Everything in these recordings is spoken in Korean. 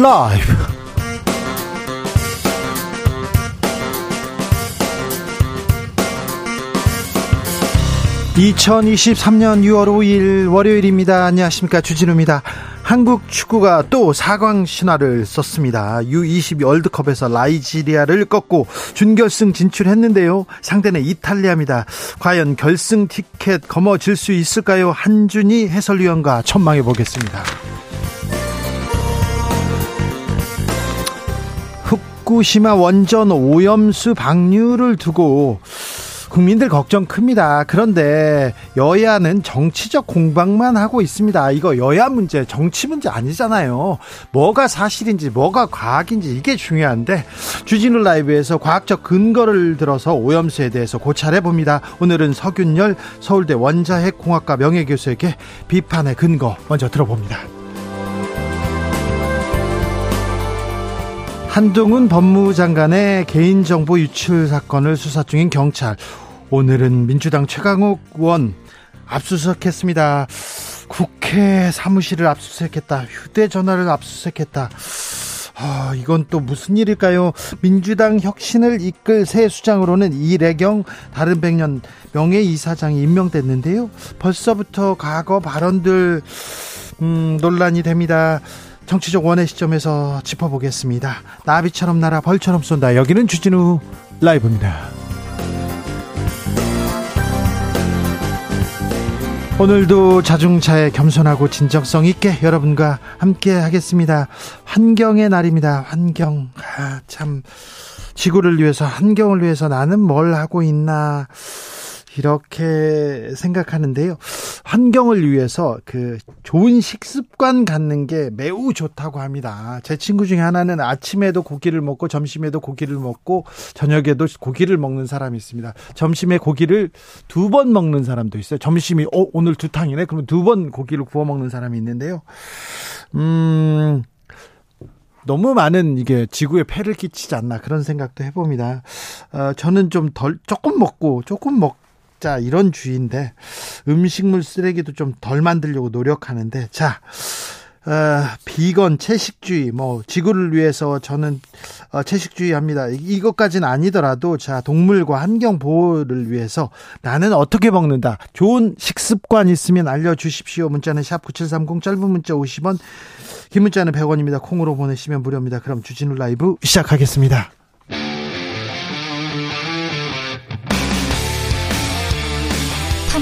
라이브 2023년 6월 5일 월요일입니다. 안녕하십니까. 주진우입니다. 한국 축구가 또 4강 신화를 썼습니다. U20 월드컵에서 나이지리아를 꺾고 준결승 진출했는데요. 상대는 이탈리아입니다. 과연 결승 티켓 거머쥘 수 있을까요? 한준희 해설위원과 전망해 보겠습니다. 후쿠시마 원전 오염수 방류를 두고 국민들 걱정 큽니다. 그런데 여야는 정치적 공방만 하고 있습니다. 이거 여야 문제, 정치 문제 아니잖아요. 뭐가 사실인지, 뭐가 과학인지 이게 중요한데 주진우 라이브에서 과학적 근거를 들어서 오염수에 대해서 고찰해 봅니다. 오늘은 서균열 서울대 원자핵공학과 명예교수에게 비판의 근거 먼저 들어봅니다. 한동훈 법무장관의 개인정보 유출 사건을 수사 중인 경찰. 오늘은 민주당 최강욱 의원 압수수색했습니다. 국회 사무실을 압수수색했다. 휴대전화를 압수수색했다. 아, 이건 또 무슨 일일까요? 민주당 혁신을 이끌 새 수장으로는 이래경 다른 백년 명예이사장이 임명됐는데요. 벌써부터 과거 발언들 음, 논란이 됩니다. 정치적 원의 시점에서 짚어보겠습니다. 나비처럼 날아 벌처럼 쏜다. 여기는 주진우 라이브입니다. 오늘도 자중차에 겸손하고 진정성 있게 여러분과 함께 하겠습니다. 환경의 날입니다. 환경. 아, 참. 지구를 위해서, 환경을 위해서 나는 뭘 하고 있나. 이렇게 생각하는데요. 환경을 위해서 그 좋은 식습관 갖는 게 매우 좋다고 합니다. 제 친구 중에 하나는 아침에도 고기를 먹고 점심에도 고기를 먹고 저녁에도 고기를 먹는 사람이 있습니다. 점심에 고기를 두 번 먹는 사람도 있어요. 점심이 어 오늘 두 탕이네. 그러면 두번 고기를 구워 먹는 사람이 있는데요. 음 너무 많은 이게 지구에 폐를 끼치지 않나 그런 생각도 해봅니다. 어, 저는 좀 덜 조금 먹고 조금 먹 자, 이런 주의인데 음식물 쓰레기도 좀 덜 만들려고 노력하는데 자, 어, 비건 채식주의 뭐 지구를 위해서 저는 어, 채식주의 합니다. 이것까지는 아니더라도 자 동물과 환경 보호를 위해서 나는 어떻게 먹는다. 좋은 식습관 있으면 알려주십시오. 문자는 샵 #9730 짧은 문자 50원, 긴 문자는 100원입니다. 콩으로 보내시면 무료입니다. 그럼 주진우 라이브 시작하겠습니다.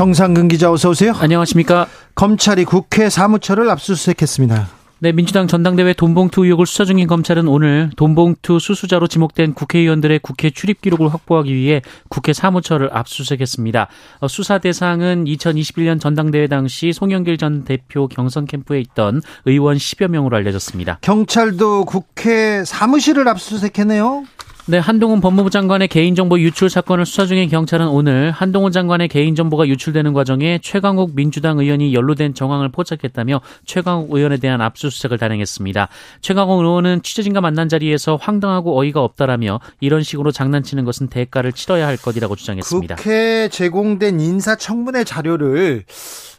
정상근 기자 어서 오세요. 안녕하십니까. 검찰이 국회 사무처를 압수수색했습니다. 네, 민주당 전당대회 돈봉투 의혹을 수사 중인 검찰은 오늘 돈봉투 수수자로 지목된 국회의원들의 국회 출입 기록을 확보하기 위해 국회 사무처를 압수수색했습니다. 어, 수사 대상은 2021년 전당대회 당시 송영길 전 대표 경선 캠프에 있던 의원 10여 명으로 알려졌습니다. 경찰도 국회 사무실을 압수수색했네요. 네, 한동훈 법무부 장관의 개인정보 유출 사건을 수사 중인 경찰은 오늘 한동훈 장관의 개인정보가 유출되는 과정에 최강욱 민주당 의원이 연루된 정황을 포착했다며 최강욱 의원에 대한 압수수색을 단행했습니다. 최강욱 의원은 취재진과 만난 자리에서 황당하고 어이가 없다라며 이런 식으로 장난치는 것은 대가를 치러야 할 것이라고 주장했습니다. 국회 제공된 인사청문회 자료를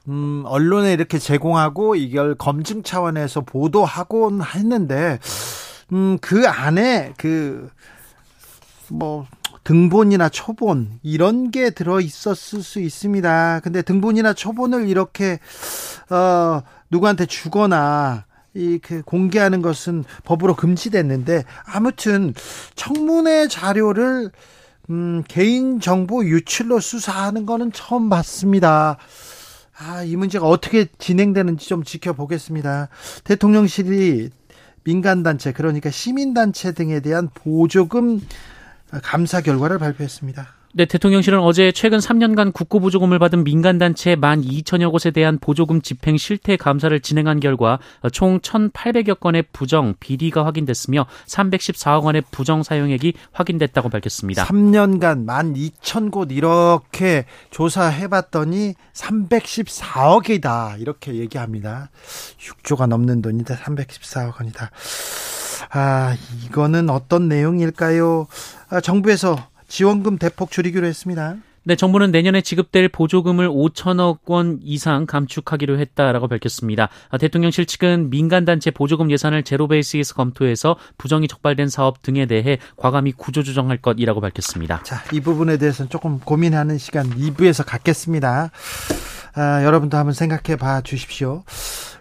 음, 언론에 이렇게 제공하고 이걸 검증 차원에서 보도하곤 했는데 음, 그 안에 그 뭐 등본이나 초본 이런 게 들어 있었을 수 있습니다. 근데 등본이나 초본을 이렇게 어 누구한테 주거나 이그 공개하는 것은 법으로 금지됐는데 아무튼 청문회 자료를 음 개인 정보 유출로 수사하는 거는 처음 봤습니다. 아, 이 문제가 어떻게 진행되는지 좀 지켜보겠습니다. 대통령실이 민간단체, 그러니까 시민단체 등에 대한 보조금 감사 결과를 발표했습니다. 네, 대통령실은 어제 최근 3년간 국고보조금을 받은 민간단체 1만 2천여 곳에 대한 보조금 집행 실태 감사를 진행한 결과 총 1,800여 건의 부정, 비리가 확인됐으며 314억 원의 부정 사용액이 확인됐다고 밝혔습니다. 3년간 1만 2천 곳 이렇게 조사해봤더니 314억이다 이렇게 얘기합니다. 6조가 넘는 돈인데 314억 원이다. 아, 이거는 어떤 내용일까요? 아, 정부에서 지원금 대폭 줄이기로 했습니다. 네, 정부는 내년에 지급될 보조금을 5천억 원 이상 감축하기로 했다라고 밝혔습니다. 아, 대통령실 측은 민간단체 보조금 예산을 제로 베이스에서 검토해서 부정이 적발된 사업 등에 대해 과감히 구조조정할 것이라고 밝혔습니다. 자, 이 부분에 대해서는 조금 고민하는 시간 2부에서 갖겠습니다. 아, 여러분도 한번 생각해 봐 주십시오.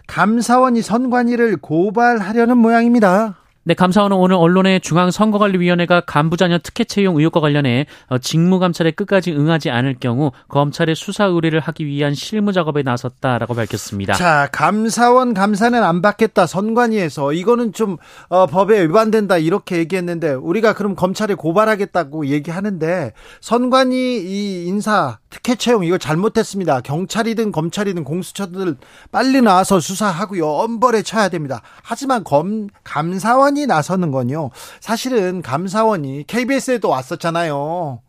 감사원이 선관위를 고발하려는 모양입니다. 네, 감사원은 오늘 언론의 중앙선거관리위원회가 간부 자녀 특혜 채용 의혹과 관련해 어, 직무 감찰에 끝까지 응하지 않을 경우 검찰의 수사 의뢰를 하기 위한 실무 작업에 나섰다라고 밝혔습니다. 자, 감사원 감사는 안 받겠다 선관위에서 이거는 좀 어, 법에 위반된다 이렇게 얘기했는데 우리가 그럼 검찰에 고발하겠다고 얘기하는데 선관위 이 인사 특혜 채용 이거 잘못했습니다. 경찰이든 검찰이든 공수처들 빨리 나와서 수사하고요. 엄벌에 쳐야 됩니다. 하지만 검 감사원이 나서는 건요. 사실은 감사원이 KBS에도 왔었잖아요.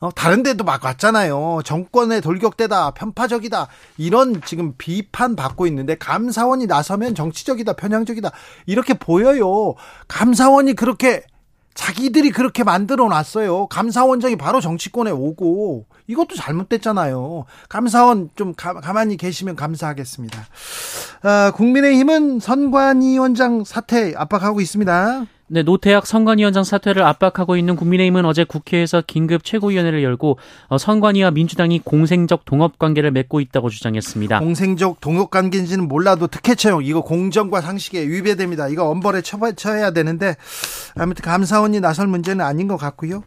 어, 다른 데도 막 왔잖아요. 정권의 돌격대다, 편파적이다. 이런 지금 비판 받고 있는데 감사원이 나서면 정치적이다, 편향적이다. 이렇게 보여요. 감사원이 그렇게 자기들이 그렇게 만들어 놨어요. 감사원장이 바로 정치권에 오고 이것도 잘못됐잖아요. 감사원 좀 가, 만히 계시면 감사하겠습니다. 아, 국민의힘은 선관위원장 사퇴 압박하고 있습니다. 네, 노태학 선관위원장 사퇴를 압박하고 있는 국민의힘은 어제 국회에서 긴급 최고위원회를 열고 어, 선관위와 민주당이 공생적 동업 관계를 맺고 있다고 주장했습니다. 공생적 동업 관계인지는 몰라도 특혜 채용 이거 공정과 상식에 위배됩니다. 이거 엄벌에 처해야 되는데 아무튼 감사원이 나설 문제는 아닌 것 같고요.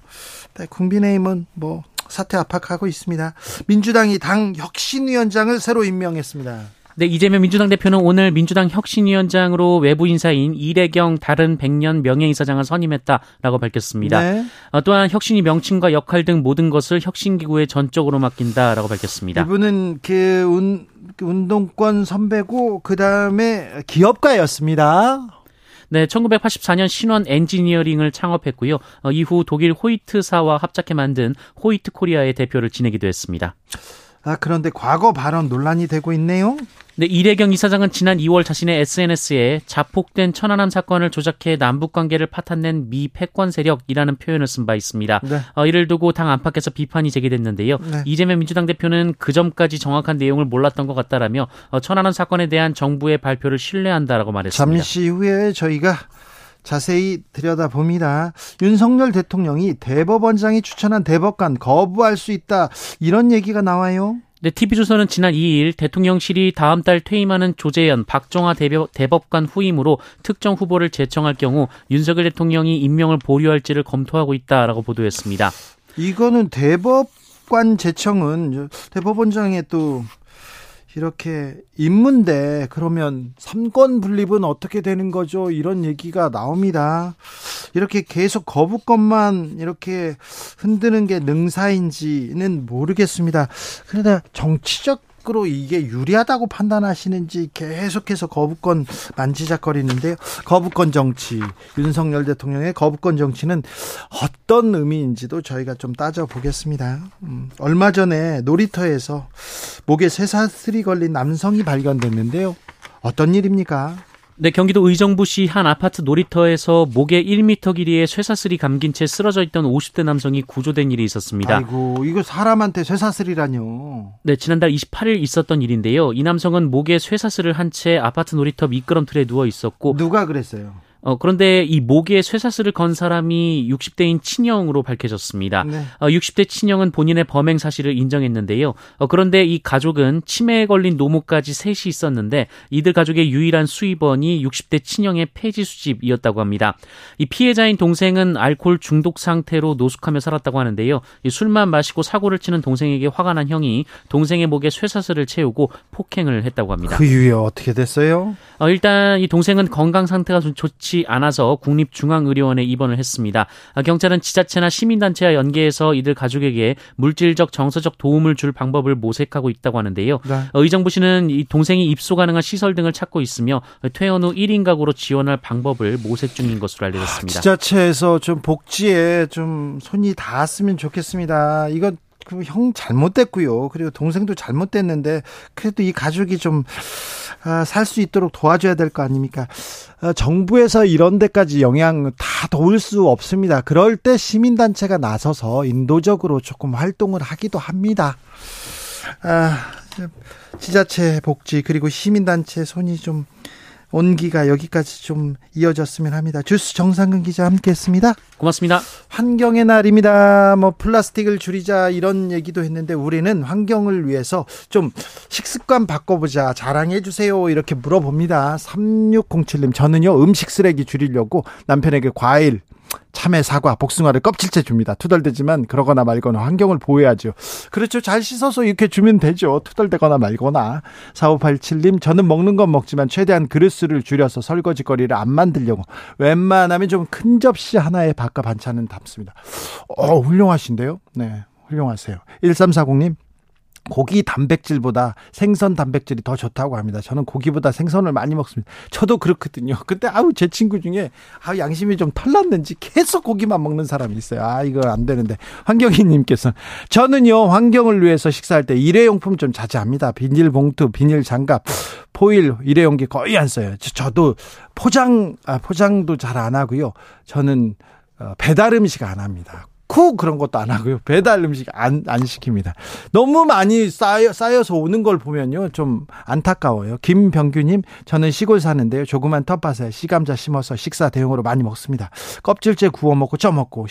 네, 국민의힘은 뭐 사퇴 압박하고 있습니다. 민주당이 당 혁신위원장을 새로 임명했습니다. 네, 이재명 민주당 대표는 오늘 민주당 혁신위원장으로 외부 인사인 이래경 다른 백년 명예이사장을 선임했다라고 밝혔습니다. 네. 어, 또한 혁신이 명칭과 역할 등 모든 것을 혁신기구에 전적으로 맡긴다라고 밝혔습니다. 이분은 그 운, 그 운동권 선배고 그 다음에 기업가였습니다. 네, 1984년 신원 엔지니어링을 창업했고요. 어, 이후 독일 호이트사와 합작해 만든 호이트 코리아의 대표를 지내기도 했습니다. 아, 그런데 과거 발언 논란이 되고 있네요. 네, 이래경 이사장은 지난 2월 자신의 SNS에 자폭된 천안함 사건을 조작해 남북 관계를 파탄낸 미 패권 세력이라는 표현을 쓴 바 있습니다. 네. 어, 이를 두고 당 안팎에서 비판이 제기됐는데요. 네. 이재명 민주당 대표는 그 전까지 정확한 내용을 몰랐던 것 같다라며 어, 천안함 사건에 대한 정부의 발표를 신뢰한다라고 말했습니다. 잠시 후에 저희가 자세히 들여다봅니다. 윤석열 대통령이 대법원장이 추천한 대법관 거부할 수 있다. 이런 얘기가 나와요. 네, TV조선은 지난 2일 대통령실이 다음 달 퇴임하는 조재현, 박정화 대법, 대법관 후임으로 특정 후보를 제청할 경우 윤석열 대통령이 임명을 보류할지를 검토하고 있다라고 보도했습니다. 이거는 대법관 제청은 대법원장의 또 이렇게 임문데 그러면 삼권 분립은 어떻게 되는 거죠? 이런 얘기가 나옵니다. 이렇게 계속 거부권만 이렇게 흔드는 게 능사인지는 모르겠습니다. 그러나 정치적 으로 이게 유리하다고 판단하시는지 계속해서 거부권 만지작거리는데요. 거부권 정치, 윤석열 대통령의 거부권 정치는 어떤 의미인지도 저희가 좀 따져보겠습니다. 음, 얼마 전에 놀이터에서 목에 쇠사슬이 걸린 남성이 발견됐는데요. 어떤 일입니까? 네, 경기도 의정부시 한 아파트 놀이터에서 목에 1미터 길이의 쇠사슬이 감긴 채 쓰러져 있던 50대 남성이 구조된 일이 있었습니다. 아이고, 이거 사람한테 쇠사슬이라뇨. 네, 지난달 28일 있었던 일인데요. 이 남성은 목에 쇠사슬을 한 채 아파트 놀이터 미끄럼틀에 누워 있었고 누가 그랬어요? 어, 그런데 이 목에 쇠사슬을 건 사람이 60대인 친형으로 밝혀졌습니다. 네. 어, 60대 친형은 본인의 범행 사실을 인정했는데요. 어, 그런데 이 가족은 치매에 걸린 노모까지 셋이 있었는데 이들 가족의 유일한 수입원이 60대 친형의 폐지 수집이었다고 합니다. 이 피해자인 동생은 알코올 중독 상태로 노숙하며 살았다고 하는데요. 이 술만 마시고 사고를 치는 동생에게 화가 난 형이 동생의 목에 쇠사슬을 채우고 폭행을 했다고 합니다. 그 이후에 어떻게 됐어요? 어, 일단 이 동생은 건강 상태가 좀 좋지 좋지 않아서 국립중앙의료원에 입원을 했습니다. 아, 경찰은 지자체나 시민단체와 연계해서 이들 가족에게 물질적 정서적 도움을 줄 방법을 모색하고 있다고 하는데요. 네. 어, 의정부시는 이 동생이 입소 가능한 시설 등을 찾고 있으며 퇴원 후 1인 가구로 지원할 방법을 모색 중인 것으로 알려졌습니다. 지자체에서 좀 복지에 좀 손이 닿았으면 좋겠습니다. 이건 그 형 잘못됐고요. 그리고 동생도 잘못됐는데 그래도 이 가족이 좀 살수 아, 있도록 도와줘야 될 거 아닙니까? 아, 정부에서 이런 데까지 영향 다 도울 수 없습니다. 그럴 때 시민단체가 나서서 인도적으로 조금 활동을 하기도 합니다. 아, 지자체 복지 그리고 시민단체 손이 좀 온기가 여기까지 좀 이어졌으면 합니다. 주스 정상근 기자 함께했습니다. 고맙습니다. 환경의 날입니다. 뭐 플라스틱을 줄이자 이런 얘기도 했는데 우리는 환경을 위해서 좀 식습관 바꿔보자 자랑해 주세요 이렇게 물어봅니다. 3607님 저는요 음식 쓰레기 줄이려고 남편에게 과일 참외, 사과, 복숭아를 껍질째 줍니다. 투덜대지만 그러거나 말거나 환경을 보호해야죠. 그렇죠. 잘 씻어서 이렇게 주면 되죠. 투덜대거나 말거나. 4587님, 저는 먹는 건 먹지만 최대한 그릇수를 줄여서 설거지거리를 안 만들려고 웬만하면 좀 큰 접시 하나에 바꿔 반찬은 담습니다. 어, 훌륭하신데요? 네. 훌륭하세요. 1340님, 고기 단백질보다 생선 단백질이 더 좋다고 합니다. 저는 고기보다 생선을 많이 먹습니다. 저도 그렇거든요. 근데 아우 제 친구 중에 아 양심이 좀 털났는지 계속 고기만 먹는 사람이 있어요. 아 이거 안 되는데 환경희 님께서 저는요 환경을 위해서 식사할 때 일회용품 좀 자제합니다. 비닐봉투, 비닐 장갑, 포일 일회용기 거의 안 써요. 저 도 포장 아 포장도 잘 안 하고요. 저는 어, 배달 음식 안 합니다. 쿡 그런 것도 안 하고요. 배달 음식 안, 안 시킵니다. 너무 많이 쌓여, 쌓여서 오는 걸 보면요. 좀 안타까워요. 김병규님, 저는 시골 사는데요. 조그만 텃밭에 시감자 심어서 식사 대용으로 많이 먹습니다. 껍질째 구워 먹고 쪄 먹고.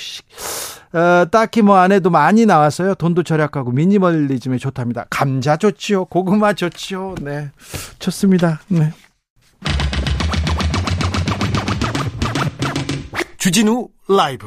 어, 딱히 뭐 안 해도 많이 나왔어요. 돈도 절약하고 미니멀리즘에 좋답니다. 감자 좋지요. 고구마 좋지요. 네. 좋습니다. 네. 주진우 라이브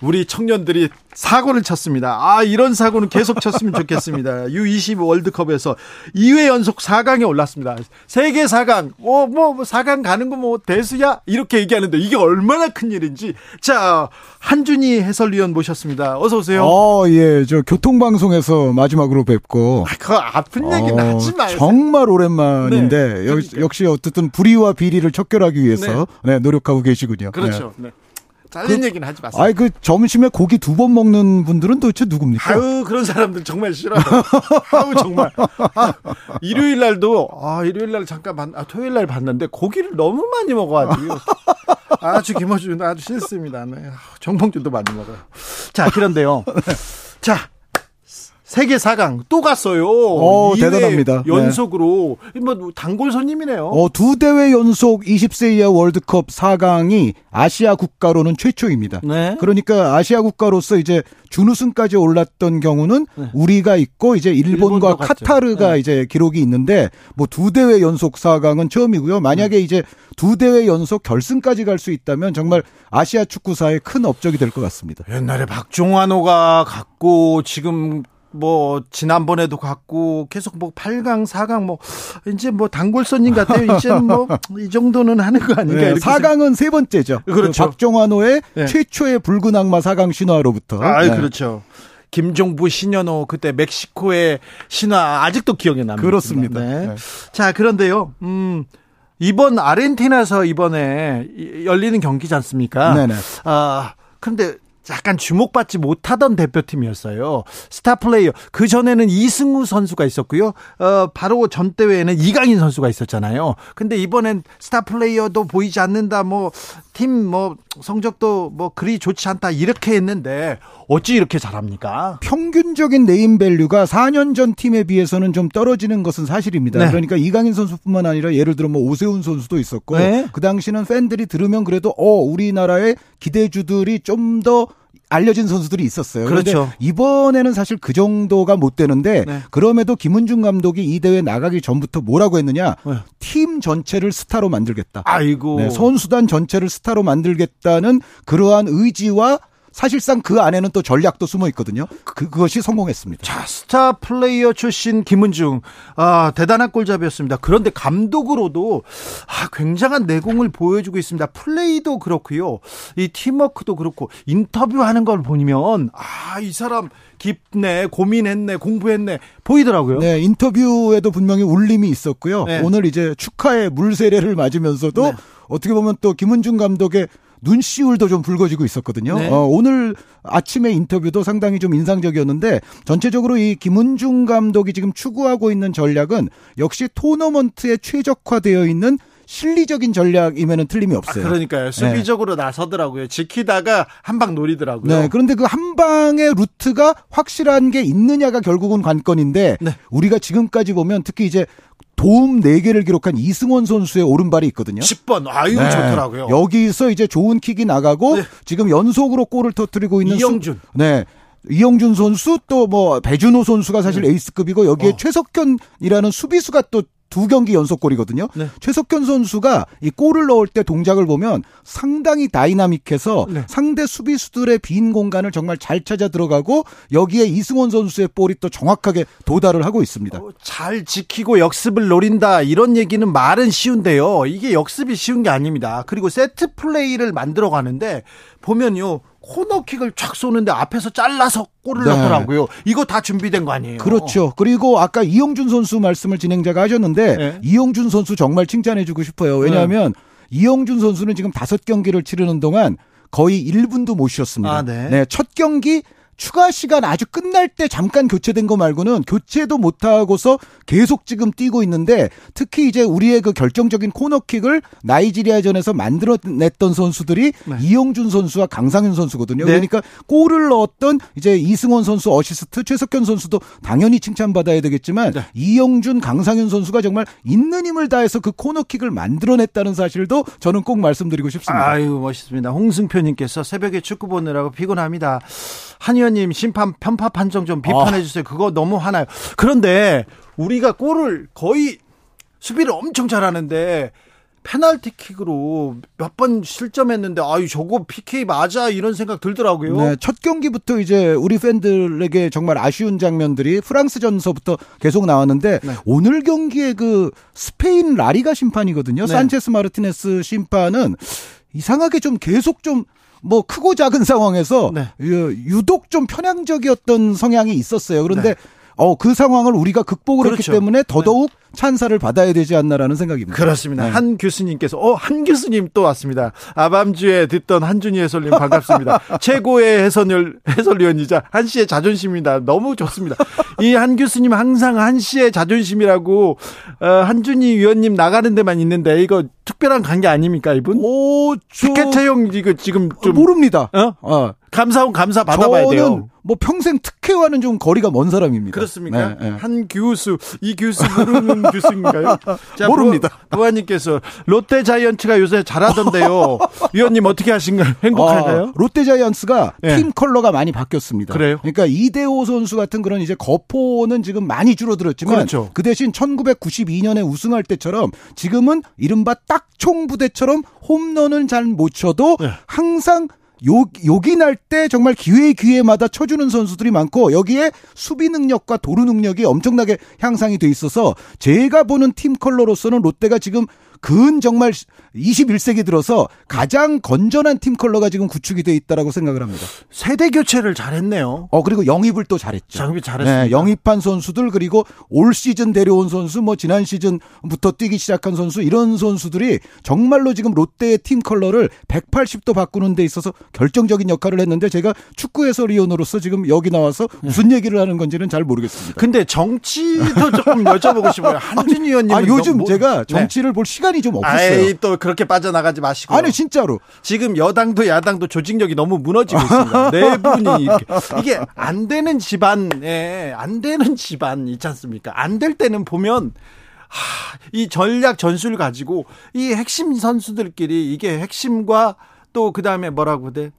우리 청년들이 사고를 쳤습니다. 아, 이런 사고는 계속 쳤으면 좋겠습니다. U20 월드컵에서 2회 연속 4강에 올랐습니다. 세계 4강, 뭐, 뭐, 4강 뭐 가는 거 뭐 대수야? 이렇게 얘기하는데 이게 얼마나 큰 일인지. 자, 한준희 해설위원 모셨습니다. 어서오세요. 어, 예. 저 교통방송에서 마지막으로 뵙고. 아, 그 아픈 얘기는 어, 하지 마요. 정말 오랜만인데, 네, 그러니까. 역시 어쨌든 불의와 비리를 척결하기 위해서 네. 네 노력하고 계시군요. 그렇죠. 네. 잘린 그, 얘기는 하지 마세요. 아이 그 점심에 고기 두 번 먹는 분들은 도대체 누굽니까? 아유 그런 사람들 정말 싫어요. 아유 정말. 아, 일요일 날도 아 일요일 날 잠깐 봤, 아 토요일 날 봤는데 고기를 너무 많이 먹어가지고 아주 김어준 아주 싫습니다. 네. 정봉준도 많이 먹어요. 자 그런데요. 자 세계 4강 또 갔어요. 어, 대단합니다. 연속으로 네. 뭐 단골 손님이네요. 어, 두 대회 연속 20세 이하 월드컵 4강이 아시아 국가로는 최초입니다. 네. 그러니까 아시아 국가로서 이제 준우승까지 올랐던 경우는 네. 우리가 있고 이제 일본과 카타르가 네. 이제 기록이 있는데 뭐 두 대회 연속 4강은 처음이고요. 만약에 네. 이제 두 대회 연속 결승까지 갈 수 있다면 정말 아시아 축구사의 큰 업적이 될 것 같습니다. 옛날에 박종환호가 갔고 지금 뭐 지난번에도 갔고 계속 뭐 8강, 4강 뭐 이제 뭐 단골 손님 같아요. 이제 뭐 이 정도는 하는 거 아닌가? 네, 4강은 세 번째죠. 그렇죠. 그 박종환호의 네. 최초의 붉은 악마 4강 신화로부터. 아, 네. 그렇죠. 김종부 신현호 그때 멕시코의 신화 아직도 기억에 납니다. 그렇습니다. 네. 네. 자, 그런데요. 음. 이번 아르헨티나에서 이번에 열리는 경기지 않습니까? 네네. 아, 근데 약간 주목받지 못하던 대표팀이었어요. 스타 플레이어. 그 전에는 이승우 선수가 있었고요. 어, 바로 전 대회에는 이강인 선수가 있었잖아요. 근데 이번엔 스타 플레이어도 보이지 않는다. 뭐, 팀 뭐, 성적도 뭐, 그리 좋지 않다. 이렇게 했는데, 어찌 이렇게 잘합니까? 평균적인 네임 밸류가 4년 전 팀에 비해서는 좀 떨어지는 것은 사실입니다. 네. 그러니까 이강인 선수뿐만 아니라 예를 들어 뭐 오세훈 선수도 있었고, 네. 그 당시는 팬들이 들으면 그래도, 어, 우리나라의 기대주들이 좀더 알려진 선수들이 있었어요. 그렇죠. 이번에는 사실 그 정도가 못 되는데 네. 그럼에도 김은중 감독이 이 대회 나가기 전부터 뭐라고 했느냐? 네. 팀 전체를 스타로 만들겠다. 아이고. 네, 선수단 전체를 스타로 만들겠다는 그러한 의지와 사실상 그 안에는 또 전략도 숨어 있거든요. 그, 그것이 성공했습니다. 자, 스타 플레이어 출신 김은중. 아, 대단한 골잡이였습니다. 그런데 감독으로도 아, 굉장한 내공을 보여주고 있습니다. 플레이도 그렇고요. 이 팀워크도 그렇고 인터뷰하는 걸 보면 아, 이 사람 깊네, 고민했네, 공부했네 보이더라고요. 네, 인터뷰에도 분명히 울림이 있었고요. 네. 오늘 이제 축하의 물세례를 맞으면서도 네. 어떻게 보면 또 김은중 감독의 눈시울도 좀 붉어지고 있었거든요. 네. 어, 오늘 아침에 인터뷰도 상당히 좀 인상적이었는데 전체적으로 이 김은중 감독이 지금 추구하고 있는 전략은 역시 토너먼트에 최적화되어 있는 실리적인 전략이면은 틀림이 없어요. 아, 그러니까요. 네. 수비적으로 네. 나서더라고요. 지키다가 한 방 노리더라고요. 네. 그런데 그 한 방의 루트가 확실한 게 있느냐가 결국은 관건인데 네. 우리가 지금까지 보면 특히 이제 도움 4개를 기록한 이승원 선수의 오른발이 있거든요. 10번. 아유, 네. 좋더라고요. 여기서 이제 좋은 킥이 나가고 네. 지금 연속으로 골을 터뜨리고 있는 이영준. 수, 네. 이영준 선수 또 뭐 배준호 선수가 사실 네. 에이스급이고 여기에 어. 최석현이라는 수비수가 또 두 경기 연속골이거든요. 네. 최석현 선수가 이 골을 넣을 때 동작을 보면 상당히 다이나믹해서 네. 상대 수비수들의 빈 공간을 정말 잘 찾아 들어가고 여기에 이승원 선수의 볼이 또 정확하게 도달을 하고 있습니다. 어, 잘 지키고 역습을 노린다 이런 얘기는 말은 쉬운데요. 이게 역습이 쉬운 게 아닙니다. 그리고 세트 플레이를 만들어 가는데 보면요. 코너킥을 쫙 쏘는데 앞에서 잘라서 골을 네. 넣더라고요. 이거 다 준비된 거 아니에요? 그렇죠. 그리고 아까 이영준 선수 말씀을 진행자가 하셨는데 네. 이영준 선수 정말 칭찬해주고 싶어요. 왜냐하면 네. 이영준 선수는 지금 다섯 경기를 치르는 동안 거의 1분도 못 쉬었습니다. 아, 네. 네. 첫 경기 추가 시간 아주 끝날 때 잠깐 교체된 거 말고는 교체도 못 하고서 계속 지금 뛰고 있는데 특히 이제 우리의 그 결정적인 코너킥을 나이지리아전에서 만들어냈던 선수들이 네. 이영준 선수와 강상윤 선수거든요. 네. 그러니까 골을 넣었던 이제 이승원 선수 어시스트 최석현 선수도 당연히 칭찬받아야 되겠지만 네. 이영준 강상윤 선수가 정말 있는 힘을 다해서 그 코너킥을 만들어냈다는 사실도 저는 꼭 말씀드리고 싶습니다. 아유 멋있습니다. 홍승표님께서 새벽에 축구 보느라고 피곤합니다. 한 의원님 심판 편파 판정 좀 비판해 아. 주세요. 그거 너무 화나요. 그런데 우리가 골을 거의 수비를 엄청 잘하는데 페널티킥으로 몇 번 실점했는데 아유 저거 PK 맞아 이런 생각 들더라고요. 네, 첫 경기부터 이제 우리 팬들에게 정말 아쉬운 장면들이 프랑스전서부터 계속 나왔는데 네. 오늘 경기에 그 스페인 라리가 심판이거든요. 네. 산체스 마르티네스 심판은 이상하게 좀 계속 좀 뭐 크고 작은 상황에서 네. 유독 좀 편향적이었던 성향이 있었어요. 그런데 네. 어, 그 상황을 우리가 극복을 그렇죠. 했기 때문에 더더욱 네. 찬사를 받아야 되지 않나라는 생각입니다. 그렇습니다. 네. 한 교수님께서 어, 한 교수님 또 왔습니다. 아밤주에 듣던 한준희 해설님 반갑습니다. 최고의 해설위원, 해설위원이자 한 씨의 자존심입니다. 너무 좋습니다. 이 한 교수님 항상 한 씨의 자존심이라고 어, 한준희 위원님 나가는 데만 있는데 이거 특별한 관계 아닙니까 이분? 오, 저... 티켓 채용 이거 지금 좀 모릅니다. 어? 어. 감사원 감사 받아봐야 돼요. 뭐 평생 특혜와는 좀 거리가 먼 사람입니다. 그렇습니까? 네, 네. 한 교수, 이 교수 모르는 교수인가요? 자, 모릅니다. 부하님께서 롯데 자이언츠가 요새 잘하던데요. 위원님 어떻게 하신가요? 행복한가요? 아, 롯데 자이언츠가 네. 팀 컬러가 많이 바뀌었습니다. 그래요? 그러니까 이대호 선수 같은 그런 이제 거포는 지금 많이 줄어들었지만 그렇죠. 그 대신 1992년에 우승할 때처럼 지금은 이른바 딱총 부대처럼 홈런은 잘 못 쳐도 네. 항상 욕, 욕이 날 때 정말 기회 기회마다 쳐주는 선수들이 많고 여기에 수비 능력과 도루 능력이 엄청나게 향상이 돼 있어서 제가 보는 팀 컬러로서는 롯데가 지금 근 정말 21세기 들어서 가장 건전한 팀 컬러가 지금 구축이 돼 있다라고 생각을 합니다. 세대 교체를 잘했네요. 어 그리고 영입을 또 잘했죠. 영입 잘했습니다. 네, 영입한 선수들 그리고 올 시즌 데려온 선수 뭐 지난 시즌부터 뛰기 시작한 선수 이런 선수들이 정말로 지금 롯데의 팀 컬러를 180도 바꾸는 데 있어서 결정적인 역할을 했는데 제가 축구 해설위원으로서 지금 여기 나와서 무슨 얘기를 하는 건지는 잘 모르겠습니다. 근데 정치도 조금 여쭤보고 싶어요. 한준 의원님. 아, 요즘 뭐, 제가 정치를 네. 볼 시간 시간이 좀 없었어요. 아이, 또 그렇게 빠져나가지 마시고. 아니 진짜로. 지금 여당도 야당도 조직력이 너무 무너지고 있습니다. 내분이 이렇게 이게 안 되는 집안에 안 되는 집안 있지 않습니까? 안 될 때는 보면 하, 이 전략 전술 가지고 이 핵심 선수들끼리 이게 핵심과 또 그다음에 뭐라고 돼?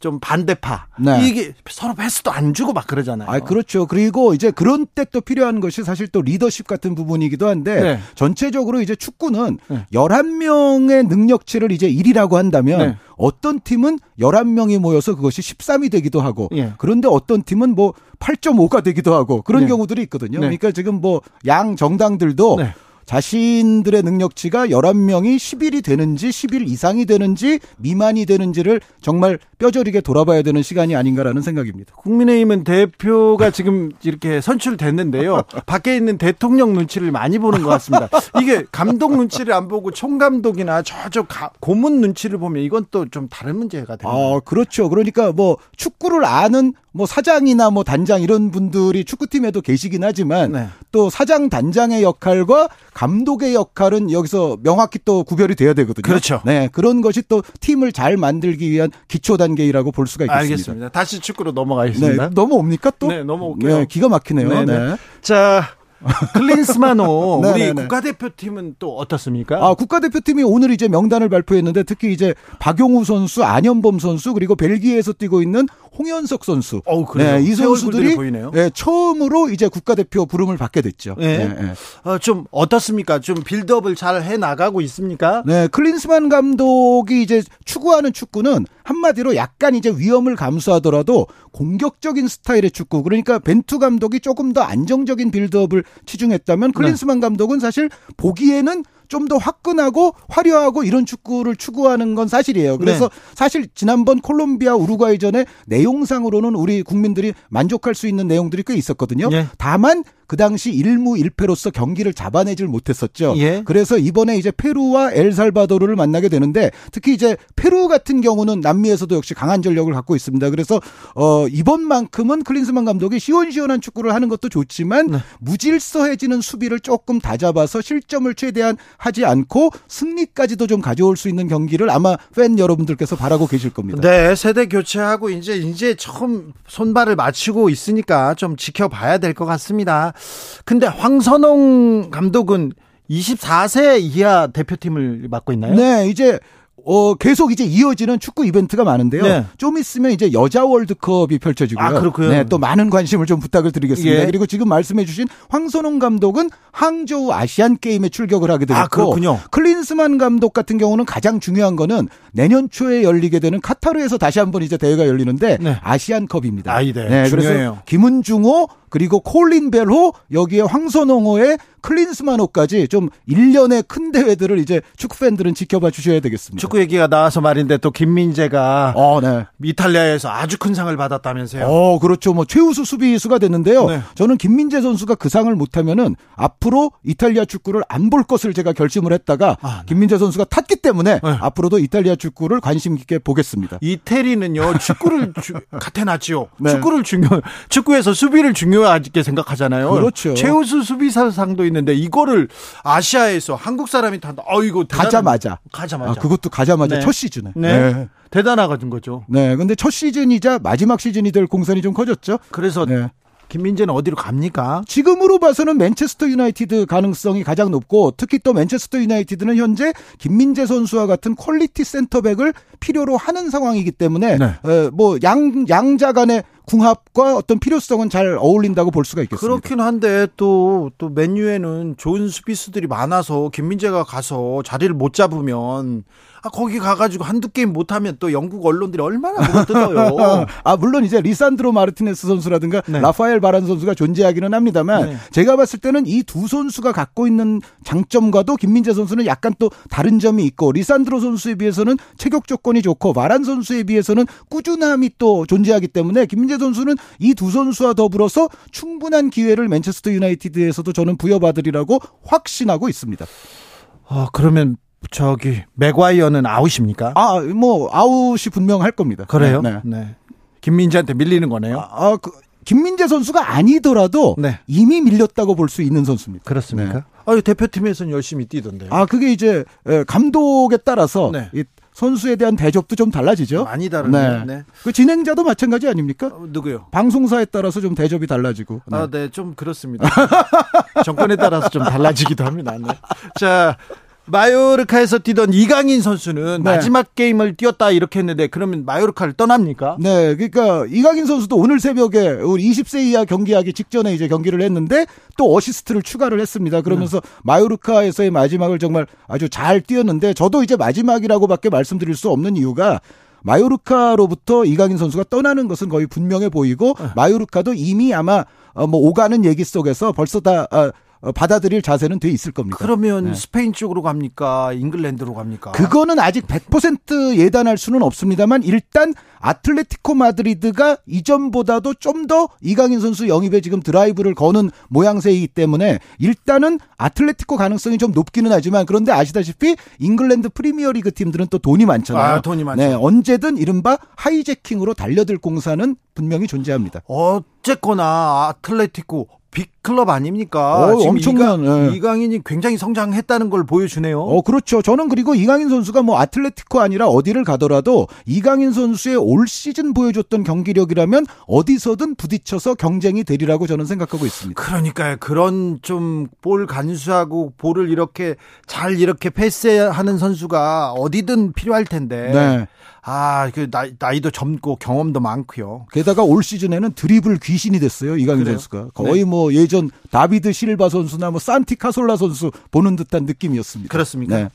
좀 반대파 네. 이게 서로 패스도 안 주고 막 그러잖아요. 아 그렇죠. 그리고 이제 그런 때 또 필요한 것이 사실 또 리더십 같은 부분이기도 한데 네. 전체적으로 이제 축구는 네. 11명의 능력치를 이제 1이라고 한다면 네. 어떤 팀은 11명이 모여서 그것이 13이 되기도 하고 예. 그런데 어떤 팀은 뭐 8.5가 되기도 하고 그런 네. 경우들이 있거든요. 네. 그러니까 지금 뭐 양 정당들도 자신들의 능력치가 11명이 10일이 되는지 10일 이상이 되는지 미만이 되는지를 정말 뼈저리게 돌아봐야 되는 시간이 아닌가라는 생각입니다. 국민의힘은 대표가 지금 이렇게 선출됐는데요. 밖에 있는 대통령 눈치를 많이 보는 것 같습니다. 이게 감독 눈치를 안 보고 총감독이나 저쪽 고문 눈치를 보면 이건 또 좀 다른 문제가 됩니다. 아, 그렇죠. 그러니까 뭐 축구를 아는 뭐 사장이나 뭐 단장 이런 분들이 축구팀에도 계시긴 하지만 네. 또 사장 단장의 역할과 감독의 역할은 여기서 명확히 또 구별이 돼야 되거든요. 그렇죠. 네. 그런 것이 또 팀을 잘 만들기 위한 기초 단 계이라고 볼 수가 있겠습니다. 알겠습니다. 다시 축구로 넘어가겠습니다. 네. 넘어옵니까 또? 네, 넘어올게요. 네, 기가 막히네요. 네. 네. 네. 자, 클린스만호 네, 우리 네, 네. 국가대표팀은 또 어떻습니까? 아 국가대표팀이 오늘 이제 명단을 발표했는데 특히 이제 박용우 선수, 안현범 선수 그리고 벨기에에서 뛰고 있는 홍현석 선수. 어, 그래요. 네, 이 선수들이 네, 처음으로 이제 국가대표 부름을 받게 됐죠. 네. 네, 네. 어, 좀 어떻습니까? 좀 빌드업을 잘 해 나가고 있습니까? 네, 클린스만 감독이 이제 추구하는 축구는 한마디로 약간 이제 위험을 감수하더라도 공격적인 스타일의 축구. 그러니까 벤투 감독이 조금 더 안정적인 빌드업을 치중했다면 클린스만 네. 감독은 사실 보기에는 좀 더 화끈하고 화려하고 이런 축구를 추구하는 건 사실이에요. 그래서 네. 사실 지난번 콜롬비아 우루과이전에 내용상으로는 우리 국민들이 만족할 수 있는 내용들이 꽤 있었거든요. 네. 다만 그 당시 1무 1패로서 경기를 잡아내질 못했었죠. 예. 그래서 이번에 이제 페루와 엘살바도르를 만나게 되는데 특히 이제 페루 같은 경우는 남미에서도 역시 강한 전력을 갖고 있습니다. 그래서 어 이번만큼은 클린스만 감독이 시원시원한 축구를 하는 것도 좋지만 네. 무질서해지는 수비를 조금 다잡아서 실점을 최대한 하지 않고 승리까지도 좀 가져올 수 있는 경기를 아마 팬 여러분들께서 바라고 계실 겁니다. 네, 세대 교체하고 이제 이제 처음 손발을 맞추고 있으니까 좀 지켜봐야 될 것 같습니다. 근데 황선홍 감독은 24세 이하 대표팀을 맡고 있나요? 네, 이제 어, 계속 이제 이어지는 축구 이벤트가 많은데요. 네. 좀 있으면 이제 여자 월드컵이 펼쳐지고요. 아, 그렇고요. 네, 또 많은 관심을 좀 부탁을 드리겠습니다. 예. 그리고 지금 말씀해 주신 황선홍 감독은 항저우 아시안 게임에 출격을 하게 되고 아, 그렇군요. 클린스만 감독 같은 경우는 가장 중요한 거는 내년 초에 열리게 되는 카타르에서 다시 한번 이제 대회가 열리는데 네. 아시안컵입니다. 아, 네. 네, 그래서 김은중호 그리고 콜린 벨호 여기에 황선홍호의 클린스만호까지 좀 1년의 큰 대회들을 이제 축구 팬들은 지켜봐 주셔야 되겠습니다. 축구 얘기가 나와서 말인데 또 김민재가 어, 네. 이탈리아에서 아주 큰 상을 받았다면서요. 어, 그렇죠. 뭐 최우수 수비수가 됐는데요. 네. 저는 김민재 선수가 그 상을 못 타면은 앞으로 이탈리아 축구를 안 볼 것을 제가 결심을 했다가 아, 네. 김민재 선수가 탔기 때문에 네. 앞으로도 이탈리아 축구를 관심 있게 보겠습니다. 이태리는요. 축구를 주, 같아놨지요. 네. 축구를 중요 축구에서 수비를 중요하게 생각하잖아요. 그렇죠. 최우수 수비사상도 있는데 이거를 아시아에서 한국 사람이 탄다. 어 이거 가자마자 가자마자. 아, 그것도 가 자마자 네. 첫 시즌에. 네. 네. 대단한 거죠. 네. 근데 첫 시즌이자 마지막 시즌이 될 공산이 좀 커졌죠. 그래서 네. 김민재는 어디로 갑니까? 지금으로 봐서는 맨체스터 유나이티드 가능성이 가장 높고 특히 또 맨체스터 유나이티드는 현재 김민재 선수와 같은 quality 센터백을 필요로 하는 상황이기 때문에 네. 뭐 양 양자 간의 궁합과 어떤 필요성은 잘 어울린다고 볼 수가 있겠습니다. 그렇긴 한데 또 또 맨유에는 좋은 수비수들이 많아서 김민재가 가서 자리를 못 잡으면 아, 거기 가가지고 한두 게임 못하면 또 영국 언론들이 얼마나 물어 뜯어요. 아, 물론 이제 리산드로 마르티네스 선수라든가 네. 라파엘 바란 선수가 존재하기는 합니다만 네. 제가 봤을 때는 이 두 선수가 갖고 있는 장점과도 김민재 선수는 약간 또 다른 점이 있고 리산드로 선수에 비해서는 체격 조건이 좋고 바란 선수에 비해서는 꾸준함이 또 존재하기 때문에 김민재 선수는 이 두 선수와 더불어서 충분한 기회를 맨체스터 유나이티드에서도 저는 부여받으리라고 확신하고 있습니다. 아, 그러면 저기 맥과이어는 아웃입니까? 아, 뭐 아웃이 분명할 겁니다. 그래요? 네. 네. 김민재한테 밀리는 거네요. 아, 아 그, 김민재 선수가 아니더라도 네. 이미 밀렸다고 볼 수 있는 선수입니다. 그렇습니까? 네. 아, 대표팀에서는 열심히 뛰던데요. 아, 그게 이제 감독에 따라서 네. 이 선수에 대한 대접도 좀 달라지죠. 많이 다르네. 네. 네. 그 진행자도 마찬가지 아닙니까? 어, 누구요? 방송사에 따라서 좀 대접이 달라지고. 네. 아, 네, 좀 그렇습니다. 정권에 따라서 좀 달라지기도 합니다. 네. 자, 마요르카에서 뛰던 이강인 선수는 네. 마지막 게임을 뛰었다 이렇게 했는데 그러면 마요르카를 떠납니까? 네, 그러니까 이강인 선수도 오늘 새벽에 우리 20세 이하 경기하기 직전에 이제 경기를 했는데 또 어시스트를 추가를 했습니다. 그러면서 네. 마요르카에서의 마지막을 정말 아주 잘 뛰었는데 저도 이제 마지막이라고밖에 말씀드릴 수 없는 이유가 마요르카로부터 이강인 선수가 떠나는 것은 거의 분명해 보이고 네. 마요르카도 이미 아마 어, 뭐 오가는 얘기 속에서 벌써 다 아, 어, 받아들일 자세는 돼 있을 겁니다. 그러면 네. 스페인 쪽으로 갑니까? 잉글랜드로 갑니까? 그거는 아직 100% 예단할 수는 없습니다만 일단 아틀레티코 마드리드가 이전보다도 좀 더 이강인 선수 영입에 지금 드라이브를 거는 모양새이기 때문에 일단은 아틀레티코 가능성이 좀 높기는 하지만 그런데 아시다시피 잉글랜드 프리미어리그 팀들은 또 돈이 많잖아요. 아, 돈이 많죠. 네, 언제든 이른바 하이재킹으로 달려들 공산은 분명히 존재합니다. 어쨌거나 아틀레티코 빅클럽 아닙니까? 어, 지금 엄청난 이강, 예. 이강인이 굉장히 성장했다는 걸 보여주네요. 어, 그렇죠. 저는 그리고 이강인 선수가 뭐 아틀레티코 아니라 어디를 가더라도 이강인 선수의 올 시즌 보여줬던 경기력이라면 어디서든 부딪혀서 경쟁이 되리라고 저는 생각하고 있습니다. 그러니까요. 그런 좀 볼 간수하고 볼을 이렇게 잘 이렇게 패스하는 선수가 어디든 필요할 텐데. 네. 아, 그 나이, 나이도 젊고 경험도 많고요. 게다가 올 시즌에는 드리블 귀신이 됐어요. 이강인 그래요? 선수가. 거의 네. 뭐 예전 다비드 실바 선수나 뭐 산티 카솔라 선수 보는 듯한 느낌이었습니다. 그렇습니까? 네.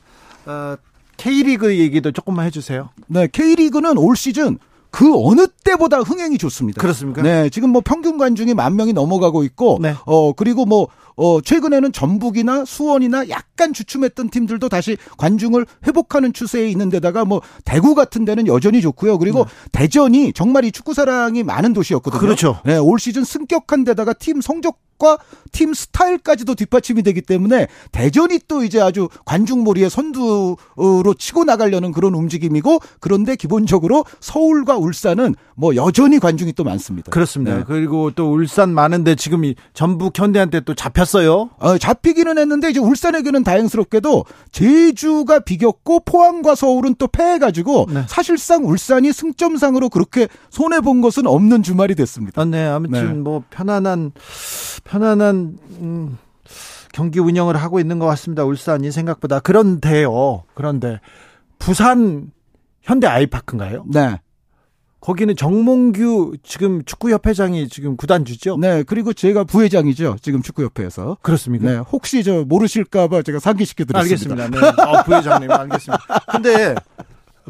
어, K리그 얘기도 조금만 해 주세요. 네, K리그는 올 시즌 그 어느 때보다 흥행이 좋습니다. 그렇습니까? 네, 지금 뭐 평균 관중이 만 명이 넘어가고 있고, 네. 어 그리고 뭐 어, 최근에는 전북이나 수원이나 약간 주춤했던 팀들도 다시 관중을 회복하는 추세에 있는 데다가 뭐 대구 같은 데는 여전히 좋고요. 그리고 네. 대전이 정말 이 축구 사랑이 많은 도시였거든요. 그렇죠. 네, 올 시즌 승격한 데다가 팀 성적 과팀 스타일까지도 뒷받침이 되기 때문에 대전이 또 이제 아주 관중몰이의 선두로 치고 나가려는 그런 움직임이고 그런데 기본적으로 서울과 울산은 뭐 여전히 관중이 또 많습니다. 그렇습니다. 네. 그리고 또 울산 많은데 지금 이 전북 현대한테 또 잡혔 어요. 어, 잡히기는 했는데 이제 울산에게는 다행스럽게도 제주가 비겼고 포항과 서울은 또 패해가지고 네. 사실상 울산이 승점상으로 그렇게 손해 본 것은 없는 주말이 됐습니다. 아, 네, 아무튼 네. 뭐 편안한 편안한 음, 경기 운영을 하고 있는 것 같습니다. 울산이 생각보다 그런데요. 그런데 부산 현대 아이파크인가요? 네. 거기는 정몽규 지금 축구협회장이 지금 구단주죠? 네, 그리고 제가 부회장이죠. 지금 축구협회에서. 그렇습니까? 네, 혹시 저 모르실까봐 제가 상기시켜드렸습니다. 알겠습니다. 네, 어, 부회장님 알겠습니다. 근데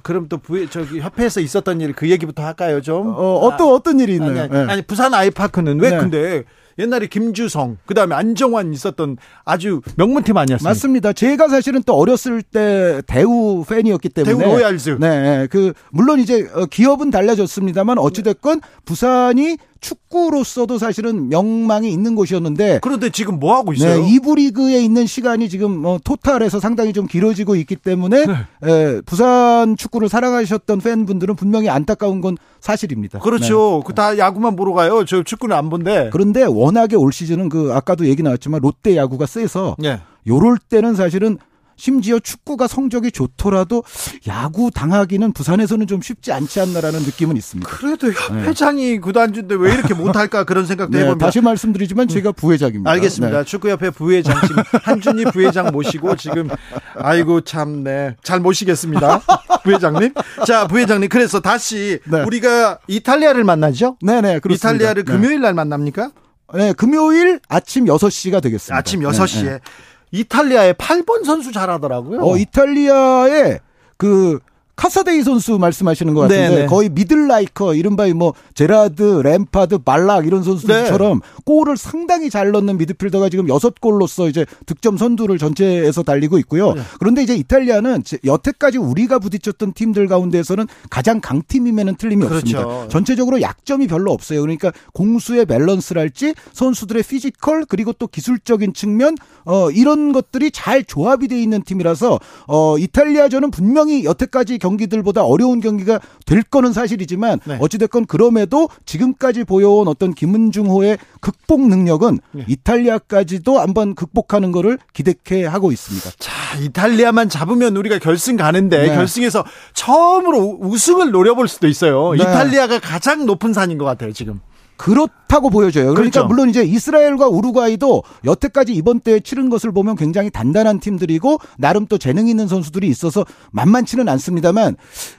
그럼 또 부회 저기 협회에서 있었던 일 그 얘기부터 할까요 좀? 어, 어떤 아, 어떤 일이 있나요? 아니, 아니, 네. 아니 부산 아이파크는 왜 네. 근데 옛날에 김주성, 그 다음에 안정환 있었던 아주 명문팀 아니었습니까? 맞습니다. 제가 사실은 또 어렸을 때 대우 팬이었기 때문에. 대우 로얄즈. 네, 네. 그, 물론 이제 어, 기업은 달라졌습니다만 어찌됐건 부산이 축구로서도 사실은 명망이 있는 곳이었는데 그런데 지금 뭐 하고 있어요? 네, 이부 리그에 있는 시간이 지금 뭐 토탈에서 상당히 좀 길어지고 있기 때문에 네. 에, 부산 축구를 사랑하셨던 팬분들은 분명히 안타까운 건 사실입니다. 그렇죠. 네. 그다 야구만 보러 가요. 저 축구는 안 본데. 그런데 워낙에 올 시즌은 그 아까도 얘기 나왔지만 롯데 야구가 세서 네. 요럴 때는 사실은 심지어 축구가 성적이 좋더라도 야구 당하기는 부산에서는 좀 쉽지 않지 않나라는 느낌은 있습니다. 그래도 협회장이 네. 구단주인데 왜 이렇게 못할까 그런 생각도 네, 해봅니다. 다시 말씀드리지만 제가 부회장입니다. 알겠습니다. 네. 축구협회 부회장 지금 한준희 부회장 모시고 지금 아이고 참네 잘 모시겠습니다. 부회장님. 자 부회장님 그래서 다시 네. 우리가 이탈리아를 만나죠? 네네 그렇습니다. 이탈리아를 네. 금요일 날 만납니까? 네 금요일 아침 6시가 되겠습니다. 아침 6시에. 이탈리아의 8번 선수 잘하더라고요. 어, 이탈리아의 그 카사데이 선수 말씀하시는 것 같은데 네네. 네. 거의 미들라이커 이른바 뭐 제라드, 램파드, 발락 이런 선수들처럼 네. 골을 상당히 잘 넣는 미드필더가 지금 여섯 골로서 이제 득점 선두를 전체에서 달리고 있고요. 네. 그런데 이제 이탈리아는 여태까지 우리가 부딪혔던 팀들 가운데에서는 가장 강팀임에는 틀림이 그렇죠. 없습니다. 전체적으로 약점이 별로 없어요. 그러니까 공수의 밸런스랄지 선수들의 피지컬 그리고 또 기술적인 측면 어 이런 것들이 잘 조합이 돼 있는 팀이라서 어 이탈리아전은 분명히 여태까지 경기들보다 어려운 경기가 될 거는 사실이지만 네. 어찌됐건 그럼에도 지금까지 보여온 어떤 김은중호의 극복 능력은 네. 이탈리아까지도 한번 극복하는 거를 기대해 하고 있습니다. 자, 이탈리아만 잡으면 우리가 결승 가는데 네. 결승에서 처음으로 우승을 노려볼 수도 있어요. 네. 이탈리아가 가장 높은 산인 것 같아요, 지금. 그렇다고 보여져요. 그러니까 그렇죠. 물론 이제 이스라엘과 우루과이도 여태까지 이번 대회 치른 것을 보면 굉장히 단단한 팀들이고 나름 또 재능 있는 선수들이 있어서 만만치는 않습니다만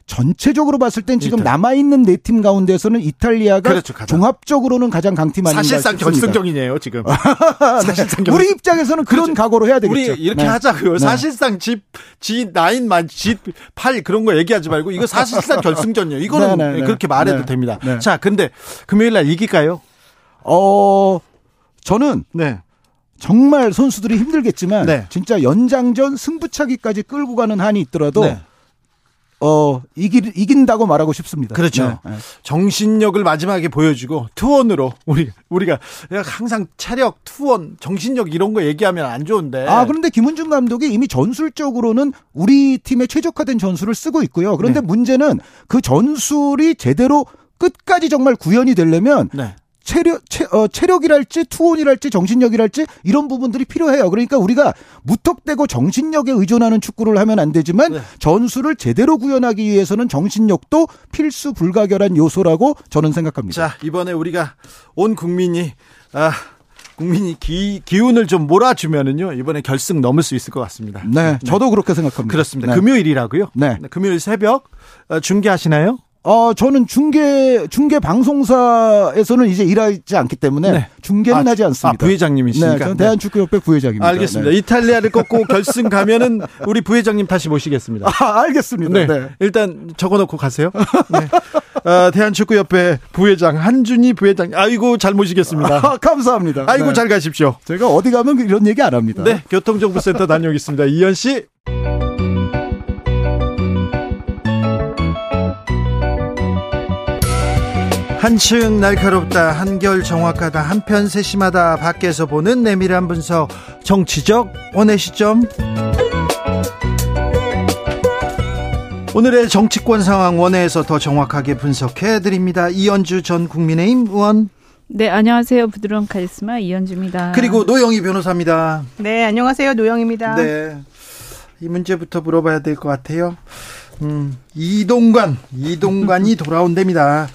전체적으로 봤을 땐 지금 남아 있는 네 팀 가운데서는 이탈리아가 그렇죠, 종합적으로는 가장 강팀 아닌가 사실상 결승전이네요 지금. 사실상 결... 우리 입장에서는 그런 그렇죠. 각오로 해야 되겠죠. 우리 이렇게 네. 하자고요. 네. 사실상 집 G9 만 G8 그런 거 얘기하지 말고 이거 사실상 결승전이에요. 이거는 네, 네, 네. 그렇게 말해도 됩니다. 자, 근데 금요일 날 이 길까요? 어, 저는 네. 정말 선수들이 힘들겠지만 네. 진짜 연장전 승부차기까지 끌고 가는 한이 있더라도 네. 어, 이기, 이긴다고 말하고 싶습니다. 그렇죠. 네. 정신력을 마지막에 보여주고 투원으로 우리 우리가 항상 체력, 투원, 정신력 이런 거 얘기하면 안 좋은데. 아, 그런데 김은중 감독이 이미 전술적으로는 우리 팀에 최적화된 전술을 쓰고 있고요. 그런데 네. 문제는 그 전술이 제대로 끝까지 정말 구현이 되려면 네. 체력, 체, 어, 체력이랄지 투혼이랄지 정신력이랄지 이런 부분들이 필요해요. 그러니까 우리가 무턱대고 정신력에 의존하는 축구를 하면 안 되지만 네. 전술을 제대로 구현하기 위해서는 정신력도 필수 불가결한 요소라고 저는 생각합니다. 자, 이번에 우리가 온 국민이 아 국민이 기, 기운을 좀 몰아주면은요 이번에 결승 넘을 수 있을 것 같습니다. 네, 네. 저도 그렇게 생각합니다. 그렇습니다. 네. 금요일이라고요? 네. 네. 금요일 새벽 어, 중계하시나요? 어, 저는 중계, 중계 방송사에서는 이제 일하지 않기 때문에 네. 중계는 아, 하지 않습니다. 아, 부회장님이시니까. 네, 저는 대한축구협회 부회장입니다. 알겠습니다. 네. 이탈리아를 꺾고 결승 가면은 우리 부회장님 다시 모시겠습니다. 아, 알겠습니다. 네. 네. 일단 적어 놓고 가세요. 네. 어, 대한축구협회 부회장 한준희 부회장. 아이고, 잘 모시겠습니다. 아, 감사합니다. 아이고, 네. 잘 가십시오. 제가 어디 가면 이런 얘기 안 합니다. 네. 교통정보센터 다녀오겠습니다. 이현 씨. 한층 날카롭다 한결 정확하다 한편 세심하다 밖에서 보는 내밀한 분석 정치적 원의 시점 오늘의 정치권 상황 원회에서 더 정확하게 분석해 드립니다 이연주 전 국민의힘 의원 네, 안녕하세요. 부드러운 카리스마 이연주입니다. 그리고 노영희 변호사입니다. 네, 안녕하세요. 노영입니다. 네. 이 문제부터 물어봐야 될 것 같아요. 음, 이동관, 이동관이 돌아온답니다.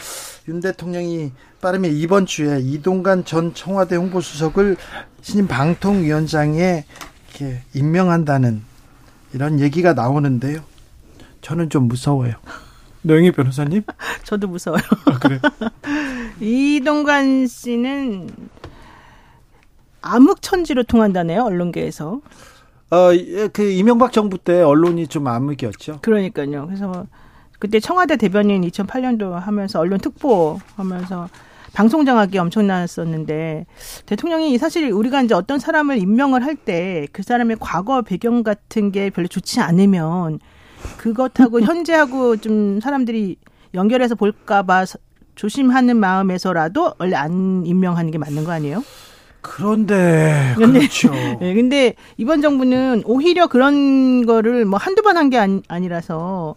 윤 대통령이 빠르면 이번 주에 이동관 전 청와대 홍보수석을 신임 방통위원장에 이렇게 임명한다는 이런 얘기가 나오는데요. 저는 좀 무서워요. 노영희 변호사님? 저도 무서워요. 아, 그래 이동관 씨는 암흑천지로 통한다네요, 언론계에서. 어, 예, 그 이명박 정부 때 언론이 좀 암흑이었죠. 그러니까요. 그래서 그때 청와대 대변인 2008년도 하면서 언론 특보 하면서 방송 장악이 엄청났었는데 대통령이 사실 우리가 이제 어떤 사람을 임명을 할 때 그 사람의 과거 배경 같은 게 별로 좋지 않으면 그것하고 현재하고 좀 사람들이 연결해서 볼까봐 조심하는 마음에서라도 원래 안 임명하는 게 맞는 거 아니에요? 그런데 그렇죠. 네, 근데 이번 정부는 오히려 그런 거를 뭐 한두 번 한 게 아니라서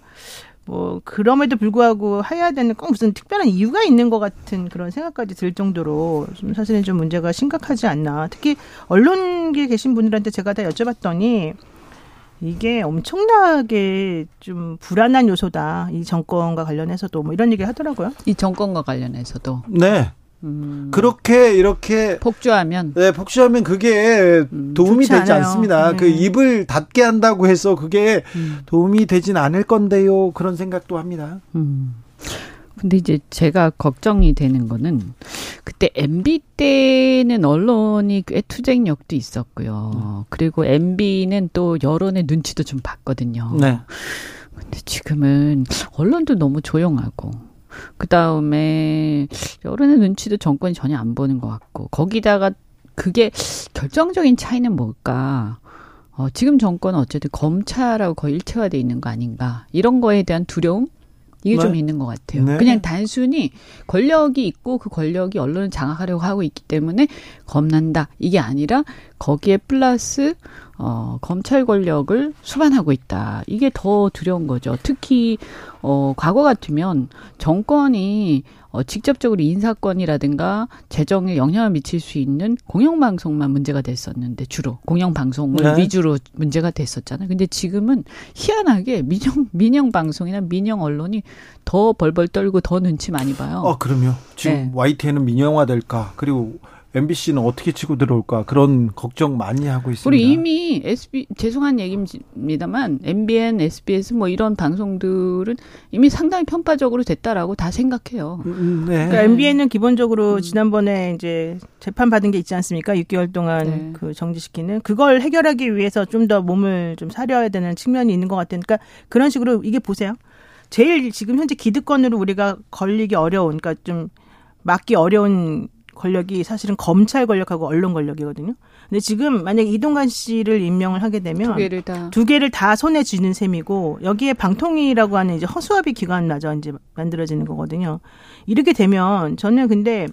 뭐 그럼에도 불구하고 해야 되는 꼭 무슨 특별한 이유가 있는 것 같은 그런 생각까지 들 정도로 좀 사실은 좀 문제가 심각하지 않나. 특히 언론계에 계신 분들한테 제가 다 여쭤봤더니 이게 엄청나게 좀 불안한 요소다. 이 정권과 관련해서도 뭐 이런 얘기 하더라고요. 이 정권과 관련해서도. 네. 음. 그렇게 이렇게 폭주하면 네 폭주하면 그게 음, 도움이 되지 않아요. 않습니다. 네. 그 입을 닫게 한다고 해서 그게 음. 도움이 되진 않을 건데요. 그런 생각도 합니다. 음. 근데 이제 제가 걱정이 되는 거는 그때 MB 때는 언론이 꽤 투쟁력도 있었고요. 음. 그리고 MB는 또 여론의 눈치도 좀 봤거든요. 네. 근데 지금은 언론도 너무 조용하고 그 다음에 여론의 눈치도 정권이 전혀 안 보는 것 같고 거기다가 그게 결정적인 차이는 뭘까? 어, 지금 정권은 어쨌든 검찰하고 거의 일체화돼 있는 거 아닌가? 이런 거에 대한 두려움? 이게 네. 좀 있는 것 같아요. 네. 그냥 단순히 권력이 있고 그 권력이 언론을 장악하려고 하고 있기 때문에 겁난다. 이게 아니라 거기에 플러스 어, 검찰 권력을 수반하고 있다. 이게 더 두려운 거죠. 특히 어, 과거 같으면 정권이 어, 직접적으로 인사권이라든가 재정에 영향을 미칠 수 있는 공영방송만 문제가 됐었는데 주로 공영방송을 네. 위주로 문제가 됐었잖아요. 근데 지금은 희한하게 민영 민영 방송이나 민영 언론이 더 벌벌 떨고 더 눈치 많이 봐요. 어, 그럼요. 지금 네. YTN은 민영화 될까? 그리고 MBC는 어떻게 치고 들어올까 그런 걱정 많이 하고 있습니다. 우리 이미 SB 죄송한 얘기입니다만 MBN, SBS 뭐 이런 방송들은 이미 상당히 편파적으로 됐다라고 다 생각해요. 음, 음 네. 그러니까 MBN은 기본적으로 음. 지난번에 이제 재판 받은 게 있지 않습니까? 6개월 동안 네. 그 정지시키는 그걸 해결하기 위해서 좀 더 몸을 좀 사려야 되는 측면이 있는 것 같으니까 그런 식으로 이게 보세요. 제일 지금 현재 기득권으로 우리가 걸리기 어려운 그러니까 좀 막기 어려운 권력이 사실은 검찰 권력하고 언론 권력이거든요. 근데 지금 만약 이동관 씨를 임명을 하게 되면 두 개를 다, 두 개를 다 손에 쥐는 셈이고 여기에 방통위라고 하는 이제 허수아비 기관 마저 이제 만들어지는 거거든요. 이렇게 되면 저는 근데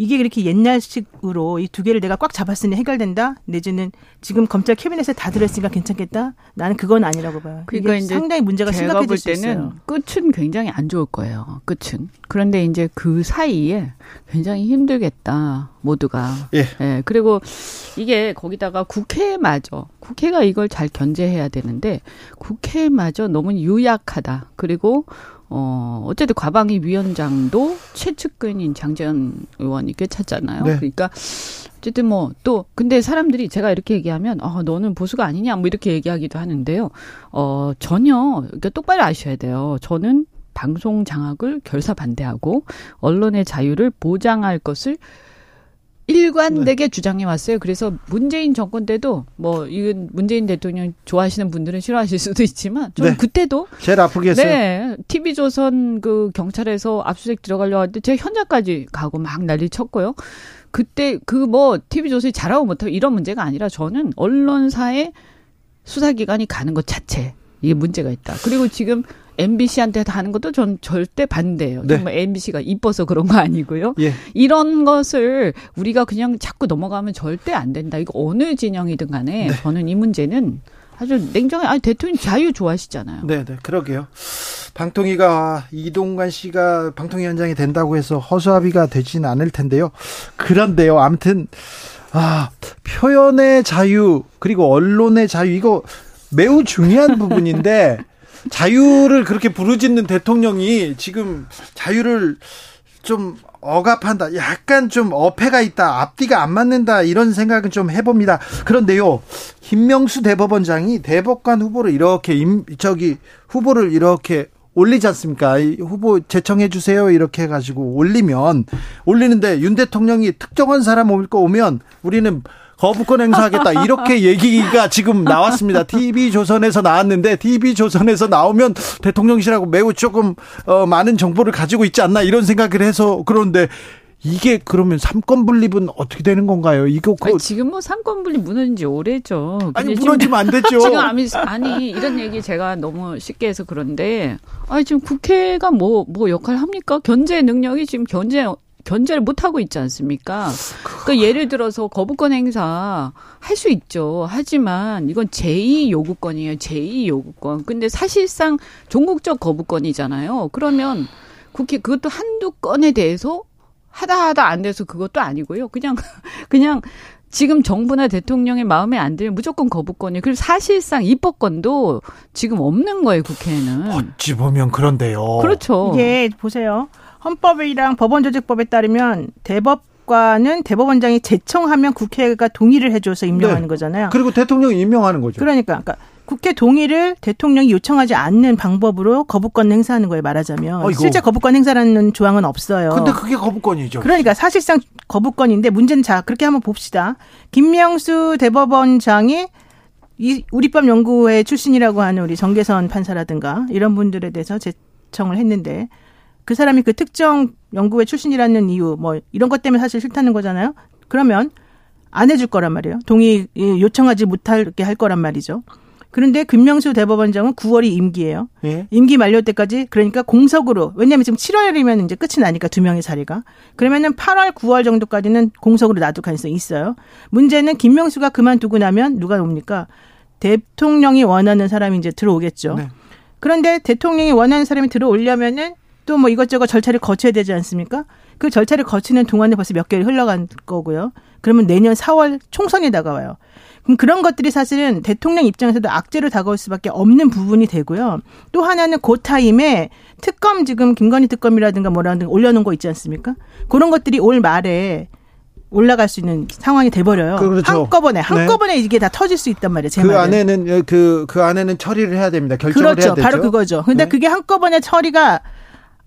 이게 그렇게 옛날식으로 이 두 개를 내가 꽉 잡았으니 해결된다 내지는 지금 검찰 캐비넷에 다 들었으니까 괜찮겠다 나는 그건 아니라고 봐요. 그러니까 이제 상당히 문제가 심각해질 수 있어요. 끝은 굉장히 안 좋을 거예요. 끝은 그런데 이제 그 사이에 굉장히 힘들겠다 모두가. 예. 예. 그리고 이게 거기다가 국회마저 국회가 이걸 잘 견제해야 되는데 국회마저 너무 유약하다. 그리고 어, 어쨌든 과방위 위원장도 최측근인 장재현 의원이 꿰찼잖아요. 네. 그러니까 어쨌든 뭐 또 근데 사람들이 제가 이렇게 얘기하면 어 너는 보수가 아니냐 뭐 이렇게 얘기하기도 하는데요. 어 전혀 그러니까 똑바로 아셔야 돼요. 저는 방송 장악을 결사 반대하고 언론의 자유를 보장할 것을 일관되게 네. 주장해 왔어요. 그래서 문재인 정권 때도 뭐 이건 문재인 대통령 좋아하시는 분들은 싫어하실 수도 있지만 좀 네. 그때도 제일 아프게 했어요. 네. TV조선 그 경찰에서 압수수색 들어가려고 할 때 제가 현장까지 가고 막 난리 쳤고요. 그때 그 뭐 TV조선이 잘하고 못하고 이런 문제가 아니라 저는 언론사의 수사기관이 가는 것 자체 이게 문제가 있다. 그리고 지금 MBC한테 하는 것도 전 절대 반대예요. 네. 정말 MBC가 이뻐서 그런 거 아니고요. 예. 이런 것을 우리가 그냥 자꾸 넘어가면 절대 안 된다. 이거 어느 진영이든 간에 네. 저는 이 문제는 아주 냉정해. 아니 대통령 자유 좋아하시잖아요. 네, 네, 그러게요. 방통위가 이동관 씨가 방통위 원장이 된다고 해서 허수아비가 되지는 않을 텐데요. 그런데요. 아무튼 아 표현의 자유 그리고 언론의 자유 이거 매우 중요한 부분인데 자유를 그렇게 부르짖는 대통령이 지금 자유를 좀 억압한다. 약간 좀 어폐가 있다. 앞뒤가 안 맞는다. 이런 생각은 좀 해봅니다. 그런데요, 김명수 대법원장이 대법관 후보를 이렇게 임, 저기 후보를 이렇게 올리지 않습니까? 후보 제청해 주세요. 이렇게 해가지고 올리면 올리는데 윤 대통령이 특정한 사람 올 거 오면 우리는 거부권 행사하겠다 이렇게 얘기가 지금 나왔습니다. TV 조선에서 나왔는데 TV 조선에서 나오면 대통령실하고 매우 조금 어, 많은 정보를 가지고 있지 않나 이런 생각을 해서 그런데 이게 그러면 삼권 분립은 어떻게 되는 건가요? 이거 그... 지금 뭐 삼권 분립 무너진 지 오래죠. 아니 무너지면 안 되죠. 지금 아니, 아니 이런 얘기 제가 너무 쉽게 해서 그런데 아니 지금 국회가 뭐뭐 뭐 역할 합니까? 견제 능력이 지금 견제 견제를 못 하고 있지 않습니까? 그러니까 예를 들어서 거부권 행사 할 수 있죠. 하지만 이건 제2 요구권이에요. 제2 요구권. 근데 사실상 종국적 거부권이잖아요. 그러면 국회 그것도 한두 건에 대해서 하다 하다 안 돼서 그것도 아니고요. 그냥 그냥 지금 정부나 대통령의 마음에 안 들면 무조건 거부권이 그리고 사실상 입법권도 지금 없는 거예요 국회에는. 어찌 보면 그런데요. 그렇죠. 이게 보세요. 헌법이랑 법원조직법에 따르면 대법 관은 대법원장이 제청하면 국회가 동의를 해줘서 임명하는 네. 거잖아요. 그리고 대통령이 임명하는 거죠. 그러니까, 그러니까 국회 동의를 대통령이 요청하지 않는 방법으로 거부권 행사하는 거에 말하자면 어이고. 실제 거부권 행사라는 조항은 없어요. 근데 그게 거부권이죠. 그러니까 사실상 거부권인데 문제는 자 그렇게 한번 봅시다. 김명수 대법원장이 이 우리법 연구회 출신이라고 하는 우리 정계선 판사라든가 이런 분들에 대해서 제청을 했는데 그 사람이 그 특정 연구회 출신이라는 이유 뭐 이런 것 때문에 사실 싫다는 거잖아요. 그러면 안 해줄 거란 말이에요. 동의 요청하지 못하게 할 거란 말이죠. 그런데 김명수 대법원장은 9월이 임기예요. 예? 임기 만료 때까지 그러니까 공석으로 왜냐하면 지금 7월이면 이제 끝이 나니까 두 명의 자리가 그러면은 8월 9월 정도까지는 공석으로 놔둘 가능성이 있어요. 문제는 김명수가 그만두고 나면 누가 옵니까? 대통령이 원하는 사람이 이제 들어오겠죠. 네. 그런데 대통령이 원하는 사람이 들어오려면은 또 뭐 이것저것 절차를 거쳐야 되지 않습니까? 그 절차를 거치는 동안에 벌써 몇 개월 흘러간 거고요. 그러면 내년 4월 총선이 다가와요. 그럼 그런 것들이 사실은 대통령 입장에서도 악재로 다가올 수밖에 없는 부분이 되고요. 또 하나는 그 타임에 특검 지금 김건희 특검이라든가 뭐라든가 올려놓은 거 있지 않습니까? 그런 것들이 올 말에 올라갈 수 있는 상황이 돼버려요. 그렇죠. 한꺼번에 한꺼번에 네. 이게 다 터질 수 있단 말이에요. 그 말은. 안에는 그그 그 안에는 처리를 해야 됩니다. 결정을 그렇죠. 해야 되죠. 바로 그거죠. 근데 네. 그게 한꺼번에 처리가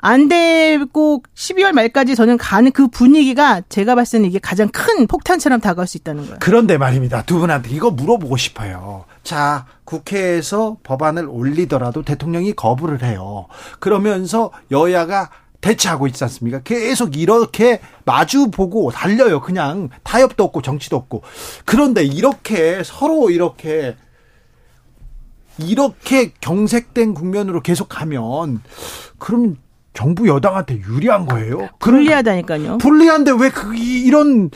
안 되고 12월 말까지 저는 가는 그 분위기가 제가 봤을 때는 이게 가장 큰 폭탄처럼 다가올 수 있다는 거예요. 그런데 말입니다. 두 분한테 이거 물어보고 싶어요. 자, 국회에서 법안을 올리더라도 대통령이 거부를 해요. 그러면서 여야가 대치하고 있지 않습니까? 계속 이렇게 마주 보고 달려요. 그냥 타협도 없고 정치도 없고. 그런데 이렇게 서로 이렇게 이렇게 경색된 국면으로 계속 가면 그럼 정부 여당한테 유리한 거예요? 불리하다니까요. 불리한데 왜 그 이런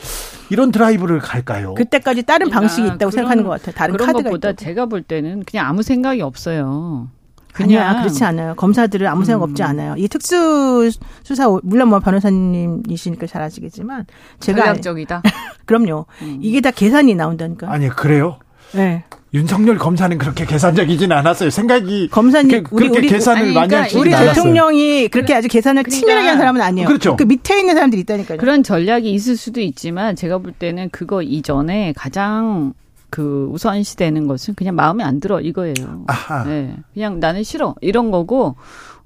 이런 드라이브를 갈까요? 그때까지 다른 그러니까 방식이 있다고 그런, 생각하는 것 같아요. 다른 그런 카드가 것보다 있다고. 제가 볼 때는 그냥 아무 생각이 없어요. 그냥 아니야, 그렇지 않아요. 검사들은 아무 생각 음. 없지 않아요. 이 특수 수사 물론 뭐 변호사님이시니까 잘 아시겠지만 제가 전략적이다. 그럼요. 음. 이게 다 계산이 나온다니까. 아니 그래요? 네. 윤석열 검사는 그렇게 계산적이지는 않았어요. 생각이 검사님 그, 렇게 계산을 아니, 많이 그러니까 우리 대통령이 그렇게 아주 계산을 그러니까, 치밀하게 한 사람은 아니에요. 그렇죠. 그 밑에 있는 사람들이 있다니까요. 그런 전략이 있을 수도 있지만 제가 볼 때는 그거 이전에 가장 그 우선시되는 것은 그냥 마음에 안 들어 이거예요. 아하. 네. 그냥 나는 싫어 이런 거고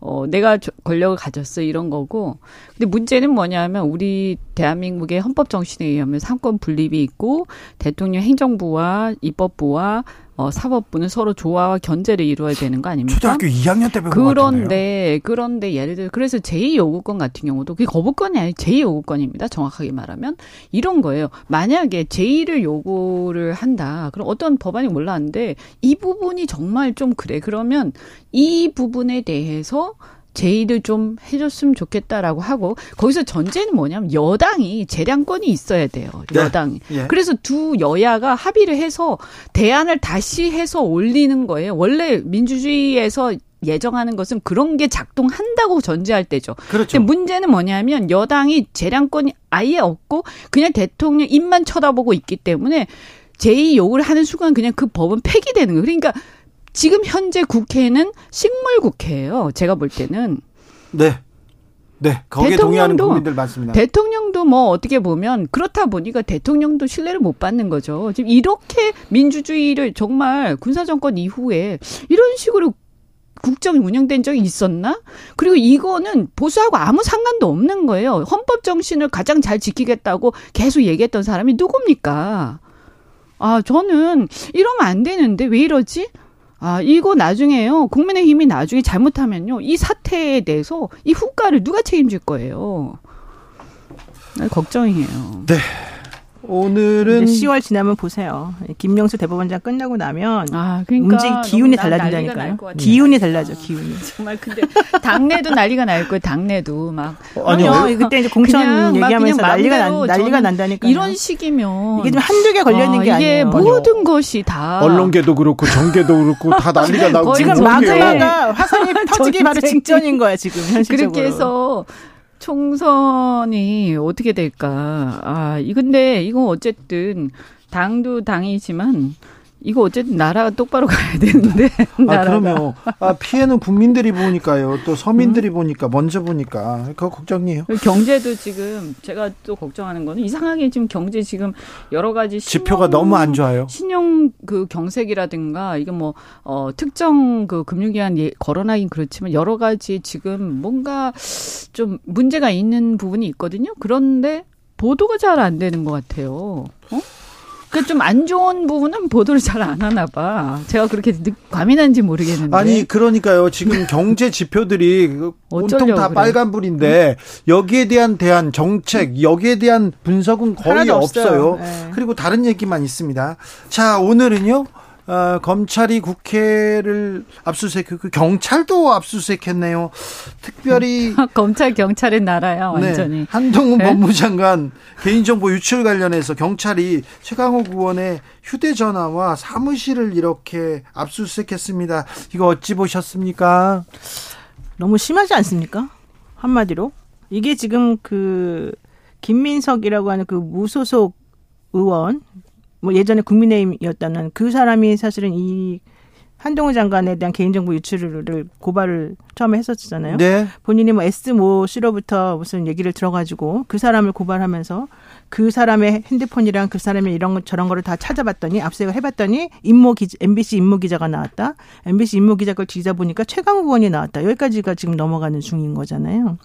어 내가 권력을 가졌어 이런 거고. 근데 문제는 뭐냐면 우리 대한민국의 헌법 정신에 의하면 삼권 분립이 있고 대통령 행정부와 입법부와 어, 사법부는 서로 조화와 견제를 이루어야 되는 거 아닙니까? 초등학교 2학년 때 배운 그런데 그런데 예를 들어 그래서 제2 요구권 같은 경우도 그게 거부권이 아니라 제2 요구권입니다. 정확하게 말하면 이런 거예요. 만약에 제2를 요구를 한다. 그럼 어떤 법안이 몰랐는데 이 부분이 정말 좀 그래. 그러면 이 부분에 대해서 제의를 좀 해줬으면 좋겠다라고 하고 거기서 전제는 뭐냐면 여당이 재량권이 있어야 돼요. 네. 여당이. 네. 예. 그래서 두 여야가 합의를 해서 대안을 다시 해서 올리는 거예요. 원래 민주주의에서 예정하는 것은 그런 게 작동한다고 전제할 때죠. 그렇죠. 근데 문제는 뭐냐면 여당이 재량권이 아예 없고 그냥 대통령 입만 쳐다보고 있기 때문에 제의 요구를 하는 순간 그냥 그 법은 폐기되는 거예요. 그러니까 지금 현재 국회는 식물 국회예요. 제가 볼 때는. 네. 네, 거기에 동의하는 국민들 많습니다. 대통령도 뭐 어떻게 보면 그렇다 보니까 대통령도 신뢰를 못 받는 거죠. 지금 이렇게 민주주의를 정말 군사정권 이후에 이런 식으로 국정이 운영된 적이 있었나? 그리고 이거는 보수하고 아무 상관도 없는 거예요. 헌법 정신을 가장 잘 지키겠다고 계속 얘기했던 사람이 누굽니까? 아, 저는 이러면 안 되는데 왜 이러지? 아, 이거 나중에요. 국민의힘이 나중에 잘못하면요. 이 사태에 대해서 이 후과를 누가 책임질 거예요. 걱정이에요. 네. 오늘은 10월 지나면 보세요. 김명수 대법원장 끝나고 나면 아, 그러니까 움직 기운이 달라진다니까요. 기운이 달라져. 기운이. 정말 근데 당내도 난리가 날 거예요. 당내도 막 어, 아니요. 그때 이제 공천 얘기하면서 난리가 난, 난리가 난다니까. 이런 식이면 이게 좀 한두 개 걸려 있는 게 아니에요. 이게 모든 아니요. 것이 다 언론계도 그렇고 정계도 그렇고 다 난리가 나고 지금 마그마가 화산이 터지기 바로 직전인 거야 지금 현실적으로. 그렇게 해서 총선이 어떻게 될까? 아, 이 근데 이거 어쨌든 당도 당이지만 이거 어쨌든 나라가 똑바로 가야 되는데. 아, 그러면 아, 피해는 국민들이 보니까요. 또 서민들이 음. 보니까 먼저 보니까 그거 걱정이에요. 경제도 지금 제가 또 걱정하는 거는 이상하게 지금 경제 지금 여러 가지 신용, 지표가 너무 안 좋아요. 신용 그 경색이라든가 이게 뭐 어, 특정 그 금융기관 예, 거론하긴 그렇지만 여러 가지 지금 뭔가 좀 문제가 있는 부분이 있거든요. 그런데 보도가 잘 안 되는 것 같아요. 어? 그 좀 안 좋은 부분은 보도를 잘 안 하나 봐. 제가 그렇게 과민한지 모르겠는데. 아니 그러니까요. 지금 경제 지표들이 그 온통 다 그래. 빨간불인데 여기에 대한 대한 정책, 여기에 대한 분석은 거의 없어요. 네. 그리고 다른 얘기만 있습니다. 자 오늘은요. 어, 검찰이 국회를 압수수색, 그 경찰도 압수수색했네요. 특별히 검찰 경찰은 나라야 네, 완전히. 네, 한동훈 네? 법무장관 개인정보 유출 관련해서 경찰이 최강욱 의원의 휴대전화와 사무실을 이렇게 압수수색했습니다. 이거 어찌 보셨습니까? 너무 심하지 않습니까? 한마디로 이게 지금 그 김민석이라고 하는 그 무소속 의원 뭐 예전에 국민의힘이었다는 그 사람이 사실은 이 한동훈 장관에 대한 개인정보 유출을 고발을 처음에 했었잖아요. 네. 본인이 뭐 S 모 씨로부터 무슨 얘기를 들어가지고 그 사람을 고발하면서 그 사람의 핸드폰이랑 그 사람의 이런 것 저런 거를 다 찾아봤더니 압수색을 해봤더니 임모 기 MBC 임모 기자가 나왔다. MBC 임모 기자 걸 뒤져 보니까 최강욱 의원이 나왔다. 여기까지가 지금 넘어가는 중인 거잖아요.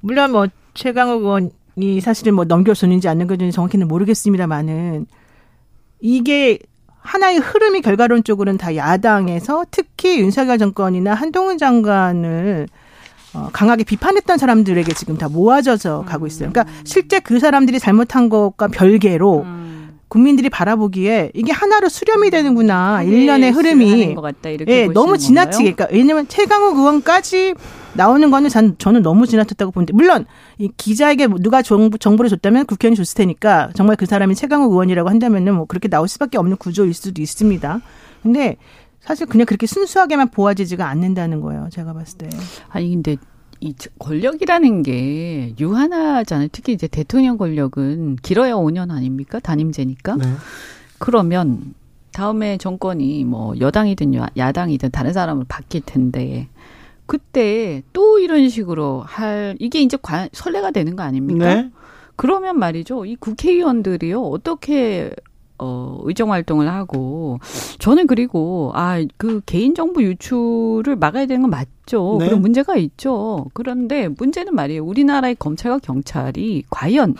물론 뭐 최강욱 의원 이 사실은 뭐 넘겨줬는지 안 넘겨줬는지 정확히는 모르겠습니다만은 이게 하나의 흐름이 결과론적으로는 다 야당에서 특히 윤석열 정권이나 한동훈 장관을 어, 강하게 비판했던 사람들에게 지금 다 모아져서 가고 있어요. 그러니까 실제 그 사람들이 잘못한 것과 별개로 음. 국민들이 바라보기에 이게 하나로 수렴이 되는구나. 일련의 흐름이. 예, 너무 지나치게. 그러니까 왜냐면 최강욱 의원까지 나오는 거는 전, 저는 너무 지나쳤다고 보는데 물론 이 기자에게 뭐 누가 정보, 정보를 줬다면 국회의원이 줬을 테니까 정말 그 사람이 최강욱 의원이라고 한다면은 뭐 그렇게 나올 수밖에 없는 구조일 수도 있습니다. 근데 사실 그냥 그렇게 순수하게만 보아지지가 않는다는 거예요. 제가 봤을 때. 아니 근데 이 권력이라는 게 유한하잖아요. 특히 이제 대통령 권력은 길어야 5년 아닙니까? 단임제니까. 네. 그러면 다음에 정권이 뭐 여당이든 야당이든 다른 사람을 바뀔 텐데 그때 또 이런 식으로 할 이게 이제 관, 선례가 되는 거 아닙니까? 네. 그러면 말이죠. 이 국회의원들이요 어떻게 어, 의정 활동을 하고 저는 그리고 아 그 개인 정보 유출을 막아야 되는 건 맞죠. 네. 그런 문제가 있죠. 그런데 문제는 말이에요. 우리나라의 검찰과 경찰이 과연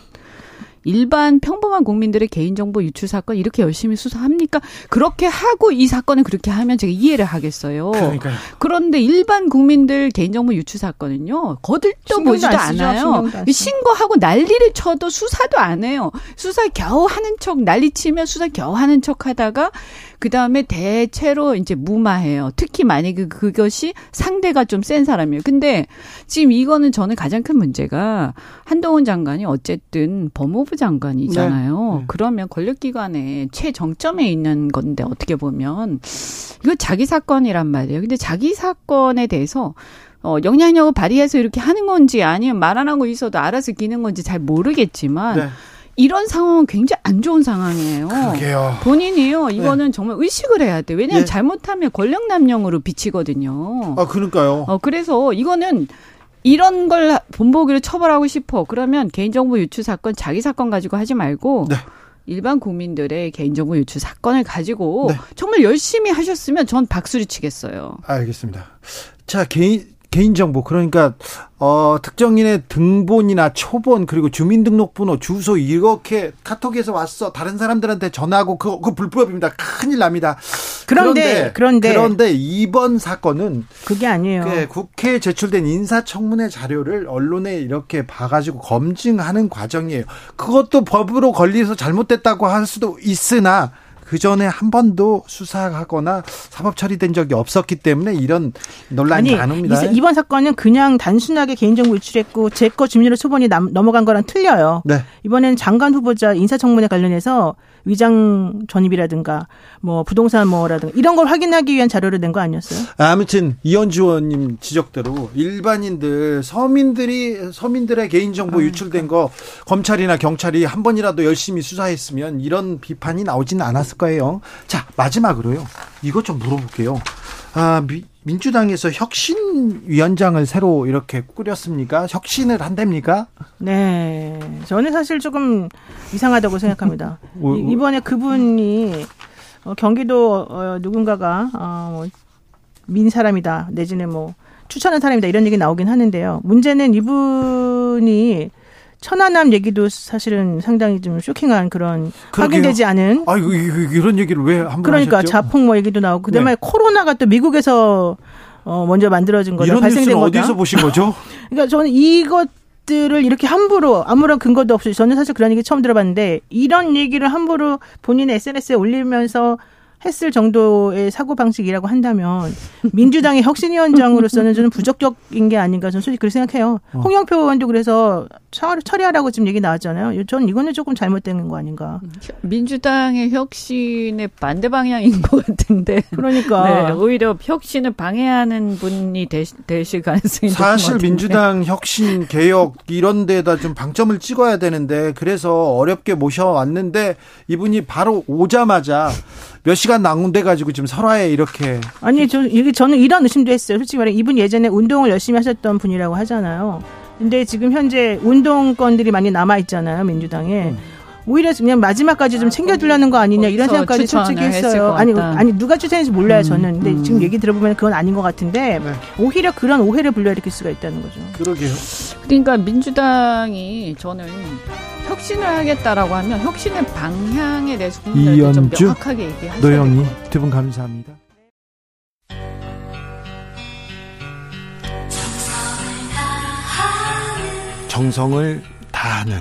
일반 평범한 국민들의 개인정보 유출 사건 이렇게 열심히 수사합니까? 그렇게 하고 이 사건을 그렇게 하면 제가 이해를 하겠어요. 그러니까요. 그런데 일반 국민들 개인정보 유출 사건은요. 거들떠 보지도 않아요. 신고하고 난리를 쳐도 수사도 안 해요. 수사 겨우 하는 척 난리 치면 수사 겨우 하는 척 하다가 그 다음에 대체로 이제 무마해요. 특히 만약에 그것이 상대가 좀 센 사람이에요. 근데 지금 이거는 저는 가장 큰 문제가 한동훈 장관이 어쨌든 법무부 장관이잖아요. 네. 네. 그러면 권력기관의 최정점에 있는 건데 어떻게 보면 이거 자기 사건이란 말이에요. 근데 자기 사건에 대해서 어, 영향력을 발휘해서 이렇게 하는 건지 아니면 말 안 하고 있어도 알아서 기는 건지 잘 모르겠지만 네. 이런 상황은 굉장히 안 좋은 상황이에요. 그러게요. 본인이요. 이거는 네. 정말 의식을 해야 돼. 왜냐하면 예. 잘못하면 권력남용으로 비치거든요. 아, 그러니까요. 어, 그래서 이거는 이런 걸 본보기로 처벌하고 싶어. 그러면 개인정보 유출 사건 자기 사건 가지고 하지 말고 네. 일반 국민들의 개인정보 유출 사건을 가지고 네. 정말 열심히 하셨으면 전 박수를 치겠어요. 알겠습니다. 자, 개인 개인정보 그러니까 어 특정인의 등본이나 초본 그리고 주민등록번호 주소 이렇게 카톡에서 왔어. 다른 사람들한테 전화하고 그거, 그거 불법입니다. 큰일 납니다. 그런데 그런데 그런데. 이번 사건은 그게 아니에요. 그 국회에 제출된 인사청문회 자료를 언론에 이렇게 봐가지고 검증하는 과정이에요. 그것도 법으로 걸려서 잘못됐다고 할 수도 있으나 그 전에 한 번도 수사하거나 사법 처리된 적이 없었기 때문에 이런 논란이 안 옵니다. 이번 사건은 그냥 단순하게 개인정보 유출했고 제 거 주민으로 초본이 남, 넘어간 거랑 틀려요. 네. 이번에는 장관 후보자 인사청문회 관련해서 위장 전입이라든가 뭐 부동산 뭐라든가 이런 걸 확인하기 위한 자료를 낸 거 아니었어요? 아무튼 이현주 의원님 지적대로 일반인들 서민들이 서민들의 개인정보 아, 유출된 거 검찰이나 경찰이 한 번이라도 열심히 수사했으면 이런 비판이 나오지는 않았을 거예요. 자 마지막으로요. 이것 좀 물어볼게요. 아, 미, 민주당에서 혁신위원장을 새로 이렇게 꾸렸습니까? 혁신을 한답니까? 네. 저는 사실 조금 이상하다고 생각합니다. 뭐, 뭐. 이번에 그분이 어, 경기도 어, 누군가가 어, 뭐, 민 사람이다 내지는 뭐 추천한 사람이다 이런 얘기 나오긴 하는데요. 문제는 이분이 천안함 얘기도 사실은 상당히 좀 쇼킹한 그런 그러게요. 확인되지 않은. 아, 이거, 이런 얘기를 왜 한번 그러니까 하셨죠? 자폭 뭐 얘기도 나오고 그다음에 네. 코로나가 또 미국에서 어 먼저 만들어진 거다 이런 발생된 거다. 어디서 보신 거죠? 그러니까 저는 이것 들을 이렇게 함부로 아무런 근거도 없이 저는 사실 그런 얘기 처음 들어봤는데 이런 얘기를 함부로 본인의 SNS에 올리면서 했을 정도의 사고 방식이라고 한다면 민주당의 혁신위원장으로서는 저는 부적격인 게 아닌가 저는 솔직히 그렇게 생각해요. 어. 홍영표 의원도 그래서 처리하라고 지금 얘기 나왔잖아요. 저는 이거는 조금 잘못된 거 아닌가. 민주당의 혁신의 반대 방향인 것 같은데. 그러니까 네, 오히려 혁신을 방해하는 분이 되시, 되실 가능성이 사실 민주당 혁신 개혁 이런 데다 좀 방점을 찍어야 되는데 그래서 어렵게 모셔왔는데 이분이 바로 오자마자 몇 시간 낭운돼 가지고 지금 설화에 이렇게 아니 저 이게 저는 이런 의심도 했어요. 솔직히 말해 이분 예전에 운동을 열심히 하셨던 분이라고 하잖아요. 근데 지금 현재 운동권들이 많이 남아 있잖아요 민주당에. 음. 오히려 그냥 마지막까지 좀 챙겨주려는 거 아니냐 이런 생각까지 솔직히 했어요. 아니 아니 누가 추천했는지 몰라요 음, 저는. 근데 음. 지금 얘기 들어보면 그건 아닌 것 같은데 네. 오히려 그런 오해를 불러일으킬 수가 있다는 거죠. 그러게요. 그러니까 민주당이 저는 혁신을 하겠다라고 하면 혁신의 방향에 대해서 국민들에게 좀 명확하게 얘기하셔야 노영희 두 분 감사합니다. 정성을 다하는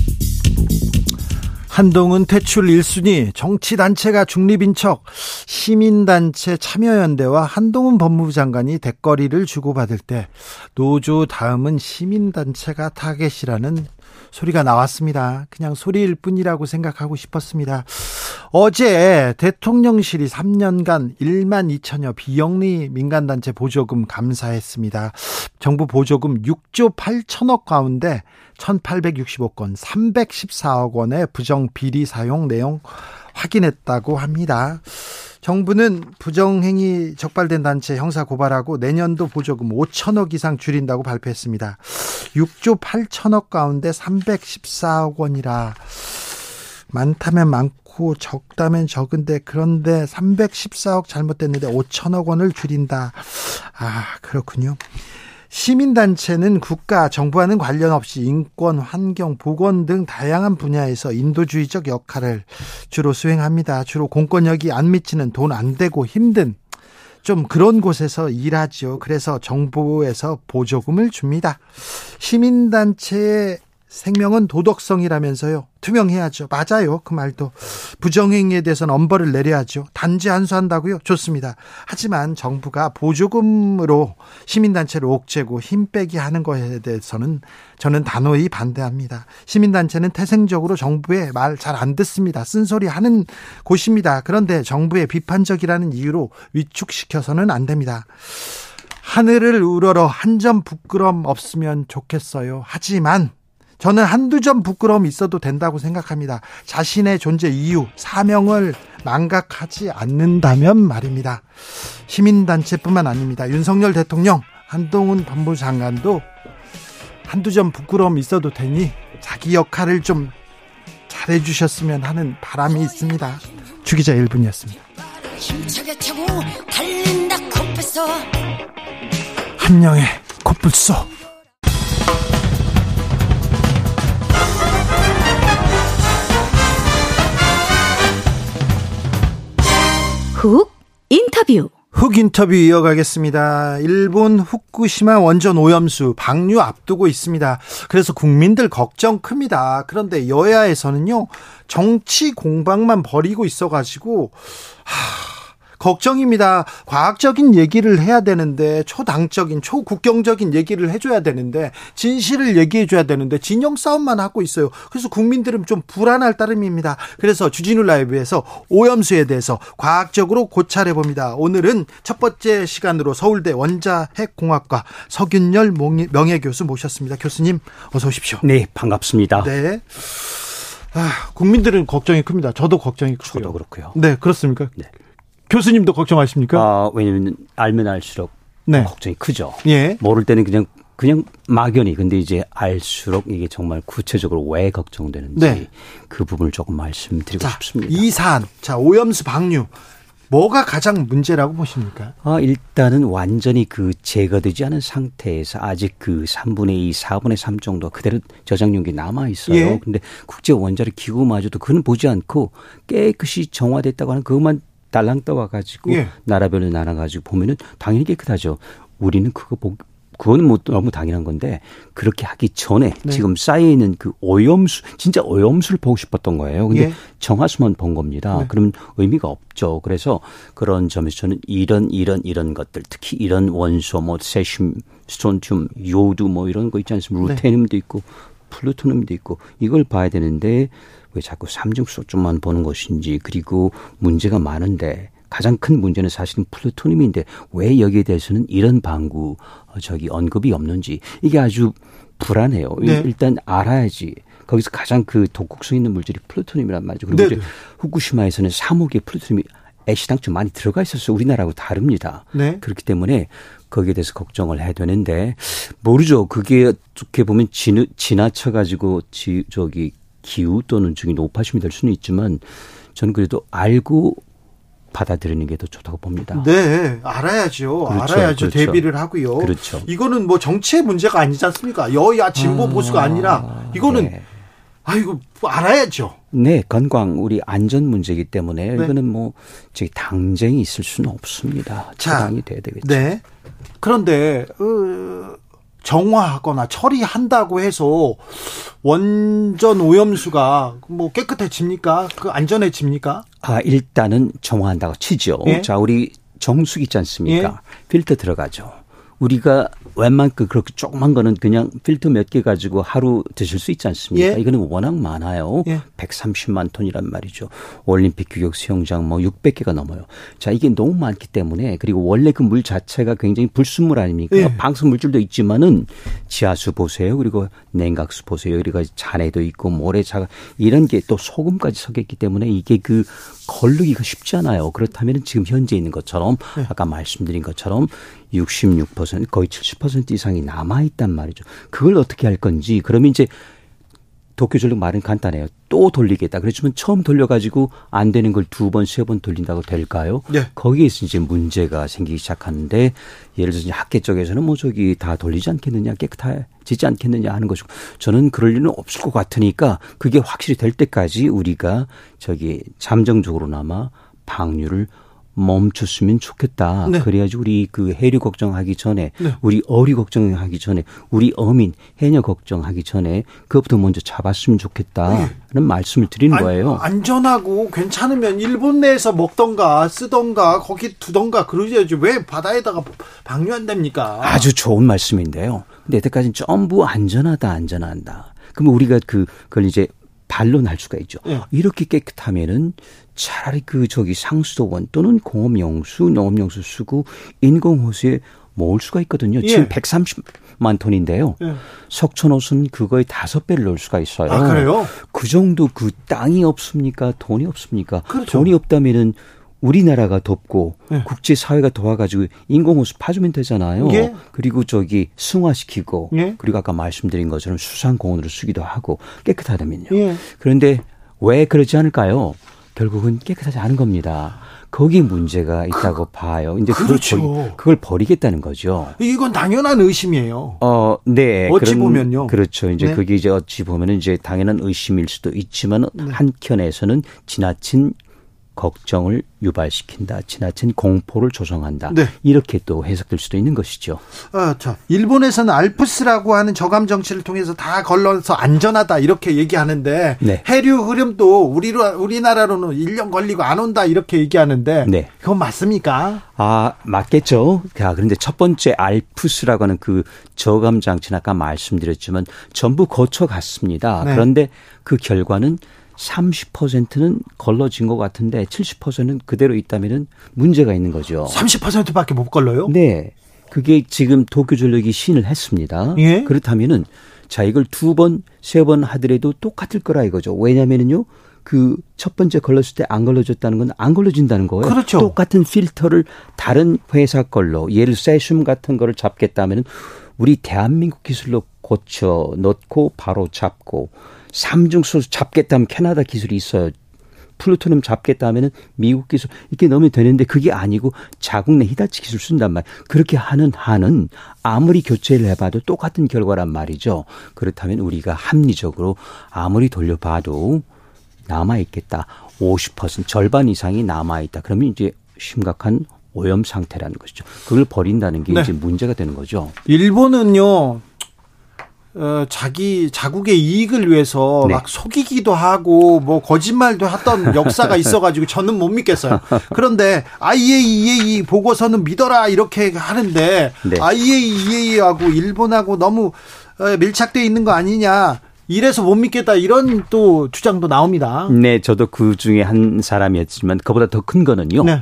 한동훈 퇴출 1순위 정치단체가 중립인 척 시민단체 참여연대와 한동훈 법무부 장관이 대거리를 주고받을 때 노조 다음은 시민단체가 타겟이라는 소리가 나왔습니다. 그냥 소리일 뿐이라고 생각하고 싶었습니다. 어제 대통령실이 3년간 1만 2천여 비영리 민간단체 보조금 감사했습니다. 정부 보조금 6조 8천억 가운데 1865건 314억 원의 부정 비리 사용 내용 확인했다고 합니다. 정부는 부정행위 적발된 단체 형사 고발하고 내년도 보조금 5천억 이상 줄인다고 발표했습니다. 6조 8천억 가운데 314억 원이라 많다면 많 고 적다면 적은데 그런데 314억 잘못됐는데 5천억 원을 줄인다. 아, 그렇군요. 시민단체는 국가, 정부와는 관련 없이 인권, 환경, 보건 등 다양한 분야에서 인도주의적 역할을 주로 수행합니다. 주로 공권력이 안 미치는 돈 안 되고 힘든 좀 그런 곳에서 일하지요. 그래서 정부에서 보조금을 줍니다. 시민단체의 생명은 도덕성이라면서요. 투명해야죠. 맞아요. 그 말도. 부정행위에 대해서는 엄벌을 내려야죠. 단지 한수한다고요? 좋습니다. 하지만 정부가 보조금으로 시민단체를 옥죄고 힘 빼기 하는 것에 대해서는 저는 단호히 반대합니다. 시민단체는 태생적으로 정부의 말 잘 안 듣습니다. 쓴소리 하는 곳입니다. 그런데 정부의 비판적이라는 이유로 위축시켜서는 안 됩니다. 하늘을 우러러 한 점 부끄럼 없으면 좋겠어요. 하지만 저는 한두 점 부끄러움 있어도 된다고 생각합니다. 자신의 존재 이유, 사명을 망각하지 않는다면 말입니다. 시민단체뿐만 아닙니다. 윤석열 대통령, 한동훈 법무 장관도 한두 점 부끄러움 있어도 되니 자기 역할을 좀 잘해주셨으면 하는 바람이 있습니다. 주기자 1분이었습니다. 한영의 코뿔소 훅 인터뷰. 훅 인터뷰 이어가겠습니다. 일본 후쿠시마 원전 오염수 방류 앞두고 있습니다. 그래서 국민들 걱정 큽니다. 그런데 여야에서는요, 정치 공방만 벌이고 있어가지고, 하, 걱정입니다. 과학적인 얘기를 해야 되는데 초당적인 초국경적인 얘기를 해줘야 되는데 진실을 얘기해줘야 되는데 진영 싸움만 하고 있어요. 그래서 국민들은 좀 불안할 따름입니다. 그래서 주진우 라이브에서 오염수에 대해서 과학적으로 고찰해 봅니다. 오늘은 첫 번째 시간으로 서울대 원자핵공학과 서균열 명예교수 모셨습니다. 교수님 어서 오십시오. 네 반갑습니다. 네. 아, 국민들은 걱정이 큽니다. 저도 걱정이 크고요. 저도 그렇고요. 네, 그렇습니까? 네. 교수님도 걱정하십니까? 아, 왜냐면 알면 알수록 네. 걱정이 크죠. 예. 모를 때는 그냥 그냥 막연히 근데 이제 알수록 이게 정말 구체적으로 왜 걱정되는지 네. 그 부분을 조금 말씀드리고 자, 싶습니다. 이 사안, 자 오염수 방류 뭐가 가장 문제라고 보십니까? 아, 일단은 완전히 그 제거되지 않은 상태에서 아직 그 3분의 2, 4분의 3 정도 그대로 저장용기 남아 있어요. 예. 근데 국제 원자력 기구마저도 그는 보지 않고 깨끗이 정화됐다고 하는 그것만 달랑 떠와 가지고 예. 나라별로 나눠 가지고 보면은 당연히 깨끗하죠. 우리는 그거 보, 그거는 뭐 너무 당연한 건데 그렇게 하기 전에 네. 지금 쌓여 있는 그 오염수 진짜 오염수를 보고 싶었던 거예요. 근데 예. 정화수만 본 겁니다. 네. 그러면 의미가 없죠. 그래서 그런 점에서 저는 이런 이런 이런 것들 특히 이런 원소 뭐 세슘, 스트론튬, 요오드 뭐 이런 거 있지 않습니까? 네. 루테늄도 있고 플루토늄도 있고 이걸 봐야 되는데 왜 자꾸 삼중수소만 보는 것인지 그리고 문제가 많은데 가장 큰 문제는 사실은 플루토늄인데 왜 여기에 대해서는 일언반구 어, 저기 언급이 없는지 이게 아주 불안해요. 네. 일단 알아야지. 거기서 가장 그 독극성 있는 물질이 플루토늄이란 말이죠. 그리고 네. 이제 후쿠시마에서는 3호기에 플루토늄이 애시당초 좀 많이 들어가 있었어요. 우리나라하고 다릅니다. 네. 그렇기 때문에 거기에 대해서 걱정을 해야 되는데 모르죠. 그게 어떻게 보면 지, 지나쳐 가지고 지 저기 기후 또는 중이 높아심이 될 수는 있지만 저는 그래도 알고 받아들이는 게 더 좋다고 봅니다. 네, 알아야죠. 그렇죠, 알아야죠. 그렇죠. 대비를 하고요. 그렇죠. 이거는 뭐 정치의 문제가 아니지 않습니까? 여야 진보 아, 보수가 아니라 이거는 네. 아이고 알아야죠. 네, 건강 우리 안전 문제이기 때문에 네. 이거는 뭐 저기 당쟁이 있을 수는 없습니다. 차당이 돼야 되겠죠. 네. 그런데 어, 정화하거나 처리한다고 해서 원전 오염수가 뭐 깨끗해집니까? 그 안전해집니까? 아, 일단은 정화한다고 치죠. 예? 자, 우리 정수기 있지 않습니까? 예? 필터 들어가죠. 우리가 웬만큼 그렇게 조그만 거는 그냥 필터 몇 개 가지고 하루 드실 수 있지 않습니까? 예? 이거는 워낙 많아요. 예? 130만 톤이란 말이죠. 올림픽 규격 수영장 뭐 600개가 넘어요. 자, 이게 너무 많기 때문에 그리고 원래 그 물 자체가 굉장히 불순물 아닙니까? 예? 방수 물질도 있지만은 지하수 보세요. 그리고 냉각수 보세요. 그리고 잔해도 있고 모래자가 이런 게 또 소금까지 섞여 있기 때문에 이게 그 걸르기가 쉽지 않아요. 그렇다면 지금 현재 있는 것처럼 네. 아까 말씀드린 것처럼 66% 거의 70% 이상이 남아 있단 말이죠. 그걸 어떻게 할 건지 그러면 이제 도쿄 전력 말은 간단해요. 또 돌리겠다. 그렇지만 처음 돌려가지고 안 되는 걸 두 번, 세 번 돌린다고 될까요? 네. 거기에서 이제 문제가 생기기 시작하는데 예를 들어서 학계 쪽에서는 뭐 저기 다 돌리지 않겠느냐, 깨끗하지 않겠느냐 하는 것이고 저는 그럴 리는 없을 것 같으니까 그게 확실히 될 때까지 우리가 저기 잠정적으로나마 방류를 멈췄으면 좋겠다. 네. 그래야지 우리 그 해류 걱정하기 전에 네. 우리 어리 걱정하기 전에 우리 어민 해녀 걱정하기 전에 그것부터 먼저 잡았으면 좋겠다는 네. 말씀을 드리는 안, 거예요. 안전하고 괜찮으면 일본 내에서 먹던가 쓰던가 거기 두던가 그러셔야지 왜 바다에다가 방류한답니까? 아주 좋은 말씀인데요. 근데 여태까지는 전부 안전하다 안전한다. 그러면 우리가 그 그걸 이제 반론할 수가 있죠. 네. 이렇게 깨끗하면은 차라리 그 저기 상수도원 또는 공업용수, 농업용수 쓰고 인공호수에 모을 수가 있거든요. 예. 지금 130만 톤인데요. 예. 석촌호수는 그거의 다섯 배를 넣을 수가 있어요. 아, 그래요? 그 정도 그 땅이 없습니까? 돈이 없습니까? 그렇죠. 돈이 없다면은 우리나라가 돕고 예. 국제 사회가 도와가지고 인공호수 파주면 되잖아요. 예. 그리고 저기 승화시키고 예. 그리고 아까 말씀드린 것처럼 수산공원으로 쓰기도 하고 깨끗하다면요. 예. 그런데 왜 그러지 않을까요? 결국은 깨끗하지 않은 겁니다. 거기 문제가 있다고 그, 봐요. 이제 그렇죠. 그걸, 버리, 그걸 버리겠다는 거죠. 이건 당연한 의심이에요. 어, 네. 어찌 그런, 보면요. 그렇죠. 이제 네. 그게 이제 어찌 보면은 이제 당연한 의심일 수도 있지만 네. 한켠에서는 지나친 걱정을 유발시킨다. 지나친 공포를 조성한다. 네. 이렇게 또 해석될 수도 있는 것이죠. 아, 자, 일본에서는 알프스라고 하는 저감 정치를 통해서 다 걸러서 안전하다 이렇게 얘기하는데 네. 해류 흐름도 우리로 우리나라로는 1년 걸리고 안 온다 이렇게 얘기하는데 네. 그건 맞습니까? 아, 맞겠죠. 자, 그런데 첫 번째 알프스라고 하는 그 저감 장치는 아까 말씀드렸지만 전부 거쳐 갔습니다. 네. 그런데 그 결과는 30%는 걸러진 것 같은데 70%는 그대로 있다면은 문제가 있는 거죠. 30%밖에 못 걸러요? 네. 그게 지금 도쿄 전력이 시인을 했습니다. 예? 그렇다면은 자 이걸 두 번, 세 번 하더라도 똑같을 거라 이거죠. 왜냐면은요. 그 첫 번째 걸렀을 때 안 걸러졌다는 건 안 걸러진다는 거예요. 그렇죠. 똑같은 필터를 다른 회사 걸로 예를 세슘 같은 거를 잡겠다면은 우리 대한민국 기술로 고쳐 넣고 바로 잡고 삼중수 잡겠다면 캐나다 기술이 있어요. 플루토늄 잡겠다 하면은 미국 기술 이렇게 넣으면 되는데 그게 아니고 자국 내 히다치 기술 쓴단 말. 그렇게 하는 한은 아무리 교체를 해봐도 똑같은 결과란 말이죠. 그렇다면 우리가 합리적으로 아무리 돌려봐도 남아 있겠다. 50% 절반 이상이 남아 있다. 그러면 이제 심각한 오염 상태라는 것이죠. 그걸 버린다는 게 네. 이제 문제가 되는 거죠. 일본은요. 어, 자기 자국의 이익을 위해서 네. 막 속이기도 하고 뭐 거짓말도 했던 역사가 있어가지고 저는 못 믿겠어요. 그런데 IAEA 보고서는 믿어라 이렇게 하는데 네. IAEA하고 일본하고 너무 어, 밀착돼 있는 거 아니냐. 이래서 못 믿겠다 이런 또 주장도 나옵니다. 네, 저도 그 중에 한 사람이었지만 그보다 더 큰 거는요. 네.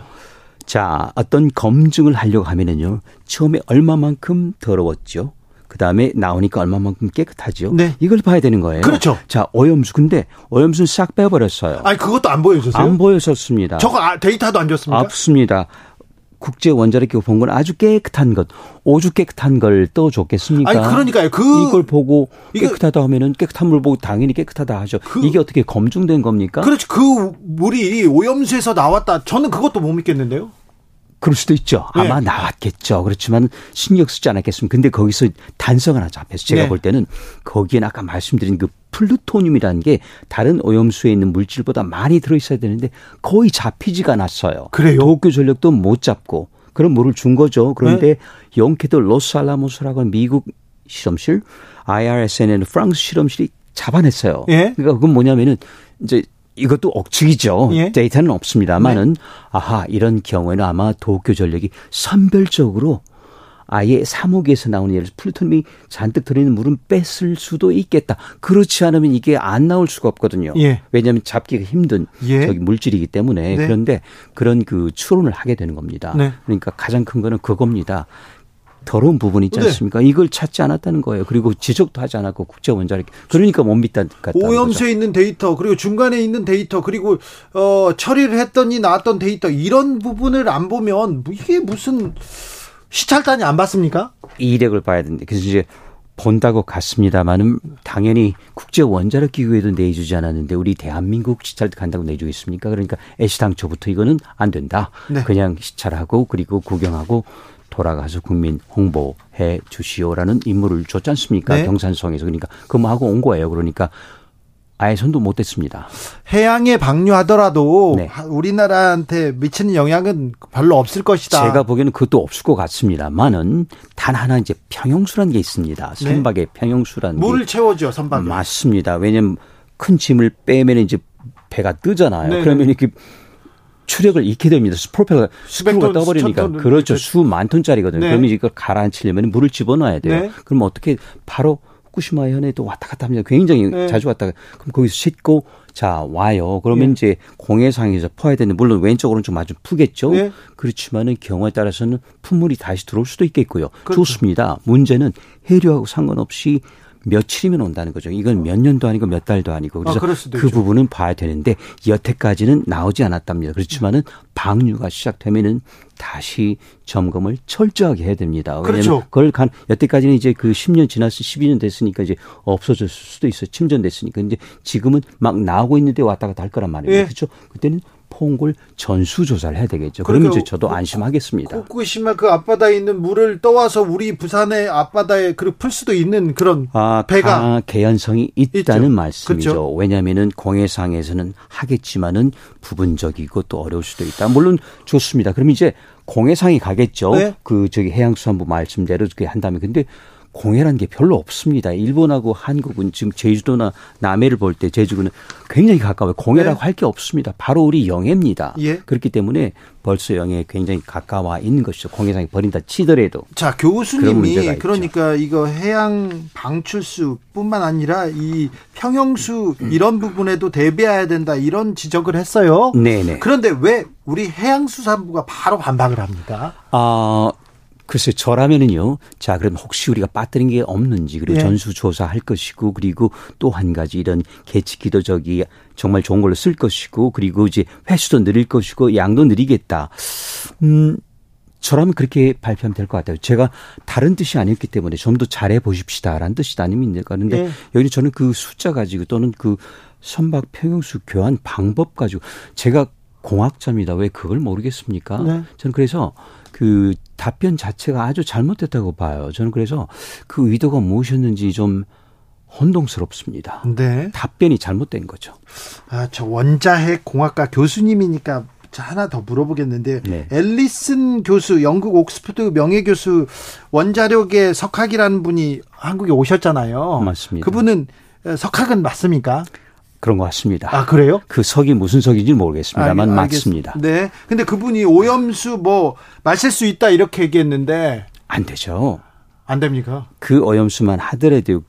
자, 어떤 검증을 하려고 하면은요. 처음에 얼마만큼 더러웠죠. 그 다음에 나오니까 얼마만큼 깨끗하죠. 네. 이걸 봐야 되는 거예요. 그렇죠. 자, 오염수. 근데 오염수는 싹 빼버렸어요. 아니, 그것도 안 보여줬어요? 안 보여줬습니다. 저거 아, 데이터도 안 줬습니까? 없습니다. 국제 원자력 기구 본 건 아주 깨끗한 것, 오죽 깨끗한 걸 떠줬겠습니까? 아니 그러니까요. 그 이걸 보고 깨끗하다 하면은 깨끗한 물 보고 당연히 깨끗하다 하죠. 그, 이게 어떻게 검증된 겁니까? 그렇죠. 그 물이 오염수에서 나왔다. 저는 그것도 못 믿겠는데요. 그럴 수도 있죠. 아마 네. 나왔겠죠. 그렇지만 신경 쓰지 않았겠습니까? 근데 거기서 단서가 하나 잡혀서 제가 네. 볼 때는 거기에 아까 말씀드린 그 플루토늄이라는 게 다른 오염수에 있는 물질보다 많이 들어있어야 되는데 거의 잡히지가 않았어요. 그래요? 도쿄 전력도 못 잡고 그런 물을 준 거죠. 그런데 네. 영케도 로스알라모스라고 하는 미국 실험실, IRSN은 프랑스 실험실이 잡아냈어요. 예? 그러니까 그건 뭐냐면은 이제 이것도 억측이죠. 예? 데이터는 없습니다만은 네. 아하 이런 경우에는 아마 도쿄 전력이 선별적으로 아예 사목에서 나오는 예를 들어 플루토늄이 잔뜩 들어있는 물은 뺐을 수도 있겠다. 그렇지 않으면 이게 안 나올 수가 없거든요. 예. 왜냐하면 잡기가 힘든 예. 저기 물질이기 때문에 네. 그런데 그런 그 추론을 하게 되는 겁니다. 네. 그러니까 가장 큰 거는 그겁니다. 더러운 부분이 있지 네. 않습니까? 네. 이걸 찾지 않았다는 거예요. 그리고 지적도 하지 않았고 국제 원자력 그러니까 못 믿다 오염수에 있는 데이터 그리고 중간에 있는 데이터 그리고 어 처리를 했더니 나왔던 데이터 이런 부분을 안 보면 이게 무슨 시찰단이 안 봤습니까? 이력을 봐야 되는데 그래서 이제 본다고 갔습니다만은 당연히 국제 원자력 기구에도 내주지 않았는데 우리 대한민국 시찰 간다고 내주겠습니까? 그러니까 애시당초부터 이거는 안 된다. 네. 그냥 시찰하고 그리고 구경하고 돌아가서 국민 홍보해 주시오라는 임무를 줬지 않습니까? 네. 경산성에서 그러니까 그뭐 하고 온 거예요. 그러니까 아예 손도 못 댔습니다. 해양에 방류하더라도 네. 우리나라한테 미치는 영향은 별로 없을 것이다. 제가 보기에는 그것도 없을 것 같습니다만은 단 하나 이제 평형수라는 게 있습니다. 네. 선박에 네. 평형수라는 물을 채워줘 선박에. 맞습니다. 왜냐면 큰 짐을 빼면 이제 배가 뜨잖아요. 네. 그러면 이렇게 추력을 잃게 됩니다. 프로펠러 스크루가 떠버리니까 그렇죠. 수만 톤짜리거든요. 네. 그러면 이걸 가라앉히려면 물을 집어넣어야 돼요. 네. 그럼 어떻게 바로 후쿠시마 현에도 왔다 갔다 합니다. 굉장히 네. 자주 왔다. 가 그럼 거기서 싣고 자 와요. 그러면 네. 이제 공해상에서 퍼야 되는 물론 왼쪽으로는 좀 아주 푸겠죠. 네. 그렇지만은 경우에 따라서는 품물이 다시 들어올 수도 있겠고요. 그렇죠. 좋습니다. 문제는 해류하고 상관없이 며칠이면 온다는 거죠. 이건 몇 년도 아니고 몇 달도 아니고 그래서 아, 그 있죠. 부분은 봐야 되는데 여태까지는 나오지 않았답니다. 그렇지만은 방류가 시작되면은 다시 점검을 철저하게 해야 됩니다. 왜냐하면 그렇죠. 그걸 간 여태까지는 이제 그 10년 지났을 12년 됐으니까 이제 없어졌을 수도 있어요. 침전됐으니까. 근데 지금은 막 나오고 있는데 왔다 갔다 할 거란 말이에요. 예. 그렇죠? 그때는 퐁골 전수 조사를 해야 되겠죠. 그러면 이제 저도 안심하겠습니다. 후쿠시마 그 앞바다에 있는 물을 떠와서 우리 부산의 앞바다에 풀 수도 있는 그런 아, 배가 개연성이 있다는 있죠. 말씀이죠. 그렇죠? 왜냐하면은 공해상에서는 하겠지만은 부분적이고 또 어려울 수도 있다. 물론 좋습니다. 그럼 이제 공해상이 가겠죠. 네? 그 저기 해양수산부 말씀대로 그렇게 한다면 근데 공해라는 게 별로 없습니다. 일본하고 한국은 지금 제주도나 남해를 볼 때 제주도는 굉장히 가까워요. 공해라고 네. 할게 없습니다. 바로 우리 영해입니다. 예. 그렇기 때문에 벌써 영해에 굉장히 가까워 있는 것이죠. 공해상이 버린다 치더라도. 자, 교수님이 그러니까 이거 해양 방출수뿐만 아니라 이 평형수 이런 부분에도 대비해야 된다 이런 지적을 했어요. 네 네. 그런데 왜 우리 해양수산부가 바로 반박을 합니까? 아, 글쎄 저라면은요. 자, 그럼 혹시 우리가 빠뜨린 게 없는지 그리고 예. 전수 조사할 것이고 그리고 또 한 가지 이런 계측기도 저기 정말 좋은 걸로 쓸 것이고 그리고 이제 횟수도 늘릴 것이고 양도 늘리겠다. 음. 저라면 그렇게 발표하면 될 것 같아요. 제가 다른 뜻이 아니었기 때문에 좀 더 잘해 보십시다라는 뜻이 아닙니까? 그런데 네. 여기 저는 그 숫자 가지고 또는 그 선박 평형수 교환 방법 가지고 제가 공학자입니다. 왜 그걸 모르겠습니까? 네. 저는 그래서 그 답변 자체가 아주 잘못됐다고 봐요. 저는 그래서 그 의도가 무엇이었는지 좀 혼동스럽습니다. 네. 답변이 잘못된 거죠. 아, 저 원자핵 공학과 교수님이니까 자, 하나 더 물어보겠는데 네. 앨리슨 교수 영국 옥스퍼드 명예 교수 원자력의 석학이라는 분이 한국에 오셨잖아요. 맞습니다. 그분은 석학은 맞습니까? 그런 것 같습니다. 아, 그래요? 그 석이 무슨 석인지 모르겠습니다만 아, 맞습니다. 네. 근데 그분이 오염수 뭐 마실 수 있다 이렇게 얘기했는데 안 되죠. 안 됩니까? 그 오염수만 하더라도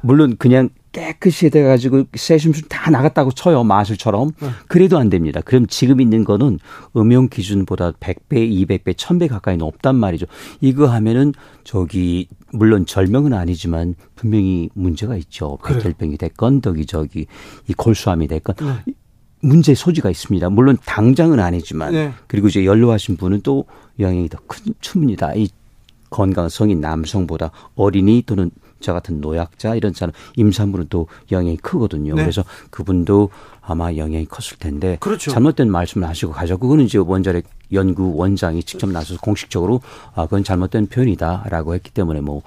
물론 그냥 깨끗이 돼가지고 세슘수 다 나갔다고 쳐요 마술처럼 네. 그래도 안 됩니다. 그럼 지금 있는 거는 음용 기준보다 100배, 200배, 1000배 가까이 높단 말이죠. 이거 하면은 저기 물론 절명은 아니지만 분명히 문제가 있죠. 백혈병이 됐건 덕이 저기 이 골수암이 됐건 네. 문제 소지가 있습니다. 물론 당장은 아니지만 네. 그리고 이제 연로하신 분은 또 영향이 더 큰 춥니다. 이 건강성인 남성보다 어린이 또는 저 같은 노약자 이런 사람 임산부는 또 영향이 크거든요. 네. 그래서 그분도 아마 영향이 컸을 텐데 그렇죠. 잘못된 말씀을 하시고 가죠. 그거는 이제 원자력 연구 원장이 직접 나서서 공식적으로 아 그건 잘못된 표현이다라고 했기 때문에 뭐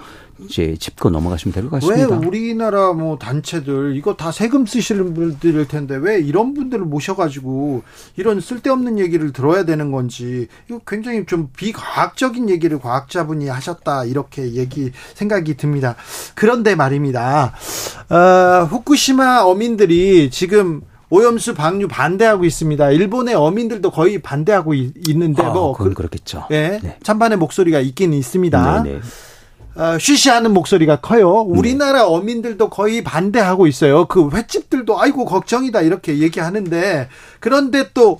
이제 짚고 넘어가시면 될 것 같습니다. 왜 우리나라 뭐 단체들 이거 다 세금 쓰시는 분들일 텐데 왜 이런 분들을 모셔가지고 이런 쓸데없는 얘기를 들어야 되는 건지 이거 굉장히 좀 비과학적인 얘기를 과학자분이 하셨다 이렇게 얘기 생각이 듭니다. 그런데 말입니다. 어, 후쿠시마 어민들이 지금 오염수 방류 반대하고 있습니다. 일본의 어민들도 거의 반대하고 있는데 아, 뭐 그건 그 렇겠죠. 네, 네. 찬반의 목소리가 있긴 있습니다. 네, 네. 어, 쉬쉬하는 목소리가 커요. 네. 우리나라 어민들도 거의 반대하고 있어요. 그 횟집들도 아이고 걱정이다 이렇게 얘기하는데 그런데 또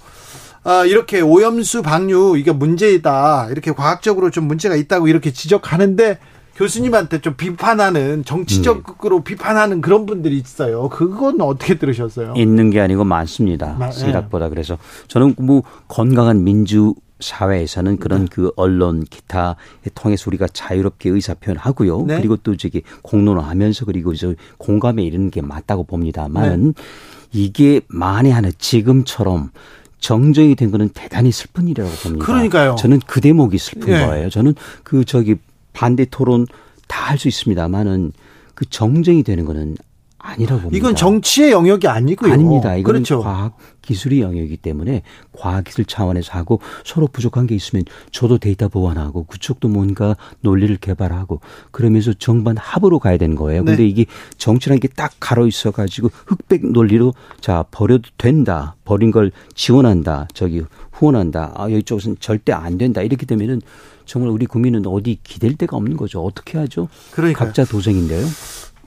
어, 이렇게 오염수 방류 이게 문제이다 이렇게 과학적으로 좀 문제가 있다고 이렇게 지적하는데 교수님한테 좀 비판하는 정치적으로 네. 비판하는 그런 분들이 있어요. 그건 어떻게 들으셨어요? 있는 게 아니고 많습니다. 마, 생각보다 네. 그래서 저는 뭐 건강한 민주 사회에서는 그런 네. 그 언론 기타에 통해서 우리가 자유롭게 의사 표현하고요. 네. 그리고 또 저기 공론화하면서 그리고 저 공감에 이르는 게 맞다고 봅니다만 네. 이게 만에 하나 지금처럼 정정이 된 거는 대단히 슬픈 일이라고 봅니다. 그러니까요. 저는 그 대목이 슬픈 네. 거예요. 저는 그 저기 반대 토론 다 할 수 있습니다만은 그 정정이 되는 거는 아니라고 봅니다. 이건 정치의 영역이 아니고요. 아닙니다. 이건 그렇죠. 과학 기술의 영역이기 때문에 과학 기술 차원에서 하고 서로 부족한 게 있으면 저도 데이터 보완하고 그쪽도 뭔가 논리를 개발하고 그러면서 정반 합으로 가야 되는 거예요. 네. 근데 이게 정치라는 게 딱 가로 있어 가지고 흑백 논리로 자 버려도 된다. 버린 걸 지원한다. 저기 후원한다. 아 이쪽은 절대 안 된다. 이렇게 되면은 정말 우리 국민은 어디 기댈 데가 없는 거죠. 어떻게 하죠? 그러니까 각자 도생인데요.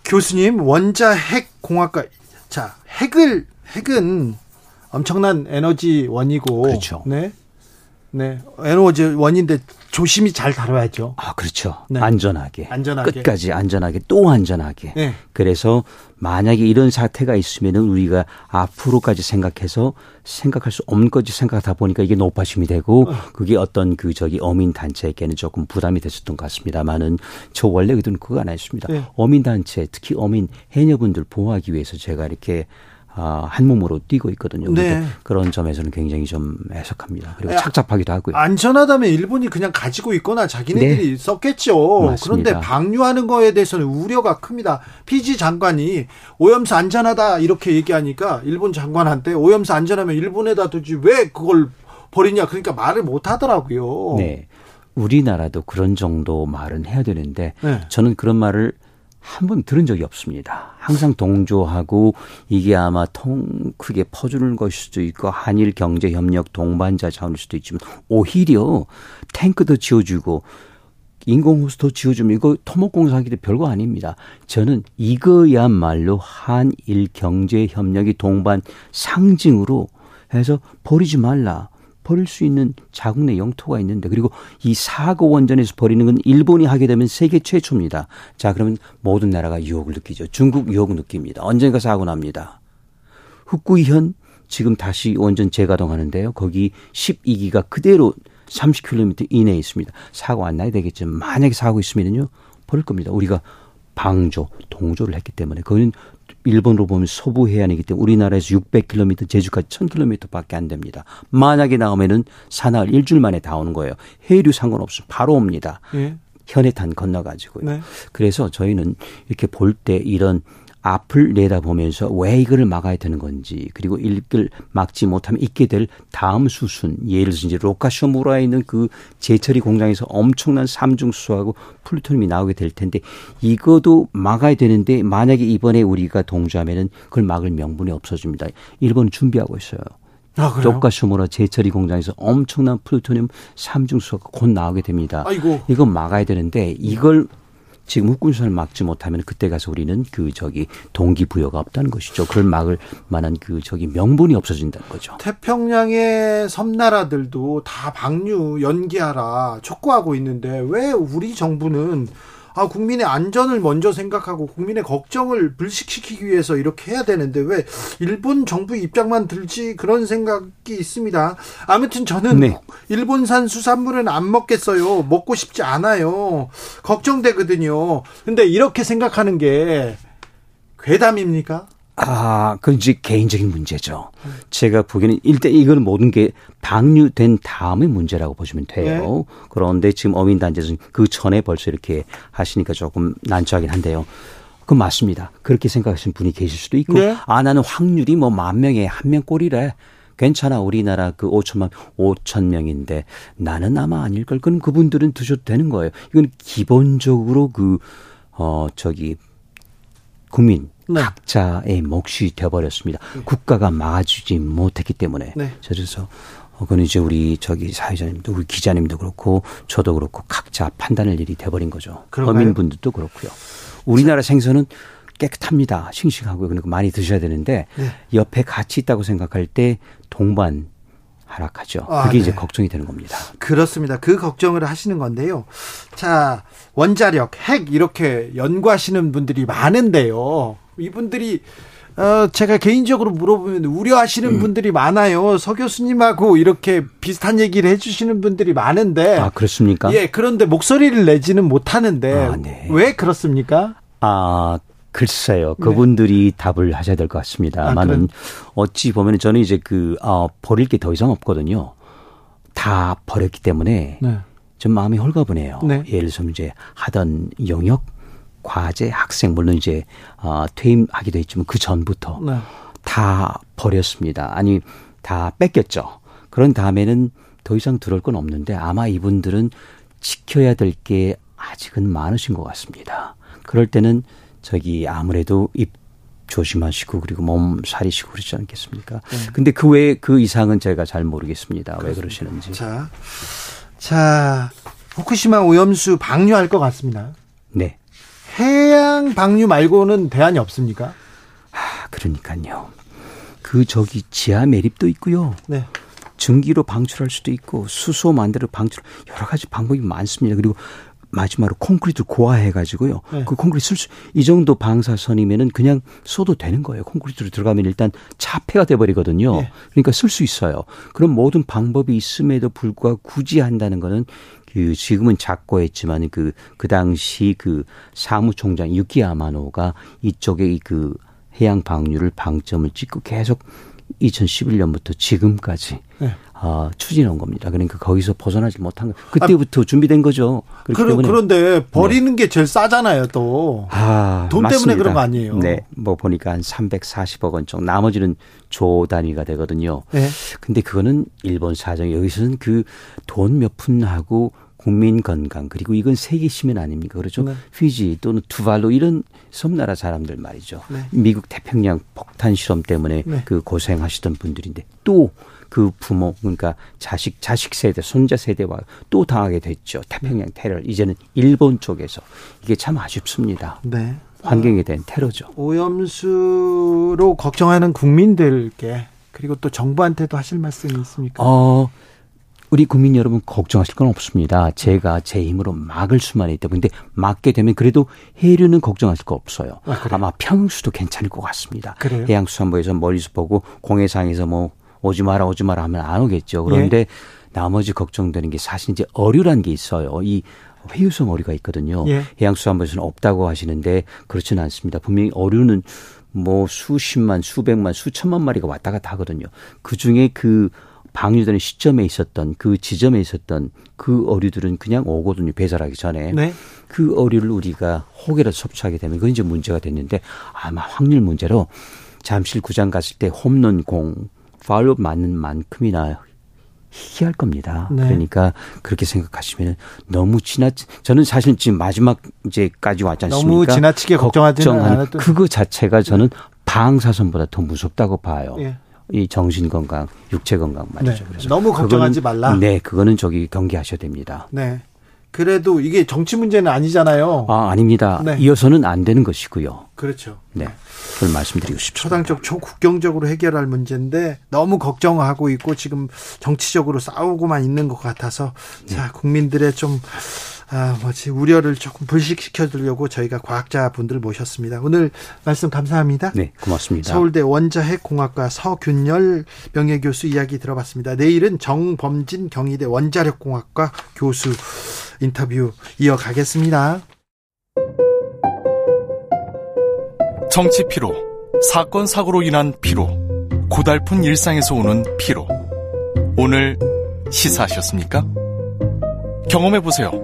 교수님 원자 핵 공학과 자 핵을 핵은 엄청난 에너지 원이고 그렇죠. 네. 네. 에너지 원인데 조심히 잘 다뤄야죠. 아, 그렇죠. 네. 안전하게. 안전하게. 끝까지 안전하게 또 안전하게. 네. 그래서 만약에 이런 사태가 있으면은 우리가 앞으로까지 생각해서 생각할 수 없는 것이 생각하다 보니까 이게 높아심이 되고 어. 그게 어떤 그 저기 어민 단체에게는 조금 부담이 됐었던 것 같습니다만은 저 원래 의도는 그거 아니었습니다. 네. 어민 단체 특히 어민 해녀분들 보호하기 위해서 제가 이렇게 어, 한 몸으로 뛰고 있거든요. 네. 그런 점에서는 굉장히 좀 해석합니다. 그리고 착잡하기도 하고요. 안전하다면 일본이 그냥 가지고 있거나 자기네들이 네. 썼겠죠. 맞습니다. 그런데 방류하는 거에 대해서는 우려가 큽니다. 피지 장관이 오염수 안전하다 이렇게 얘기하니까 일본 장관한테 오염수 안전하면 일본에다 두지 왜 그걸 버리냐 그러니까 말을 못 하더라고요. 네. 우리나라도 그런 정도 말은 해야 되는데 네. 저는 그런 말을 한 번 들은 적이 없습니다. 항상 동조하고 이게 아마 통 크게 퍼주는 것일 수도 있고 한일 경제 협력 동반자 차원일 수도 있지만 오히려 탱크도 지어주고 인공호수도 지어주면 이거 토목공사하기도 별거 아닙니다. 저는 이거야말로 한일 경제 협력이 동반 상징으로 해서 버리지 말라. 버릴 수 있는 자국 내 영토가 있는데 그리고 이 사고 원전에서 버리는 건 일본이 하게 되면 세계 최초입니다. 자 그러면 모든 나라가 유혹을 느끼죠. 중국 유혹 느낍니다. 언젠가 사고 납니다. 흑구이현 지금 다시 원전 재가동하는데요. 거기 12기가 그대로 30km 이내에 있습니다. 사고 안 나야 되겠지만 만약에 사고 있으면요 버릴 겁니다. 우리가 방조, 동조를 했기 때문에 그거는 일본으로 보면 서부 해안이기 때문에 우리나라에서 600km, 제주까지 1000km밖에 안 됩니다. 만약에 나오면은 사나흘 일주일 만에 다 오는 거예요. 해류 상관없이 바로 옵니다. 예. 현해탄 건너가지고요. 네. 그래서 저희는 이렇게 볼 때 이런 앞을 내다보면서 왜 이거를 막아야 되는 건지 그리고 이걸 막지 못하면 있게 될 다음 수순 예를 들어서 이제 로카쇼무라에 있는 그 제철이 공장에서 엄청난 삼중수소하고 플루토늄이 나오게 될 텐데 이것도 막아야 되는데 만약에 이번에 우리가 동조하면은 그걸 막을 명분이 없어집니다. 일본은 준비하고 있어요. 아, 로카쇼무라 제철이 공장에서 엄청난 플루토늄 삼중수소가 곧 나오게 됩니다. 아이고. 이건 막아야 되는데 이걸 지금 흑군선을 막지 못하면 그때 가서 우리는 그 저기 동기부여가 없다는 것이죠. 그걸 막을 만한 그 저기 명분이 없어진다는 거죠. 태평양의 섬나라들도 다 방류 연기하라 촉구하고 있는데 왜 우리 정부는 아, 국민의 안전을 먼저 생각하고 국민의 걱정을 불식시키기 위해서 이렇게 해야 되는데 왜 일본 정부 입장만 들지 그런 생각이 있습니다. 아무튼 저는 네. 일본산 수산물은 안 먹겠어요. 먹고 싶지 않아요. 걱정되거든요. 근데 이렇게 생각하는 게 괴담입니까? 아, 그건 이제 개인적인 문제죠. 제가 보기에는 일단 이건 모든 게 방류된 다음의 문제라고 보시면 돼요. 네. 그런데 지금 어민단체에서는 그 전에 벌써 이렇게 하시니까 조금 난처하긴 한데요. 그 맞습니다. 그렇게 생각하시는 분이 계실 수도 있고, 네. 아, 나는 확률이 뭐 만 명에 한 명 꼴이래. 괜찮아. 우리나라 그 5천만, 5천 명인데 나는 아마 아닐 걸. 그럼 그분들은 드셔도 되는 거예요. 이건 기본적으로 그, 어, 저기, 국민, 네. 각자의 몫이 되어버렸습니다. 네. 국가가 막아주지 못했기 때문에. 네. 그래서 그건 이제 우리 저기 사회자님도 우리 기자님도 그렇고 저도 그렇고 각자 판단할 일이 돼버린 거죠. 그런가요? 어민분들도 그렇고요. 우리나라 생선은 깨끗합니다. 싱싱하고요. 그러니까 많이 드셔야 되는데 네. 옆에 같이 있다고 생각할 때 동반 하락하죠. 아, 그게 네. 이제 걱정이 되는 겁니다. 그렇습니다. 그 걱정을 하시는 건데요. 자, 원자력, 핵 이렇게 연구하시는 분들이 많은데요. 이분들이 어, 제가 개인적으로 물어보면 우려하시는 음. 분들이 많아요. 서 교수님하고 이렇게 비슷한 얘기를 해주시는 분들이 많은데. 아, 그렇습니까? 예, 그런데 목소리를 내지는 못하는데. 아, 네. 왜 그렇습니까? 아, 글쎄요. 네. 그분들이 네. 답을 하셔야 될 것 같습니다만은 아, 어찌 보면 저는 이제 그, 어, 버릴 게 더 이상 없거든요. 다 버렸기 때문에. 네. 좀 마음이 홀가분해요. 네. 예를 들어서 이제 하던 영역 과제, 학생 물론 이제 어, 퇴임하기도 했지만 그 전부터 네. 다 버렸습니다. 아니 다 뺏겼죠. 그런 다음에는 더 이상 들어올 건 없는데 아마 이분들은 지켜야 될 게 아직은 많으신 것 같습니다. 그럴 때는 저기 아무래도 입 조심하시고 그리고 몸 사리시고 그러지 않겠습니까? 네. 근데 그 외에 그 이상은 제가 잘 모르겠습니다. 그렇습니다. 왜 그러시는지. 자, 자, 후쿠시마 오염수 방류할 것 같습니다. 네. 해양 방류 말고는 대안이 없습니까? 아, 그러니까요. 그 저기 지하 매립도 있고요. 네. 증기로 방출할 수도 있고 수소 만들어 방출 여러 가지 방법이 많습니다. 그리고 마지막으로 콘크리트를 고화해 가지고요. 네. 그 콘크리트 쓸 수 이 정도 방사선이면은 그냥 써도 되는 거예요. 콘크리트로 들어가면 일단 차폐가 돼 버리거든요. 네. 그러니까 쓸 수 있어요. 그런 모든 방법이 있음에도 불구하고 굳이 한다는 거는 그 지금은 작고했지만 그, 그 당시 그 사무총장 유키야마노가 이쪽에 그 해양 방류를 방점을 찍고 계속 2011년부터 지금까지 네. 어, 추진한 겁니다. 그러니까 거기서 벗어나지 못한 거. 그때부터 아, 준비된 거죠. 그렇, 그런데 버리는 네. 게 제일 싸잖아요, 또. 아, 돈 맞습니다. 때문에 그런 거 아니에요? 네. 뭐 보니까 한 340억 원 정도. 나머지는 조 단위가 되거든요. 네. 근데 그거는 일본 사정. 여기서는 그 돈 몇 푼하고 국민 건강 그리고 이건 세계 시민 아닙니까 그렇죠? 네. 휘지 또는 투발로 이런 섬나라 사람들 말이죠. 네. 미국 태평양 폭탄 실험 때문에 네. 그 고생하시던 분들인데 또 그 부모 그러니까 자식 자식 세대 손자 세대와 또 당하게 됐죠. 태평양 테러 이제는 일본 쪽에서 이게 참 아쉽습니다. 네. 환경에 대한 테러죠. 오염수로 걱정하는 국민들께 그리고 또 정부한테도 하실 말씀이 있습니까? 어, 우리 국민 여러분 걱정하실 건 없습니다. 제가 제 힘으로 막을 수만 있다. 근데 막게 되면 그래도 해류는 걱정하실 거 없어요. 아, 마 평수도 괜찮을 것 같습니다. 그래요? 해양수산부에서 멀리서 보고 공해상에서 뭐 오지 마라 오지 마라 하면 안 오겠죠. 그런데 예. 나머지 걱정되는 게 사실 이제 어류란 게 있어요. 이 회유성 어류가 있거든요. 예. 해양수산부에서는 없다고 하시는데 그렇지는 않습니다. 분명히 어류는 뭐 수십만, 수백만, 수천만 마리가 왔다 갔다 하거든요. 그 중에 그 방류되는 시점에 있었던 그 지점에 있었던 그 어류들은 그냥 오거든요. 배설하기 전에. 네. 그 어류를 우리가 혹여라도 섭취하게 되면 그건 이제 문제가 됐는데 아마 확률 문제로 잠실 구장 갔을 때 홈런 공 파울업 맞는 만큼이나 희귀할 겁니다. 네. 그러니까 그렇게 생각하시면 너무 지나 저는 사실 지금 마지막 이제까지 왔지 않습니까? 너무 지나치게 걱정하지는 않았던 그거 자체가 저는 방사선보다 더 무섭다고 봐요. 예. 이 정신 건강, 육체 건강 말이죠. 네. 그래서 너무 걱정하지 말라. 네, 그거는 저기 경계하셔야 됩니다. 네. 그래도 이게 정치 문제는 아니잖아요. 아, 아닙니다. 네. 이어서는 안 되는 것이고요. 그렇죠. 네. 그걸 말씀드리고 싶습니다. 초당적 초국경적으로 해결할 문제인데 너무 걱정하고 있고 지금 정치적으로 싸우고만 있는 것 같아서 네. 자, 국민들의 좀 아, 뭐지, 우려를 조금 불식시켜 주려고 저희가 과학자 분들 모셨습니다. 오늘 말씀 감사합니다. 네, 고맙습니다. 서울대 원자핵공학과 서균열 명예교수 이야기 들어봤습니다. 내일은 정범진 경희대 원자력공학과 교수 인터뷰 이어가겠습니다. 정치 피로, 사건 사고로 인한 피로, 고달픈 일상에서 오는 피로. 오늘 시사하셨습니까? 경험해 보세요.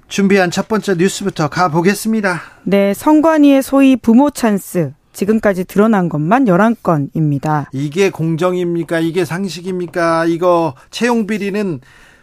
준비한 첫 번째 뉴스부터 가보겠습니다. 네, 선관위의 소위 부모 찬스. 지금까지 드러난 것만 11건입니다. 이게 공정입니까? 이게 상식입니까? 이거 채용 비리는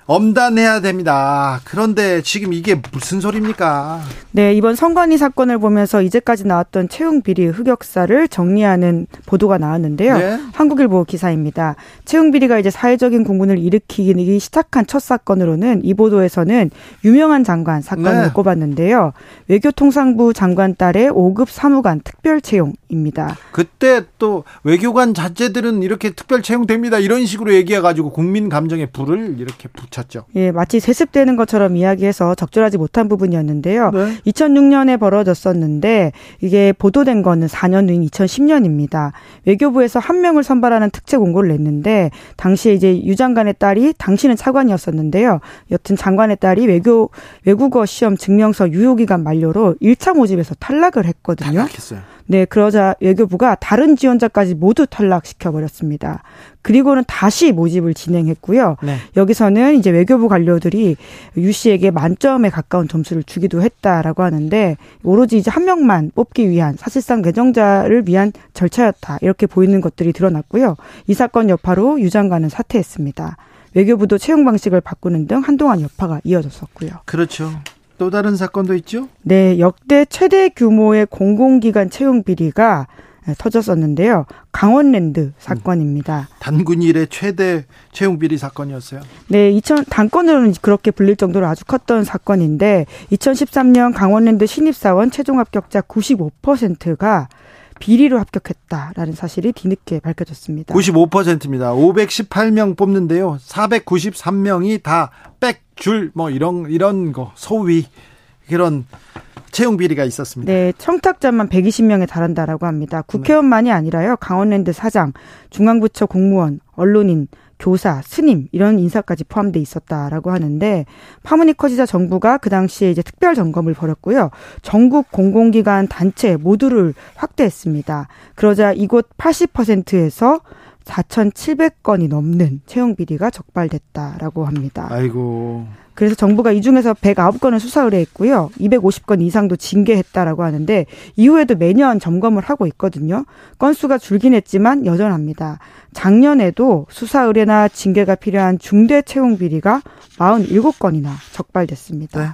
엄단해야 됩니다. 그런데 지금 이게 무슨 소리입니까? 네, 이번 성관이 사건을 보면서 이제까지 나왔던 채용 비리 흑역사를 정리하는 보도가 나왔는데요. 네. 한국일보 기사입니다. 채용 비리가 이제 사회적인 공분을 일으키기 시작한 첫 사건으로는 이 보도에서는 유명한 장관 사건을 네. 꼽았는데요. 외교통상부 장관 딸의 5급 사무관 특별 채용입니다. 그때 또 외교관 자제들은 이렇게 특별 채용됩니다. 이런 식으로 얘기해 가지고 국민 감정에 불을 이렇게 붙여 쳤죠. 예, 마치 세습되는 것처럼 이야기해서 적절하지 못한 부분이었는데요. 네. 2006년에 벌어졌었는데 이게 보도된 거는 4년 후인 2010년입니다. 외교부에서 한 명을 선발하는 특채 공고를 냈는데 당시에 이제 유 장관의 딸이 당시는 차관이었었는데요. 여튼 장관의 딸이 외교 외국어 시험 증명서 유효 기간 만료로 1차 모집에서 탈락을 했거든요. 탈락했어요. 네, 그러자 외교부가 다른 지원자까지 모두 탈락시켜 버렸습니다. 그리고는 다시 모집을 진행했고요. 네. 여기서는 이제 외교부 관료들이 유 씨에게 만점에 가까운 점수를 주기도 했다라고 하는데 오로지 이제 한 명만 뽑기 위한 사실상 개정자를 위한 절차였다. 이렇게 보이는 것들이 드러났고요. 이 사건 여파로 유 장관은 사퇴했습니다. 외교부도 채용 방식을 바꾸는 등 한동안 여파가 이어졌었고요. 그렇죠. 또 다른 사건도 있죠? 네, 역대 최대 규모의 공공기관 채용 비리가 터졌었는데요. 강원랜드 사건입니다. 단군 일의 최대 채용 비리 사건이었어요. 네, 2000 단건으로는 그렇게 불릴 정도로 아주 컸던 사건인데 2013년 강원랜드 신입 사원 최종 합격자 95%가 비리로 합격했다라는 사실이 뒤늦게 밝혀졌습니다. 95%입니다. 518명 뽑는데요. 493명이 다 빽줄 뭐 이런 이런 거 소위 그런 채용 비리가 있었습니다. 네, 청탁자만 120명에 달한다라고 합니다. 국회의원만이 아니라요. 강원랜드 사장, 중앙부처 공무원, 언론인, 교사, 스님 이런 인사까지 포함돼 있었다라고 하는데 파문이 커지자 정부가 그 당시에 이제 특별 점검을 벌였고요. 전국 공공기관 단체 모두를 확대했습니다. 그러자 이곳 80%에서 4,700건이 넘는 채용 비리가 적발됐다라고 합니다. 아이고. 그래서 정부가 이 중에서 109건을 수사 의뢰했고요. 250건 이상도 징계했다라고 하는데 이후에도 매년 점검을 하고 있거든요. 건수가 줄긴 했지만 여전합니다. 작년에도 수사 의뢰나 징계가 필요한 중대 채용 비리가 47건이나 적발됐습니다. 네.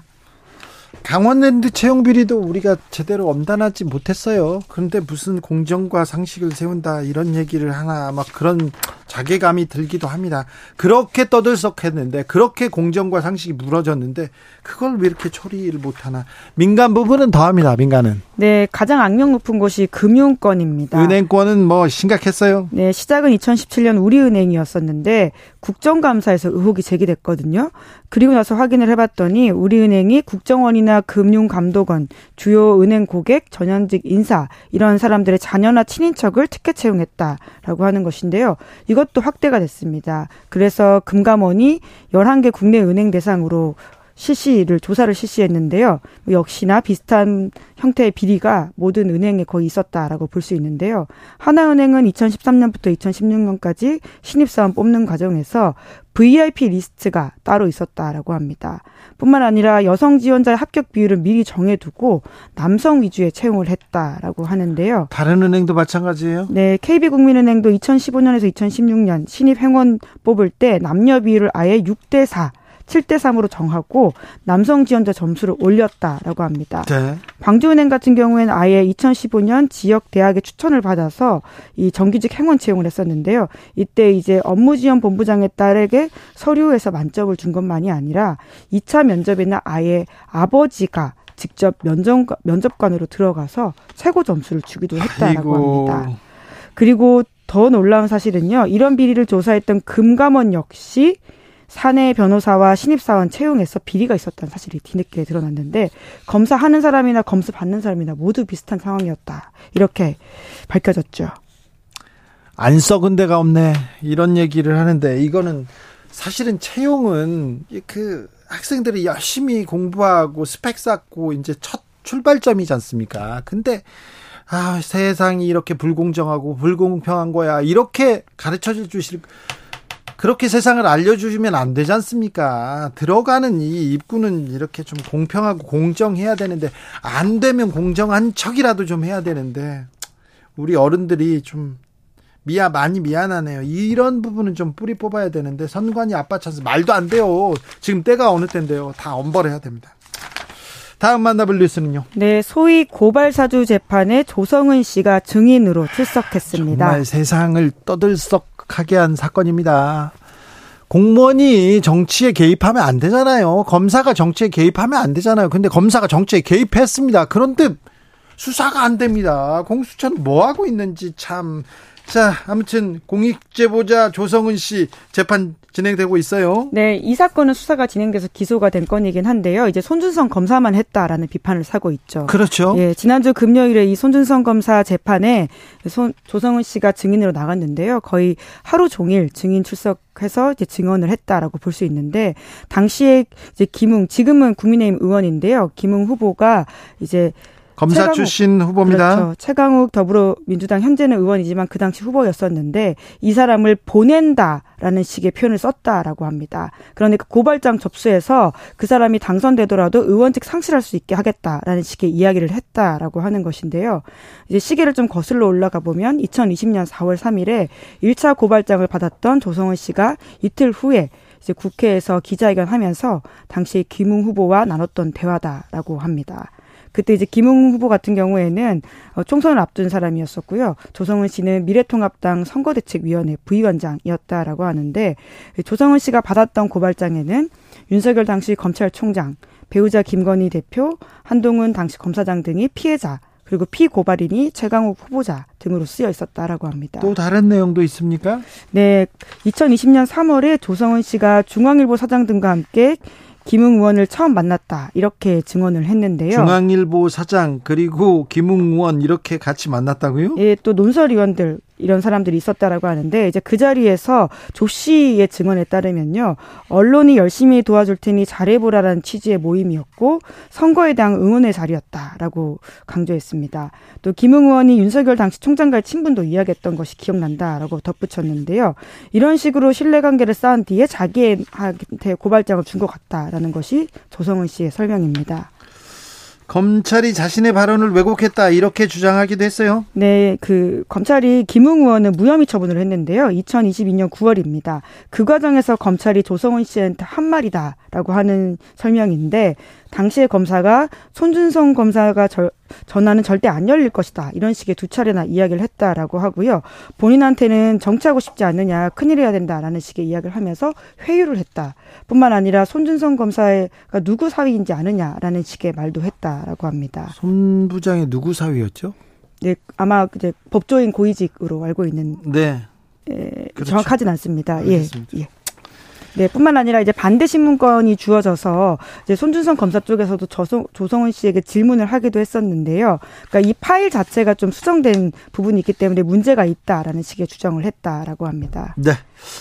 강원랜드 채용 비리도 우리가 제대로 엄단하지 못했어요. 그런데 무슨 공정과 상식을 세운다 이런 얘기를 하나 막 그런 자괴감이 들기도 합니다. 그렇게 떠들썩했는데 그렇게 공정과 상식이 무너졌는데 그걸 왜 이렇게 처리를 못하나? 민간 부분은 더합니다. 민간은. 네, 가장 악명 높은 곳이 금융권입니다. 은행권은 뭐 심각했어요. 네, 시작은 2017년 우리은행이었었는데 국정감사에서 의혹이 제기됐거든요. 그리고 나서 확인을 해봤더니 우리은행이 국정원이나 금융감독원, 주요 은행 고객, 전현직 인사 이런 사람들의 자녀나 친인척을 특혜 채용했다라고 하는 것인데요. 이것도 확대가 됐습니다. 그래서 금감원이 11개 국내 은행 대상으로 실시를 조사를 실시했는데요. 역시나 비슷한 형태의 비리가 모든 은행에 거의 있었다라고 볼 수 있는데요. 하나은행은 2013년부터 2016년까지 신입사원 뽑는 과정에서 VIP 리스트가 따로 있었다라고 합니다. 뿐만 아니라 여성 지원자의 합격 비율을 미리 정해두고 남성 위주의 채용을 했다라고 하는데요. 다른 은행도 마찬가지예요? 네, KB국민은행도 2015년에서 2016년 신입 행원 뽑을 때 남녀 비율을 아예 6대 4 7대 3으로 정하고 남성 지원자 점수를 올렸다라고 합니다. 네. 광주은행 같은 경우에는 아예 2015년 지역 대학의 추천을 받아서 이 정규직 행원 채용을 했었는데요. 이때 이제 업무 지원 본부장의 딸에게 서류에서 만점을 준 것만이 아니라 2차 면접에는 아예 아버지가 직접 면접, 면접관으로 들어가서 최고 점수를 주기도 했다라고 아이고. 합니다. 그리고 더 놀라운 사실은요. 이런 비리를 조사했던 금감원 역시 사내 변호사와 신입사원 채용에서 비리가 있었다는 사실이 뒤늦게 드러났는데 검사하는 사람이나 검수 받는 사람이나 모두 비슷한 상황이었다. 이렇게 밝혀졌죠. 안 썩은 데가 없네. 이런 얘기를 하는데 이거는 사실은 채용은 그 학생들이 열심히 공부하고 스펙 쌓고 이제 첫 출발점이지 않습니까? 근데 아, 세상이 이렇게 불공정하고 불공평한 거야. 이렇게 가르쳐 주실 그렇게 세상을 알려주시면 안 되지 않습니까? 들어가는 이 입구는 이렇게 좀 공평하고 공정해야 되는데 안 되면 공정한 척이라도 좀 해야 되는데 우리 어른들이 좀 미안 많이 미안하네요. 이런 부분은 좀 뿌리 뽑아야 되는데 선관위 아빠 찬스 말도 안 돼요. 지금 때가 어느 때인데요. 다 엄벌해야 됩니다. 다음 만나볼 뉴스는요. 네, 소위 고발 사주 재판에 조성은 씨가 증인으로 출석했습니다. 정말 세상을 떠들썩 하게 한 사건입니다. 공무원이 정치에 개입하면 안 되잖아요. 검사가 정치에 개입하면 안 되잖아요. 근데 검사가 정치에 개입했습니다. 그런데 수사가 안 됩니다. 공수처는 뭐 하고 있는지 참. 자, 아무튼 공익제보자 조성은 씨 재판 진행되고 있어요. 네, 이 사건은 수사가 진행돼서 기소가 된 건이긴 한데요. 이제 손준성 검사만 했다라는 비판을 사고 있죠. 그렇죠. 예, 지난주 금요일에 이 손준성 검사 재판에 손, 조성은 씨가 증인으로 나갔는데요. 거의 하루 종일 증인 출석해서 이제 증언을 했다라고 볼 수 있는데 당시에 이제 김웅 지금은 국민의힘 의원인데요. 김웅 후보가 이제 검사 최강욱, 출신 후보입니다. 그렇죠. 최강욱 더불어민주당 현재는 의원이지만 그 당시 후보였었는데 이 사람을 보낸다라는 식의 표현을 썼다라고 합니다. 그러니까 고발장 접수해서 그 사람이 당선되더라도 의원직 상실할 수 있게 하겠다라는 식의 이야기를 했다라고 하는 것인데요. 이제 시계를 좀 거슬러 올라가 보면 2020년 4월 3일에 1차 고발장을 받았던 조성은 씨가 이틀 후에 이제 국회에서 기자회견 하면서 당시 김웅 후보와 나눴던 대화다라고 합니다. 그때 이제 김웅 후보 같은 경우에는 어, 총선을 앞둔 사람이었었고요. 조성은 씨는 미래통합당 선거대책위원회 부위원장이었다라고 하는데 조성은 씨가 받았던 고발장에는 윤석열 당시 검찰총장, 배우자 김건희 대표, 한동훈 당시 검사장 등이 피해자 그리고 피고발인이 최강욱 후보자 등으로 쓰여 있었다라고 합니다. 또 다른 내용도 있습니까? 네. 2020년 3월에 조성은 씨가 중앙일보 사장 등과 함께 김웅 의원을 처음 만났다 이렇게 증언을 했는데요. 중앙일보 사장 그리고 김웅 의원 이렇게 같이 만났다고요? 예, 또 논설위원들 이런 사람들이 있었다라고 하는데 이제 그 자리에서 조 씨의 증언에 따르면요 언론이 열심히 도와줄 테니 잘해보라라는 취지의 모임이었고 선거에 대한 응원의 자리였다라고 강조했습니다. 또 김웅 의원이 윤석열 당시 총장과의 친분도 이야기했던 것이 기억난다라고 덧붙였는데요. 이런 식으로 신뢰관계를 쌓은 뒤에 자기한테 고발장을 준 것 같다라는 것이 조성은 씨의 설명입니다. 검찰이 자신의 발언을 왜곡했다 이렇게 주장하기도 했어요. 네, 그 검찰이 김웅 의원을 무혐의 처분을 했는데요. 2022년 9월입니다. 그 과정에서 검찰이 조성은 씨한테 한 말이다라고 하는 설명인데 당시의 검사가 손준성 검사가 저, 전화는 절대 안 열릴 것이다. 이런 식의 두 차례나 이야기를 했다라고 하고요. 본인한테는 정치하고 싶지 않느냐, 큰일이어야 된다라는 식의 이야기를 하면서 회유를 했다. 뿐만 아니라 손준성 검사가 누구 사위인지 아느냐라는 식의 말도 했다라고 합니다. 손 부장이 누구 사위였죠? 네, 아마 이제 법조인 고위직으로 알고 있는. 네. 예, 그렇죠. 정확하진 않습니다. 예, 예. 네, 뿐만 아니라 이제 반대 신문권이 주어져서 이제 손준성 검사 쪽에서도 저성, 조성은 씨에게 질문을 하기도 했었는데요. 그러니까 이 파일 자체가 좀 수정된 부분이 있기 때문에 문제가 있다라는 식의 주장을 했다라고 합니다. 네.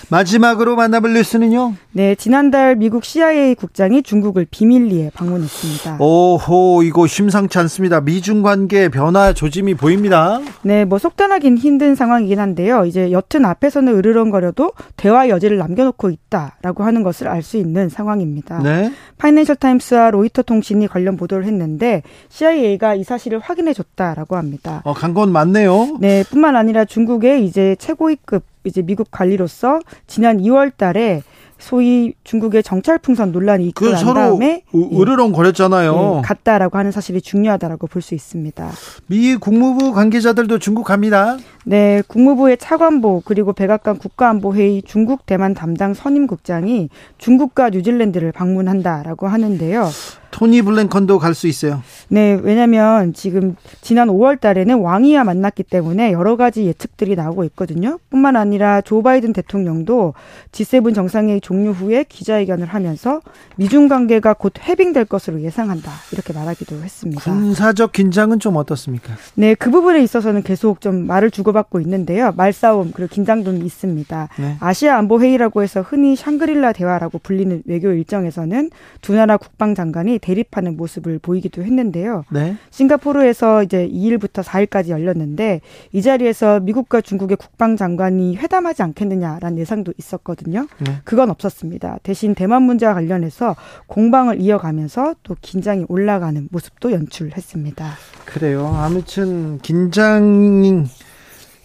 마지막으로 만나볼 뉴스는요? 네, 지난달 미국 CIA 국장이 중국을 비밀리에 방문했습니다. 오호, 이거 심상치 않습니다. 미중 관계 변화 조짐이 보입니다. 네, 뭐 속단하긴 힘든 상황이긴 한데요. 이제 여튼 앞에서는 으르렁거려도 대화 여지를 남겨놓고 있다라고 하는 것을 알 수 있는 상황입니다. 네. 파이낸셜 타임스와 로이터 통신이 관련 보도를 했는데 CIA가 이 사실을 확인해 줬다라고 합니다. 어, 간 건 맞네요. 네, 뿐만 아니라 중국의 이제 최고위급 이제 미국 관리로서 지난 2월 달에 소위 중국의 정찰 풍선 논란이 있고 그 난 다음에 으르렁 거렸잖아요. 예, 갔다라고 하는 사실이 중요하다라고 볼 수 있습니다. 미 국무부 관계자들도 중국 갑니다. 네, 국무부의 차관보 그리고 백악관 국가안보회의 중국 대만 담당 선임국장이 중국과 뉴질랜드를 방문한다라고 하는데요. 토니 블랭컨도 갈 수 있어요. 네, 왜냐하면 지금 지난 5월 달에는 왕이야 만났기 때문에 여러 가지 예측들이 나오고 있거든요. 뿐만 아니라 조 바이든 대통령도 G7 정상회의 종료 후에 기자회견을 하면서 미중 관계가 곧 해빙될 것으로 예상한다. 이렇게 말하기도 했습니다. 군사적 긴장은 좀 어떻습니까? 네, 그 부분에 있어서는 계속 좀 말을 주고받고 있는데요. 말싸움 그리고 긴장도 있습니다. 네. 아시아 안보 회의라고 해서 흔히 샹그릴라 대화라고 불리는 외교 일정에서는 두 나라 국방장관이 대립하는 모습을 보이기도 했는데요. 네. 싱가포르에서 이제 2일부터 4일까지 열렸는데 이 자리에서 미국과 중국의 국방장관이 회담하지 않겠느냐라는 예상도 있었거든요. 네. 그건 없었습니다. 대신 대만 문제와 관련해서 공방을 이어가면서 또 긴장이 올라가는 모습도 연출했습니다. 그래요. 아무튼 긴장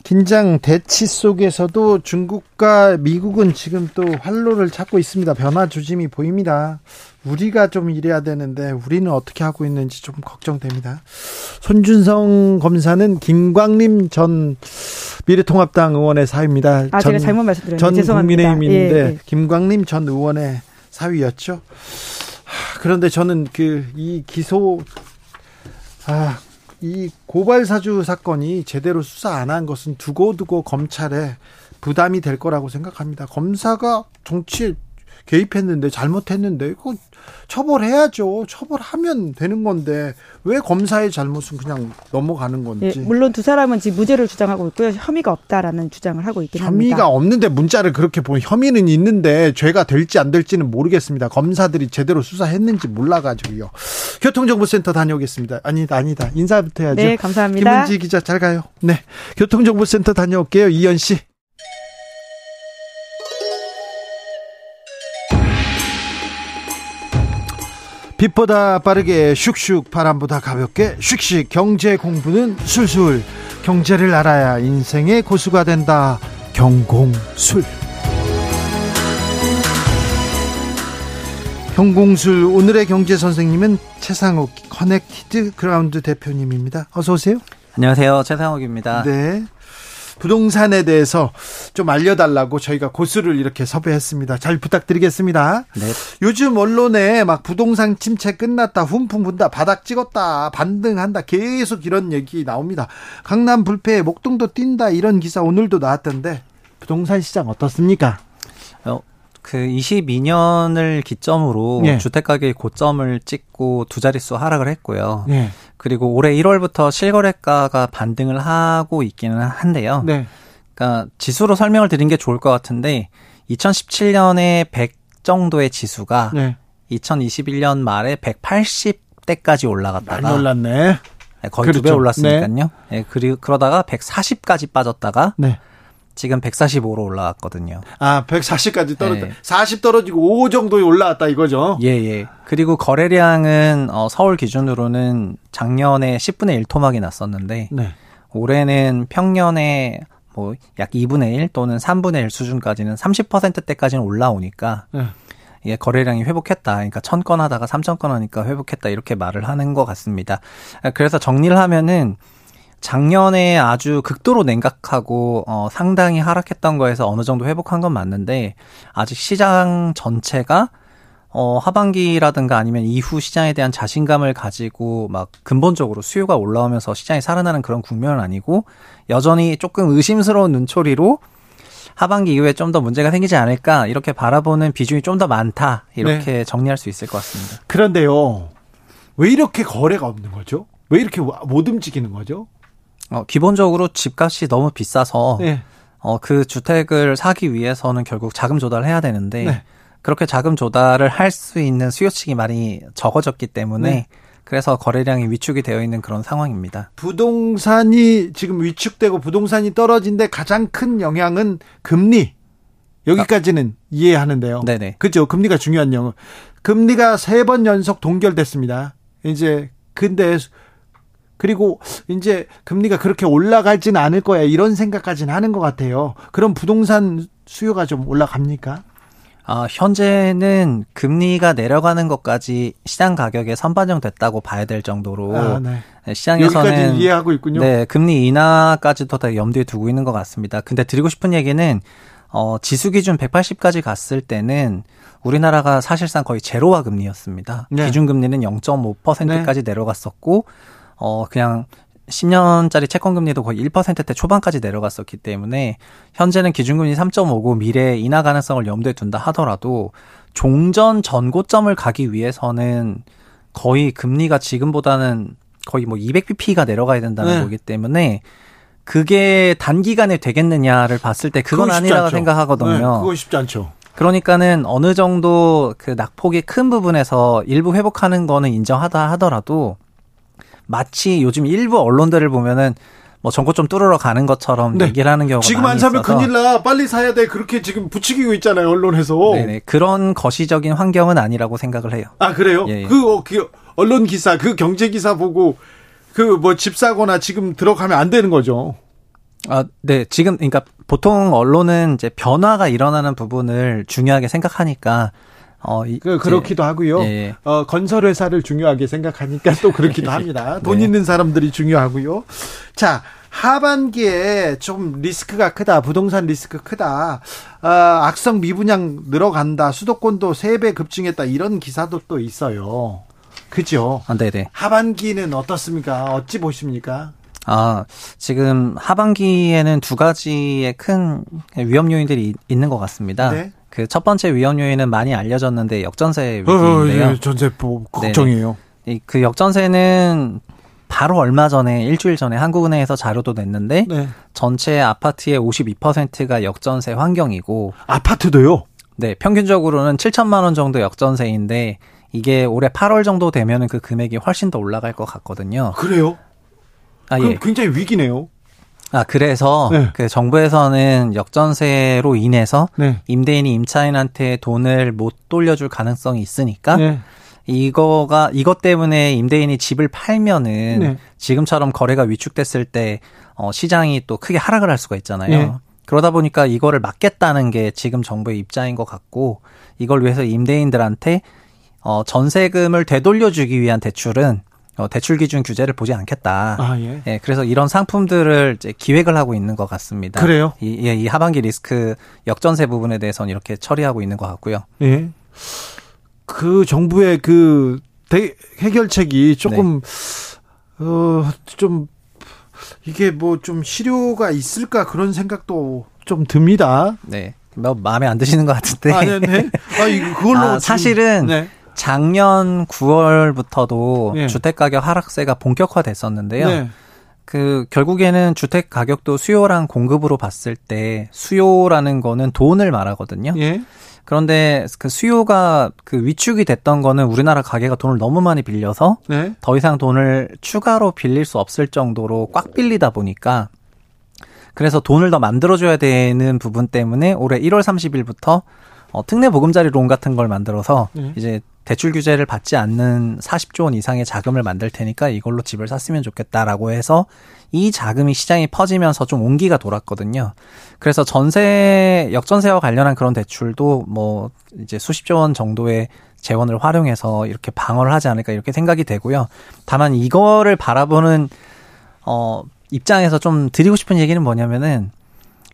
긴장 대치 속에서도 중국과 미국은 지금 또 활로를 찾고 있습니다. 변화 조짐이 보입니다. 우리가 좀 이래야 되는데 우리는 어떻게 하고 있는지 좀 걱정됩니다. 손준성 검사는 김광림 전 미래통합당 의원의 사위입니다. 아, 전, 제가 잘못 말씀드렸네요. 전 죄송합니다. 국민의힘인데 예, 예. 김광림 전 의원의 사위였죠. 그런데 저는 그 이 기소 아, 이 고발 사주 사건이 제대로 수사 안 한 것은 두고두고 검찰에 부담이 될 거라고 생각합니다. 검사가 정치에 개입했는데 잘못했는데 그 처벌해야죠. 처벌하면 되는 건데 왜 검사의 잘못은 그냥 넘어가는 건지. 예, 물론 두 사람은 지금 무죄를 주장하고 있고요. 혐의가 없다라는 주장을 하고 있긴 혐의가 합니다. 혐의가 없는데 문자를 그렇게 보면 혐의는 있는데 죄가 될지 안 될지는 모르겠습니다. 검사들이 제대로 수사했는지 몰라가지고요. 교통정보센터 다녀오겠습니다. 아니다, 아니다. 인사부터 해야죠. 네, 감사합니다. 김은지 기자 잘 가요. 네. 교통정보센터 다녀올게요. 이현 씨. 빛보다 빠르게 슉슉 바람보다 가볍게 슉슉 경제 공부는 술술 경제를 알아야 인생의 고수가 된다 경공술 경공술 오늘의 경제 선생님은 채상욱 커넥티드 그라운드 대표님입니다. 어서 오세요. 안녕하세요. 채상욱입니다. 네. 부동산에 대해서 좀 알려달라고 저희가 고수를 이렇게 섭외했습니다. 잘 부탁드리겠습니다. 네. 요즘 언론에 막 부동산 침체 끝났다, 훈풍 분다, 바닥 찍었다, 반등한다, 계속 이런 얘기 나옵니다. 강남 불패, 목동도 뛴다, 이런 기사 오늘도 나왔던데, 부동산 시장 어떻습니까? 어, 그 22년을 기점으로 네. 주택 가격이 고점을 찍고 두 자릿수 하락을 했고요. 네. 그리고 올해 1월부터 실거래가가 반등을 하고 있기는 한데요. 네. 그러니까 지수로 설명을 드린 게 좋을 것 같은데 2017년에 100 정도의 지수가 네. 2021년 말에 180대까지 올라갔다가 많이 올랐네. 네, 거의 그렇죠. 두배 올랐으니까요. 네. 네. 그리고 그러다가 140까지 빠졌다가 네. 지금 145로 올라왔거든요. 아, 140까지 떨어졌다. 네. 40 떨어지고 5 정도에 올라왔다 이거죠? 예, 예. 그리고 거래량은 어, 서울 기준으로는 작년에 10분의 1 토막이 났었는데 네. 올해는 평년에 뭐 약 2분의 1 또는 3분의 1 수준까지는 30%대까지는 올라오니까 네. 이게 거래량이 회복했다. 그러니까 천 건 하다가 삼천 건 하니까 회복했다. 이렇게 말을 하는 것 같습니다. 그래서 정리를 하면은 작년에 아주 극도로 냉각하고 어 상당히 하락했던 거에서 어느 정도 회복한 건 맞는데 아직 시장 전체가 어 하반기라든가 아니면 이후 시장에 대한 자신감을 가지고 막 근본적으로 수요가 올라오면서 시장이 살아나는 그런 국면은 아니고 여전히 조금 의심스러운 눈초리로 하반기 이후에 좀 더 문제가 생기지 않을까 이렇게 바라보는 비중이 좀 더 많다 이렇게 네. 정리할 수 있을 것 같습니다. 그런데요, 왜 이렇게 거래가 없는 거죠? 왜 이렇게 못 움직이는 거죠? 어, 기본적으로 집값이 너무 비싸서 네. 어, 그 주택을 사기 위해서는 결국 자금 조달을 해야 되는데 네. 그렇게 자금 조달을 할 수 있는 수요층이 많이 적어졌기 때문에 네. 그래서 거래량이 위축이 되어 있는 그런 상황입니다. 부동산이 지금 위축되고 부동산이 떨어진데 가장 큰 영향은 금리. 여기까지는 아, 이해하는데요. 네네. 그죠? 금리가 중요한 영역. 금리가 세 번 연속 동결됐습니다. 이제 근데 그리고 이제 금리가 그렇게 올라가지는 않을 거야 이런 생각까지는 하는 것 같아요. 그럼 부동산 수요가 좀 올라갑니까? 아, 현재는 금리가 내려가는 것까지 시장 가격에 선반영됐다고 봐야 될 정도로 아, 네. 네 시장에서는 이해하고 있군요. 네, 금리 인하까지도 다 염두에 두고 있는 것 같습니다. 근데 드리고 싶은 얘기는 어, 지수 기준 180까지 갔을 때는 우리나라가 사실상 거의 제로화 금리였습니다. 네. 기준 금리는 0.5%까지 네. 내려갔었고 어, 그냥 10년짜리 채권 금리도 거의 1%대 초반까지 내려갔었기 때문에 현재는 기준금리 3.5고 미래 인하 가능성을 염두에 둔다 하더라도 종전 전고점을 가기 위해서는 거의 금리가 지금보다는 거의 뭐 200bp가 내려가야 된다는 네. 거기 때문에 그게 단기간에 되겠느냐를 봤을 때 그건 아니라고 생각하거든요. 네, 그거 쉽지 않죠. 그러니까는 어느 정도 그 낙폭이 큰 부분에서 일부 회복하는 거는 인정하다 하더라도 마치 요즘 일부 언론들을 보면은 뭐 정보 좀 뚫으러 가는 것처럼 네. 얘기를 하는 경우가 지금 안 사면 큰일 나 빨리 사야 돼 그렇게 지금 부추기고 있잖아요 언론에서 네네 그런 거시적인 환경은 아니라고 생각을 해요 아 그래요 예, 예. 그, 어, 그 언론 기사 그 경제 기사 보고 그 뭐 집 사거나 지금 들어가면 안 되는 거죠 아, 네. 지금, 그러니까 보통 언론은 이제 변화가 일어나는 부분을 중요하게 생각하니까 어, 이, 그, 그렇기도 하고요. 예, 예. 어, 건설 회사를 중요하게 생각하니까 또 그렇기도 합니다. 돈 네. 있는 사람들이 중요하고요. 자, 하반기에 좀 리스크가 크다. 부동산 리스크 크다. 어, 악성 미분양 늘어간다. 수도권도 3배 급증했다. 이런 기사도 또 있어요. 그죠? 아, 네네. 하반기는 어떻습니까? 어찌 보십니까? 아, 지금 하반기에는 두 가지의 큰 위험 요인들이 있는 것 같습니다. 네. 그 첫 번째 위험 요인은 많이 알려졌는데 역전세 어, 어, 위기인데요. 어, 예, 전세 걱정이에요. 그 역전세는 바로 얼마 전에 일주일 전에 한국은행에서 자료도 냈는데 네. 전체 아파트의 52%가 역전세 환경이고 아파트도요? 네, 평균적으로는 7천만 원 정도 역전세인데 이게 올해 8월 정도 되면은 그 금액이 훨씬 더 올라갈 것 같거든요. 그래요? 아, 예. 굉장히 위기네요. 아, 그래서 네. 그 정부에서는 역전세로 인해서 네. 임대인이 임차인한테 돈을 못 돌려줄 가능성이 있으니까 네. 이거가 이것 때문에 임대인이 집을 팔면은 네. 지금처럼 거래가 위축됐을 때 어, 시장이 또 크게 하락을 할 수가 있잖아요. 네. 그러다 보니까 이거를 막겠다는 게 지금 정부의 입장인 것 같고 이걸 위해서 임대인들한테 어, 전세금을 되돌려주기 위한 대출은 어, 대출 기준 규제를 보지 않겠다. 아, 예. 예. 그래서 이런 상품들을 이제 기획을 하고 있는 것 같습니다. 그래요? 이, 예, 이 하반기 리스크 역전세 부분에 대해서는 이렇게 처리하고 있는 것 같고요. 예. 그 정부의 그 대, 해결책이 조금 네. 어좀 이게 뭐 좀 실효가 있을까 그런 생각도 좀 듭니다. 네. 뭐 마음에 안 드시는 것 같은데. 아, 네, 네. 아, 이거 그걸로 아, 사실은 네. 작년 9월부터도 네. 주택 가격 하락세가 본격화됐었는데요. 네. 그 결국에는 주택 가격도 수요랑 공급으로 봤을 때 수요라는 거는 돈을 말하거든요. 예. 그런데 그 수요가 그 위축이 됐던 거는 우리나라 가게가 돈을 너무 많이 빌려서 네. 더 이상 돈을 추가로 빌릴 수 없을 정도로 꽉 빌리다 보니까 그래서 돈을 더 만들어줘야 되는 부분 때문에 올해 1월 30일부터 어, 특례 보금자리 론 같은 걸 만들어서 네. 이제 대출 규제를 받지 않는 40조 원 이상의 자금을 만들 테니까 이걸로 집을 샀으면 좋겠다라고 해서 이 자금이 시장에 퍼지면서 좀 온기가 돌았거든요. 그래서 전세 역전세와 관련한 그런 대출도 뭐 이제 수십조 원 정도의 재원을 활용해서 이렇게 방어를 하지 않을까 이렇게 생각이 되고요. 다만 이거를 바라보는 어 입장에서 좀 드리고 싶은 얘기는 뭐냐면은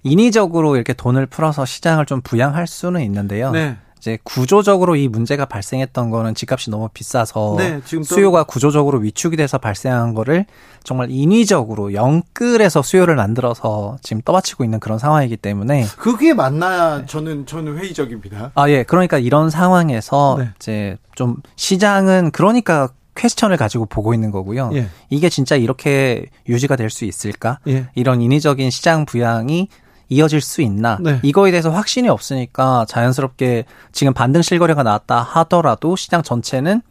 인위적으로 이렇게 돈을 풀어서 시장을 좀 부양할 수는 있는데요. 네. 이제 구조적으로 이 문제가 발생했던 거는 집값이 너무 비싸서 네, 수요가 구조적으로 위축이 돼서 발생한 거를 정말 인위적으로 영끌에서 수요를 만들어서 지금 떠받치고 있는 그런 상황이기 때문에 그게 맞나야 저는 저는 회의적입니다. 아 예, 그러니까 이런 상황에서 네. 이제 좀 시장은 그러니까 퀘스천을 가지고 보고 있는 거고요. 예. 이게 진짜 이렇게 유지가 될 수 있을까? 예. 이런 인위적인 시장 부양이 이어질 수 있나 네. 이거에 대해서 확신이 없으니까 자연스럽게 지금 반등 실거래가 나왔다 하더라도 시장 전체는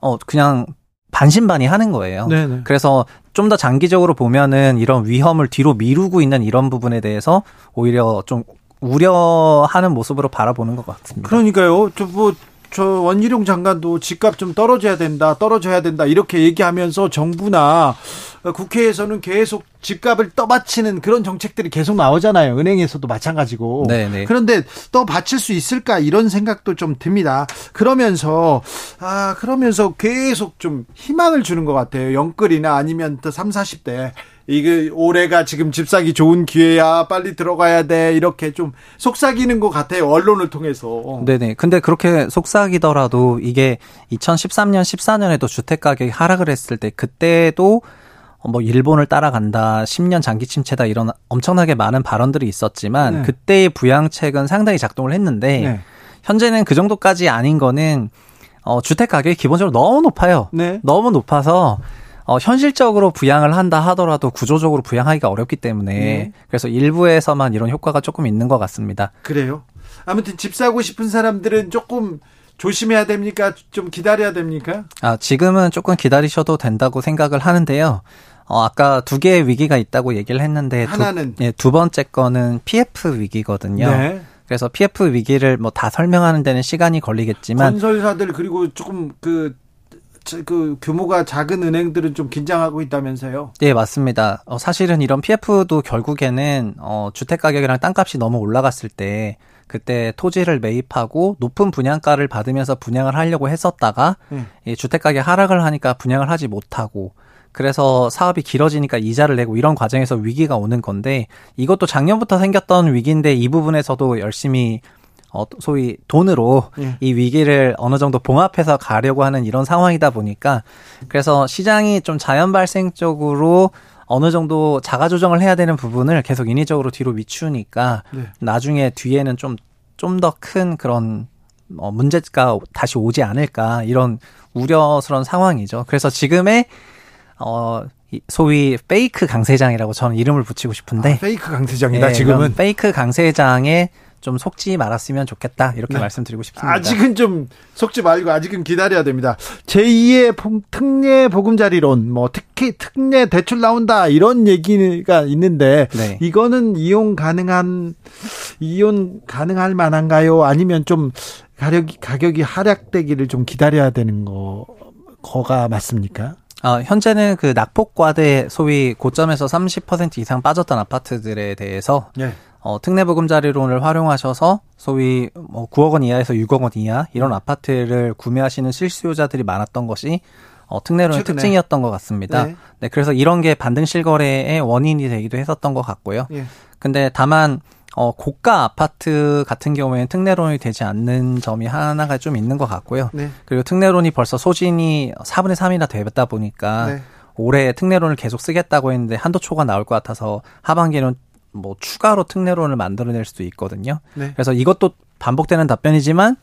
어 그냥 반신반의 하는 거예요. 네네. 네. 그래서 좀 더 장기적으로 보면은 이런 위험을 뒤로 미루고 있는 이런 부분에 대해서 오히려 좀 우려하는 모습으로 바라보는 것 같습니다. 그러니까요. 저 뭐 저 원희룡 장관도 집값 좀 떨어져야 된다, 떨어져야 된다 이렇게 얘기하면서 정부나 국회에서는 계속 집값을 떠받치는 그런 정책들이 계속 나오잖아요. 은행에서도 마찬가지고. 네네. 네. 그런데 떠받칠 수 있을까 이런 생각도 좀 듭니다. 그러면서 아 그러면서 계속 좀 희망을 주는 것 같아요. 영끌이나 아니면 또 3, 40대 이게 올해가 지금 집 사기 좋은 기회야 빨리 들어가야 돼 이렇게 좀 속삭이는 것 같아요 언론을 통해서 네네 근데 그렇게 속삭이더라도 이게 2013년 14년에도 주택 가격이 하락을 했을 때 그때도 뭐 일본을 따라간다, 10년 장기 침체다 이런 엄청나게 많은 발언들이 있었지만 네. 그때의 부양책은 상당히 작동을 했는데 네. 현재는 그 정도까지 아닌 거는 어 주택 가격이 기본적으로 너무 높아요. 네. 너무 높아서 어, 현실적으로 부양을 한다 하더라도 구조적으로 부양하기가 어렵기 때문에 네. 그래서 일부에서만 이런 효과가 조금 있는 것 같습니다. 그래요? 아무튼 집 사고 싶은 사람들은 조금 조심해야 됩니까? 좀 기다려야 됩니까? 아, 지금은 조금 기다리셔도 된다고 생각을 하는데요. 어, 아까 두 개의 위기가 있다고 얘기를 했는데 하나는 두, 예, 두 번째 거는 PF 위기거든요. 네. 그래서 PF 위기를 뭐 다 설명하는 데는 시간이 걸리겠지만 건설사들 그리고 조금 그 그 규모가 작은 은행들은 좀 긴장하고 있다면서요? 네, 맞습니다. 어, 사실은 이런 PF도 결국에는 어, 주택 가격이랑 땅값이 너무 올라갔을 때 그때 토지를 매입하고 높은 분양가를 받으면서 분양을 하려고 했었다가 음. 이 주택 가격 하락을 하니까 분양을 하지 못하고 그래서 사업이 길어지니까 이자를 내고 이런 과정에서 위기가 오는 건데 이것도 작년부터 생겼던 위기인데 이 부분에서도 열심히 어, 소위 돈으로 예. 이 위기를 어느 정도 봉합해서 가려고 하는 이런 상황이다 보니까 그래서 시장이 좀 자연 발생적으로 어느 정도 자가 조정을 해야 되는 부분을 계속 인위적으로 뒤로 미추니까 네. 나중에 뒤에는 좀 좀 더 큰 그런 어, 문제가 다시 오지 않을까 이런 우려스러운 상황이죠. 그래서 지금의 어 소위 페이크 강세장이라고 저는 이름을 붙이고 싶은데 아, 페이크 강세장이다 네, 지금은 페이크 강세장의 좀 속지 말았으면 좋겠다 이렇게 네. 말씀드리고 싶습니다. 아직은 좀 속지 말고 아직은 기다려야 됩니다. 제2의 특례 보금자리론, 뭐 특히 특례 대출 나온다 이런 얘기가 있는데 네. 이거는 이용 가능한 이용 가능할 만한가요? 아니면 좀 가격이 가격이 하락되기를 좀 기다려야 되는 거 거가 맞습니까? 어, 현재는 그 낙폭과대 소위 고점에서 30% 이상 빠졌던 아파트들에 대해서 네. 어, 특례보금자리론을 활용하셔서 소위 뭐 9억 원 이하에서 6억 원 이하 이런 아파트를 구매하시는 실수요자들이 많았던 것이 어, 특례론의 최근에. 특징이었던 것 같습니다. 네. 네. 그래서 이런 게 반등 실 거래의 원인이 되기도 했었던 것 같고요. 예. 근데 다만 어, 고가 아파트 같은 경우에는 특례론이 되지 않는 점이 하나가 좀 있는 것 같고요. 네. 그리고 특례론이 벌써 소진이 4분의 3이나 되다 보니까 네. 올해 특례론을 계속 쓰겠다고 했는데 한도 초가 나올 것 같아서 하반기는 뭐 추가로 특례론을 만들어낼 수도 있거든요. 네. 그래서 이것도 반복되는 답변이지만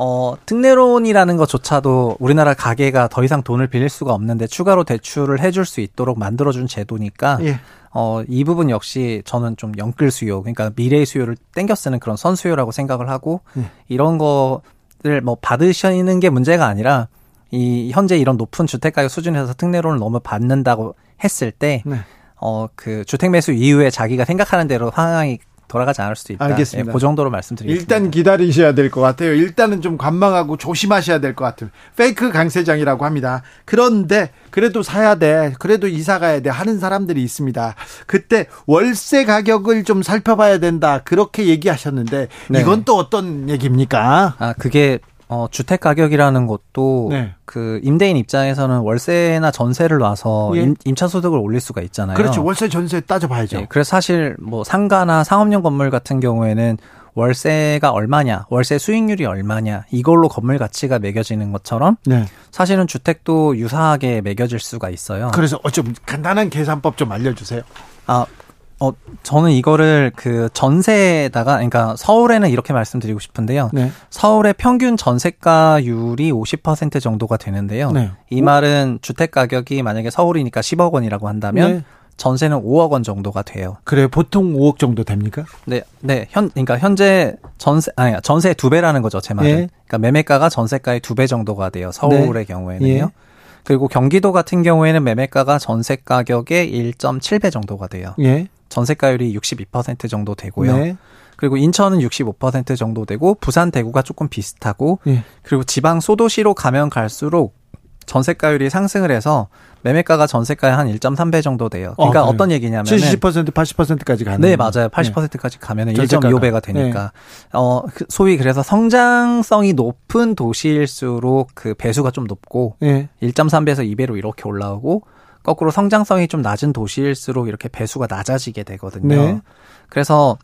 어, 특례론이라는 것조차도 우리나라 가게가 더 이상 돈을 빌릴 수가 없는데 추가로 대출을 해줄 수 있도록 만들어준 제도니까 예. 어, 이 부분 역시 저는 좀 영끌 수요, 그러니까 미래의 수요를 땡겨 쓰는 그런 선수요라고 생각을 하고 예. 이런 거를 뭐 받으시는 게 문제가 아니라 이 현재 이런 높은 주택가격 수준에서 특례론을 너무 받는다고 했을 때 네. 어, 그 주택 매수 이후에 자기가 생각하는 대로 상황이 돌아가지 않을 수도 있다. 알겠습니다. 예, 그 정도로 말씀드리겠습니다. 일단 기다리셔야 될 것 같아요. 일단은 좀 관망하고 조심하셔야 될 것 같아요. 페이크 강세장이라고 합니다. 그런데 그래도 사야 돼. 그래도 이사 가야 돼. 하는 사람들이 있습니다. 그때 월세 가격을 좀 살펴봐야 된다. 그렇게 얘기하셨는데 네. 이건 또 어떤 얘기입니까? 아, 그게 어, 주택 가격이라는 것도 네. 그 임대인 입장에서는 월세나 전세를 놔서 예. 임, 차 소득을 올릴 수가 있잖아요. 그렇죠. 월세 전세 따져봐야죠. 네, 그래서 사실 뭐 상가나 상업용 건물 같은 경우에는 월세가 얼마냐, 월세 수익률이 얼마냐, 이걸로 건물 가치가 매겨지는 것처럼 네. 사실은 주택도 유사하게 매겨질 수가 있어요. 그래서 어, 좀 간단한 계산법 좀 알려주세요. 아, 어, 저는 이거를 그 전세에다가, 그러니까 서울에는 이렇게 말씀드리고 싶은데요. 네. 서울의 평균 전세가율이 50% 정도가 되는데요. 네. 이 말은 주택 가격이 만약에 서울이니까 10억 원이라고 한다면 네. 전세는 5억 원 정도가 돼요. 그래요? 보통 5억 정도 됩니까? 네, 네. 현, 그러니까 현재 전세, 아니, 전세 두 배라는 거죠, 제 말은. 네. 그러니까 매매가가 전세가의 두 배 정도가 돼요. 서울의 네. 경우에는요. 예. 그리고 경기도 같은 경우에는 매매가가 전세 가격의 1.7배 정도가 돼요. 예. 전세가율이 62% 정도 되고요. 네. 그리고 인천은 65% 정도 되고 부산 대구가 조금 비슷하고 예. 그리고 지방 소도시로 가면 갈수록 전세가율이 상승을 해서 매매가가 전세가의 한 1.3배 정도 돼요. 그러니까 어, 떤 얘기냐면 70% 80%까지 가는 네, 맞아요. 80%까지 가면 은 1.25배가 되니까 네. 어그 소위 그래서 성장성이 높은 도시일수록 그 배수가 좀 높고 네. 1.3배에서 2배로 이렇게 올라오고 거꾸로 성장성이 좀 낮은 도시일수록 이렇게 배수가 낮아지게 되거든요. 네. 그래서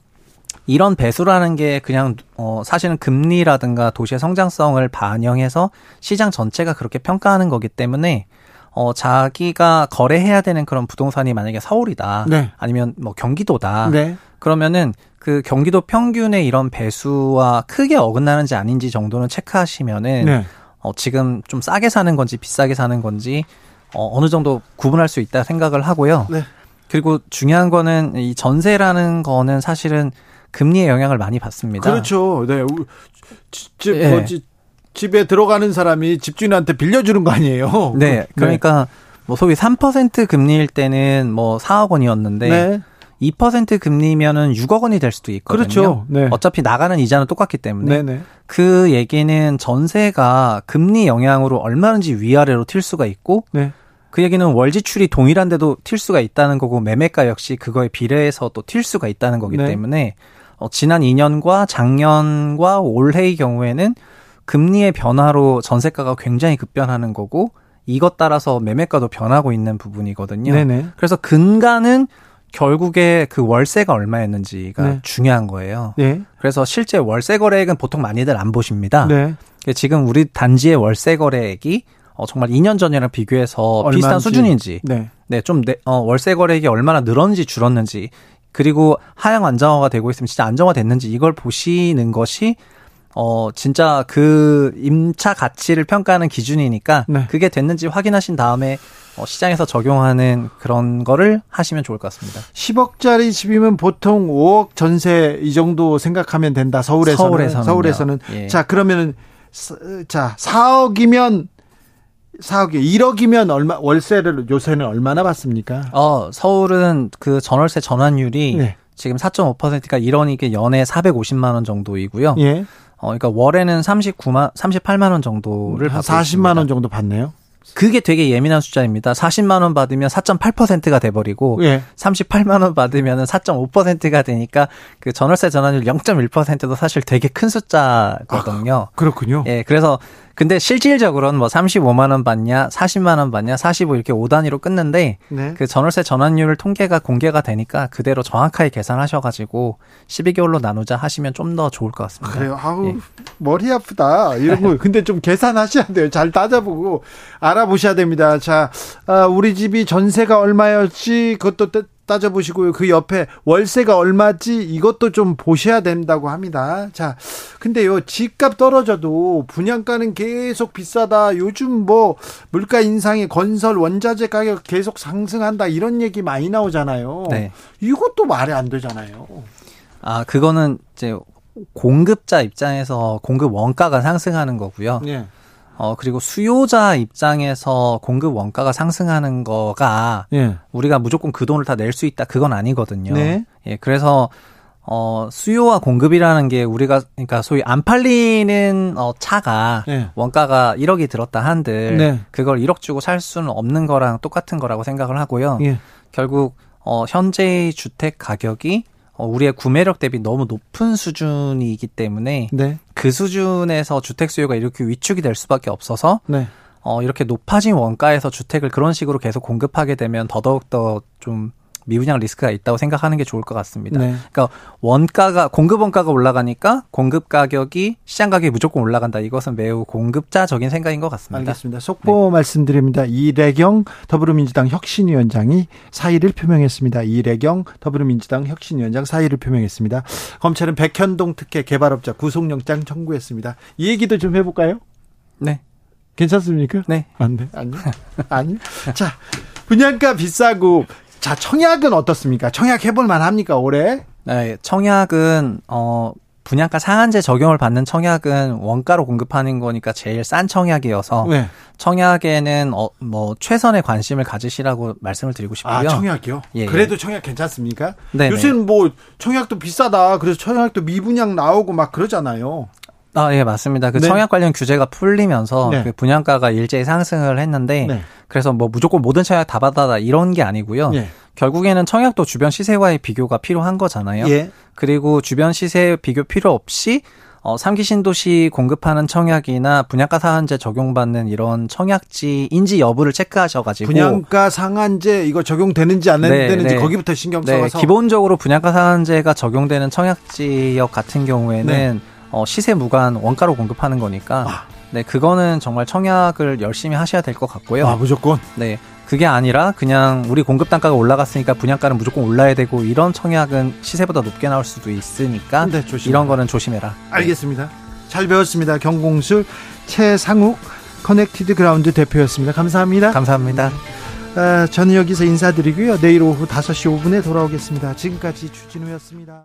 이런 배수라는 게 그냥 어 사실은 금리라든가 도시의 성장성을 반영해서 시장 전체가 그렇게 평가하는 거기 때문에 어 자기가 거래해야 되는 그런 부동산이 만약에 서울이다. 네. 아니면 뭐 경기도다. 네. 그러면은 그 경기도 평균의 이런 배수와 크게 어긋나는지 아닌지 정도는 체크하시면은 네. 어 지금 좀 싸게 사는 건지 비싸게 사는 건지 어, 어느 정도 구분할 수 있다 생각을 하고요. 네. 그리고 중요한 거는 이 전세라는 거는 사실은 금리의 영향을 많이 받습니다. 그렇죠. 네. 집, 네. 뭐, 집에 들어가는 사람이 집주인한테 빌려주는 거 아니에요? 네. 네. 그러니까 뭐 소위 3% 금리일 때는 뭐 4억 원이었는데 네. 2% 금리면은 6억 원이 될 수도 있거든요. 그렇죠. 네. 어차피 나가는 이자는 똑같기 때문에. 네네. 그 얘기는 전세가 금리 영향으로 얼마든지 위아래로 튈 수가 있고 네. 그 얘기는 월 지출이 동일한데도 튈 수가 있다는 거고 매매가 역시 그거에 비례해서 또 튈 수가 있다는 거기 네. 때문에 어, 지난 2년과 작년과 올해의 경우에는 금리의 변화로 전세가가 굉장히 급변하는 거고 이것 따라서 매매가도 변하고 있는 부분이거든요. 네네. 그래서 근간은 결국에 그 월세가 얼마였는지가 네. 중요한 거예요. 네. 그래서 실제 월세 거래액은 보통 많이들 안 보십니다. 네. 지금 우리 단지의 월세 거래액이 어, 정말 2년 전이랑 비교해서 얼마인지. 비슷한 수준인지, 네, 네좀 어, 월세 거래액이 얼마나 늘었는지 줄었는지, 그리고 하향 안정화가 되고 있으면 진짜 안정화됐는지 이걸 보시는 것이 어 진짜 그 임차 가치를 평가하는 기준이니까 네. 그게 됐는지 확인하신 다음에 어, 시장에서 적용하는 그런 거를 하시면 좋을 것 같습니다. 10억짜리 집이면 보통 5억 전세 이 정도 생각하면 된다. 서울에서는 서울에서는, 서울에서는. 예. 자 그러면은 자 4억이면 4억이 1억이면 얼마 월세를 요새는 얼마나 받습니까? 어, 서울은 그 전월세 전환율이 네. 지금 4.5%가 1원이게 연에 450만 원 정도이고요. 예. 어, 그러니까 월에는 39만 38만 원 정도를 받고 40만 있습니다. 원 정도 받네요. 그게 되게 예민한 숫자입니다. 40만 원 받으면 4.8%가 돼 버리고 예. 38만 원 받으면 4.5%가 되니까 그 전월세 전환율 0.1%도 사실 되게 큰 숫자거든요. 아, 그렇군요. 예. 그래서 근데 실질적으로는 뭐 35만 원 받냐, 40만 원 받냐, 45 이렇게 5단위로 끊는데 네. 그 전월세 전환율 통계가 공개가 되니까 그대로 정확하게 계산하셔 가지고 12개월로 나누자 하시면 좀 더 좋을 것 같습니다. 그래요. 아우 예. 머리 아프다. 이런 거 근데 좀 계산하셔야 돼요. 잘 따져보고 알아보셔야 됩니다. 자, 아, 우리 집이 전세가 얼마였지? 그것도 따져보시고요. 그 옆에 월세가 얼마지 이것도 좀 보셔야 된다고 합니다. 자, 근데요, 집값 떨어져도 분양가는 계속 비싸다. 요즘 뭐 물가 인상에 건설 원자재 가격 계속 상승한다. 이런 얘기 많이 나오잖아요. 네. 이것도 말이 안 되잖아요. 아, 그거는 이제 공급자 입장에서 공급 원가가 상승하는 거고요. 네. 어, 그리고 수요자 입장에서 공급 원가가 상승하는 거가 예. 우리가 무조건 그 돈을 다 낼 수 있다. 그건 아니거든요. 네. 예, 그래서 어, 수요와 공급이라는 게 우리가, 그러니까 소위 안 팔리는, 어, 차가, 네. 원가가 1억이 들었다 한들, 네. 그걸 1억 주고 살 수는 없는 거랑 똑같은 거라고 생각을 하고요. 예. 결국, 어, 현재의 주택 가격이, 어, 우리의 구매력 대비 너무 높은 수준이기 때문에, 네. 그 수준에서 주택 수요가 이렇게 위축이 될 수밖에 없어서, 네. 어, 이렇게 높아진 원가에서 주택을 그런 식으로 계속 공급하게 되면 더더욱 더 좀 미분양 리스크가 있다고 생각하는 게 좋을 것 같습니다. 네. 그러니까 원가가 공급 원가가 올라가니까 공급 가격이 시장 가격이 무조건 올라간다. 이것은 매우 공급자적인 생각인 것 같습니다. 알겠습니다. 속보 네. 말씀드립니다. 이래경 더불어민주당 혁신위원장이 사의를 표명했습니다. 이래경 더불어민주당 혁신위원장 사의를 표명했습니다. 검찰은 백현동 특혜 개발업자 구속영장 청구했습니다. 이 얘기도 좀 해볼까요? 네. 괜찮습니까? 네. 안 돼. 아니요. 아니요. 자, 분양가 비싸고 자, 청약은 어떻습니까? 청약 해볼 만합니까, 올해? 네, 청약은, 어, 분양가 상한제 적용을 받는 청약은 원가로 공급하는 거니까 제일 싼 청약이어서 네. 청약에는 어, 뭐 최선의 관심을 가지시라고 말씀을 드리고 싶고요. 아, 청약이요? 예, 예. 그래도 청약 괜찮습니까? 네. 요새는 뭐 청약도 비싸다. 그래서 청약도 미분양 나오고 막 그러잖아요. 아, 예, 맞습니다. 그 네. 청약 관련 규제가 풀리면서 네. 그 분양가가 일제히 상승을 했는데 네. 그래서 뭐 무조건 모든 청약 다 받아다 이런 게 아니고요. 예. 결국에는 청약도 주변 시세와의 비교가 필요한 거잖아요. 예. 그리고 주변 시세 비교 필요 없이 어, 3기 신도시 공급하는 청약이나 분양가 상한제 적용받는 이런 청약지인지 여부를 체크하셔가지고 분양가 상한제 이거 적용되는지 안 네, 되는지 네. 거기부터 신경 네, 써서 기본적으로 분양가 상한제가 적용되는 청약지역 같은 경우에는 네. 어, 시세 무관 원가로 공급하는 거니까 아. 네 그거는 정말 청약을 열심히 하셔야 될 것 같고요. 아 무조건. 네 그게 아니라 그냥 우리 공급 단가가 올라갔으니까 분양가는 무조건 올라야 되고 이런 청약은 시세보다 높게 나올 수도 있으니까 네, 이런 거는 조심해라. 네. 알겠습니다. 잘 배웠습니다. 경공술 채상욱 커넥티드 그라운드 대표였습니다. 감사합니다. 감사합니다. 아, 저는 여기서 인사드리고요. 내일 오후 5시 5분에 돌아오겠습니다. 지금까지 주진우였습니다.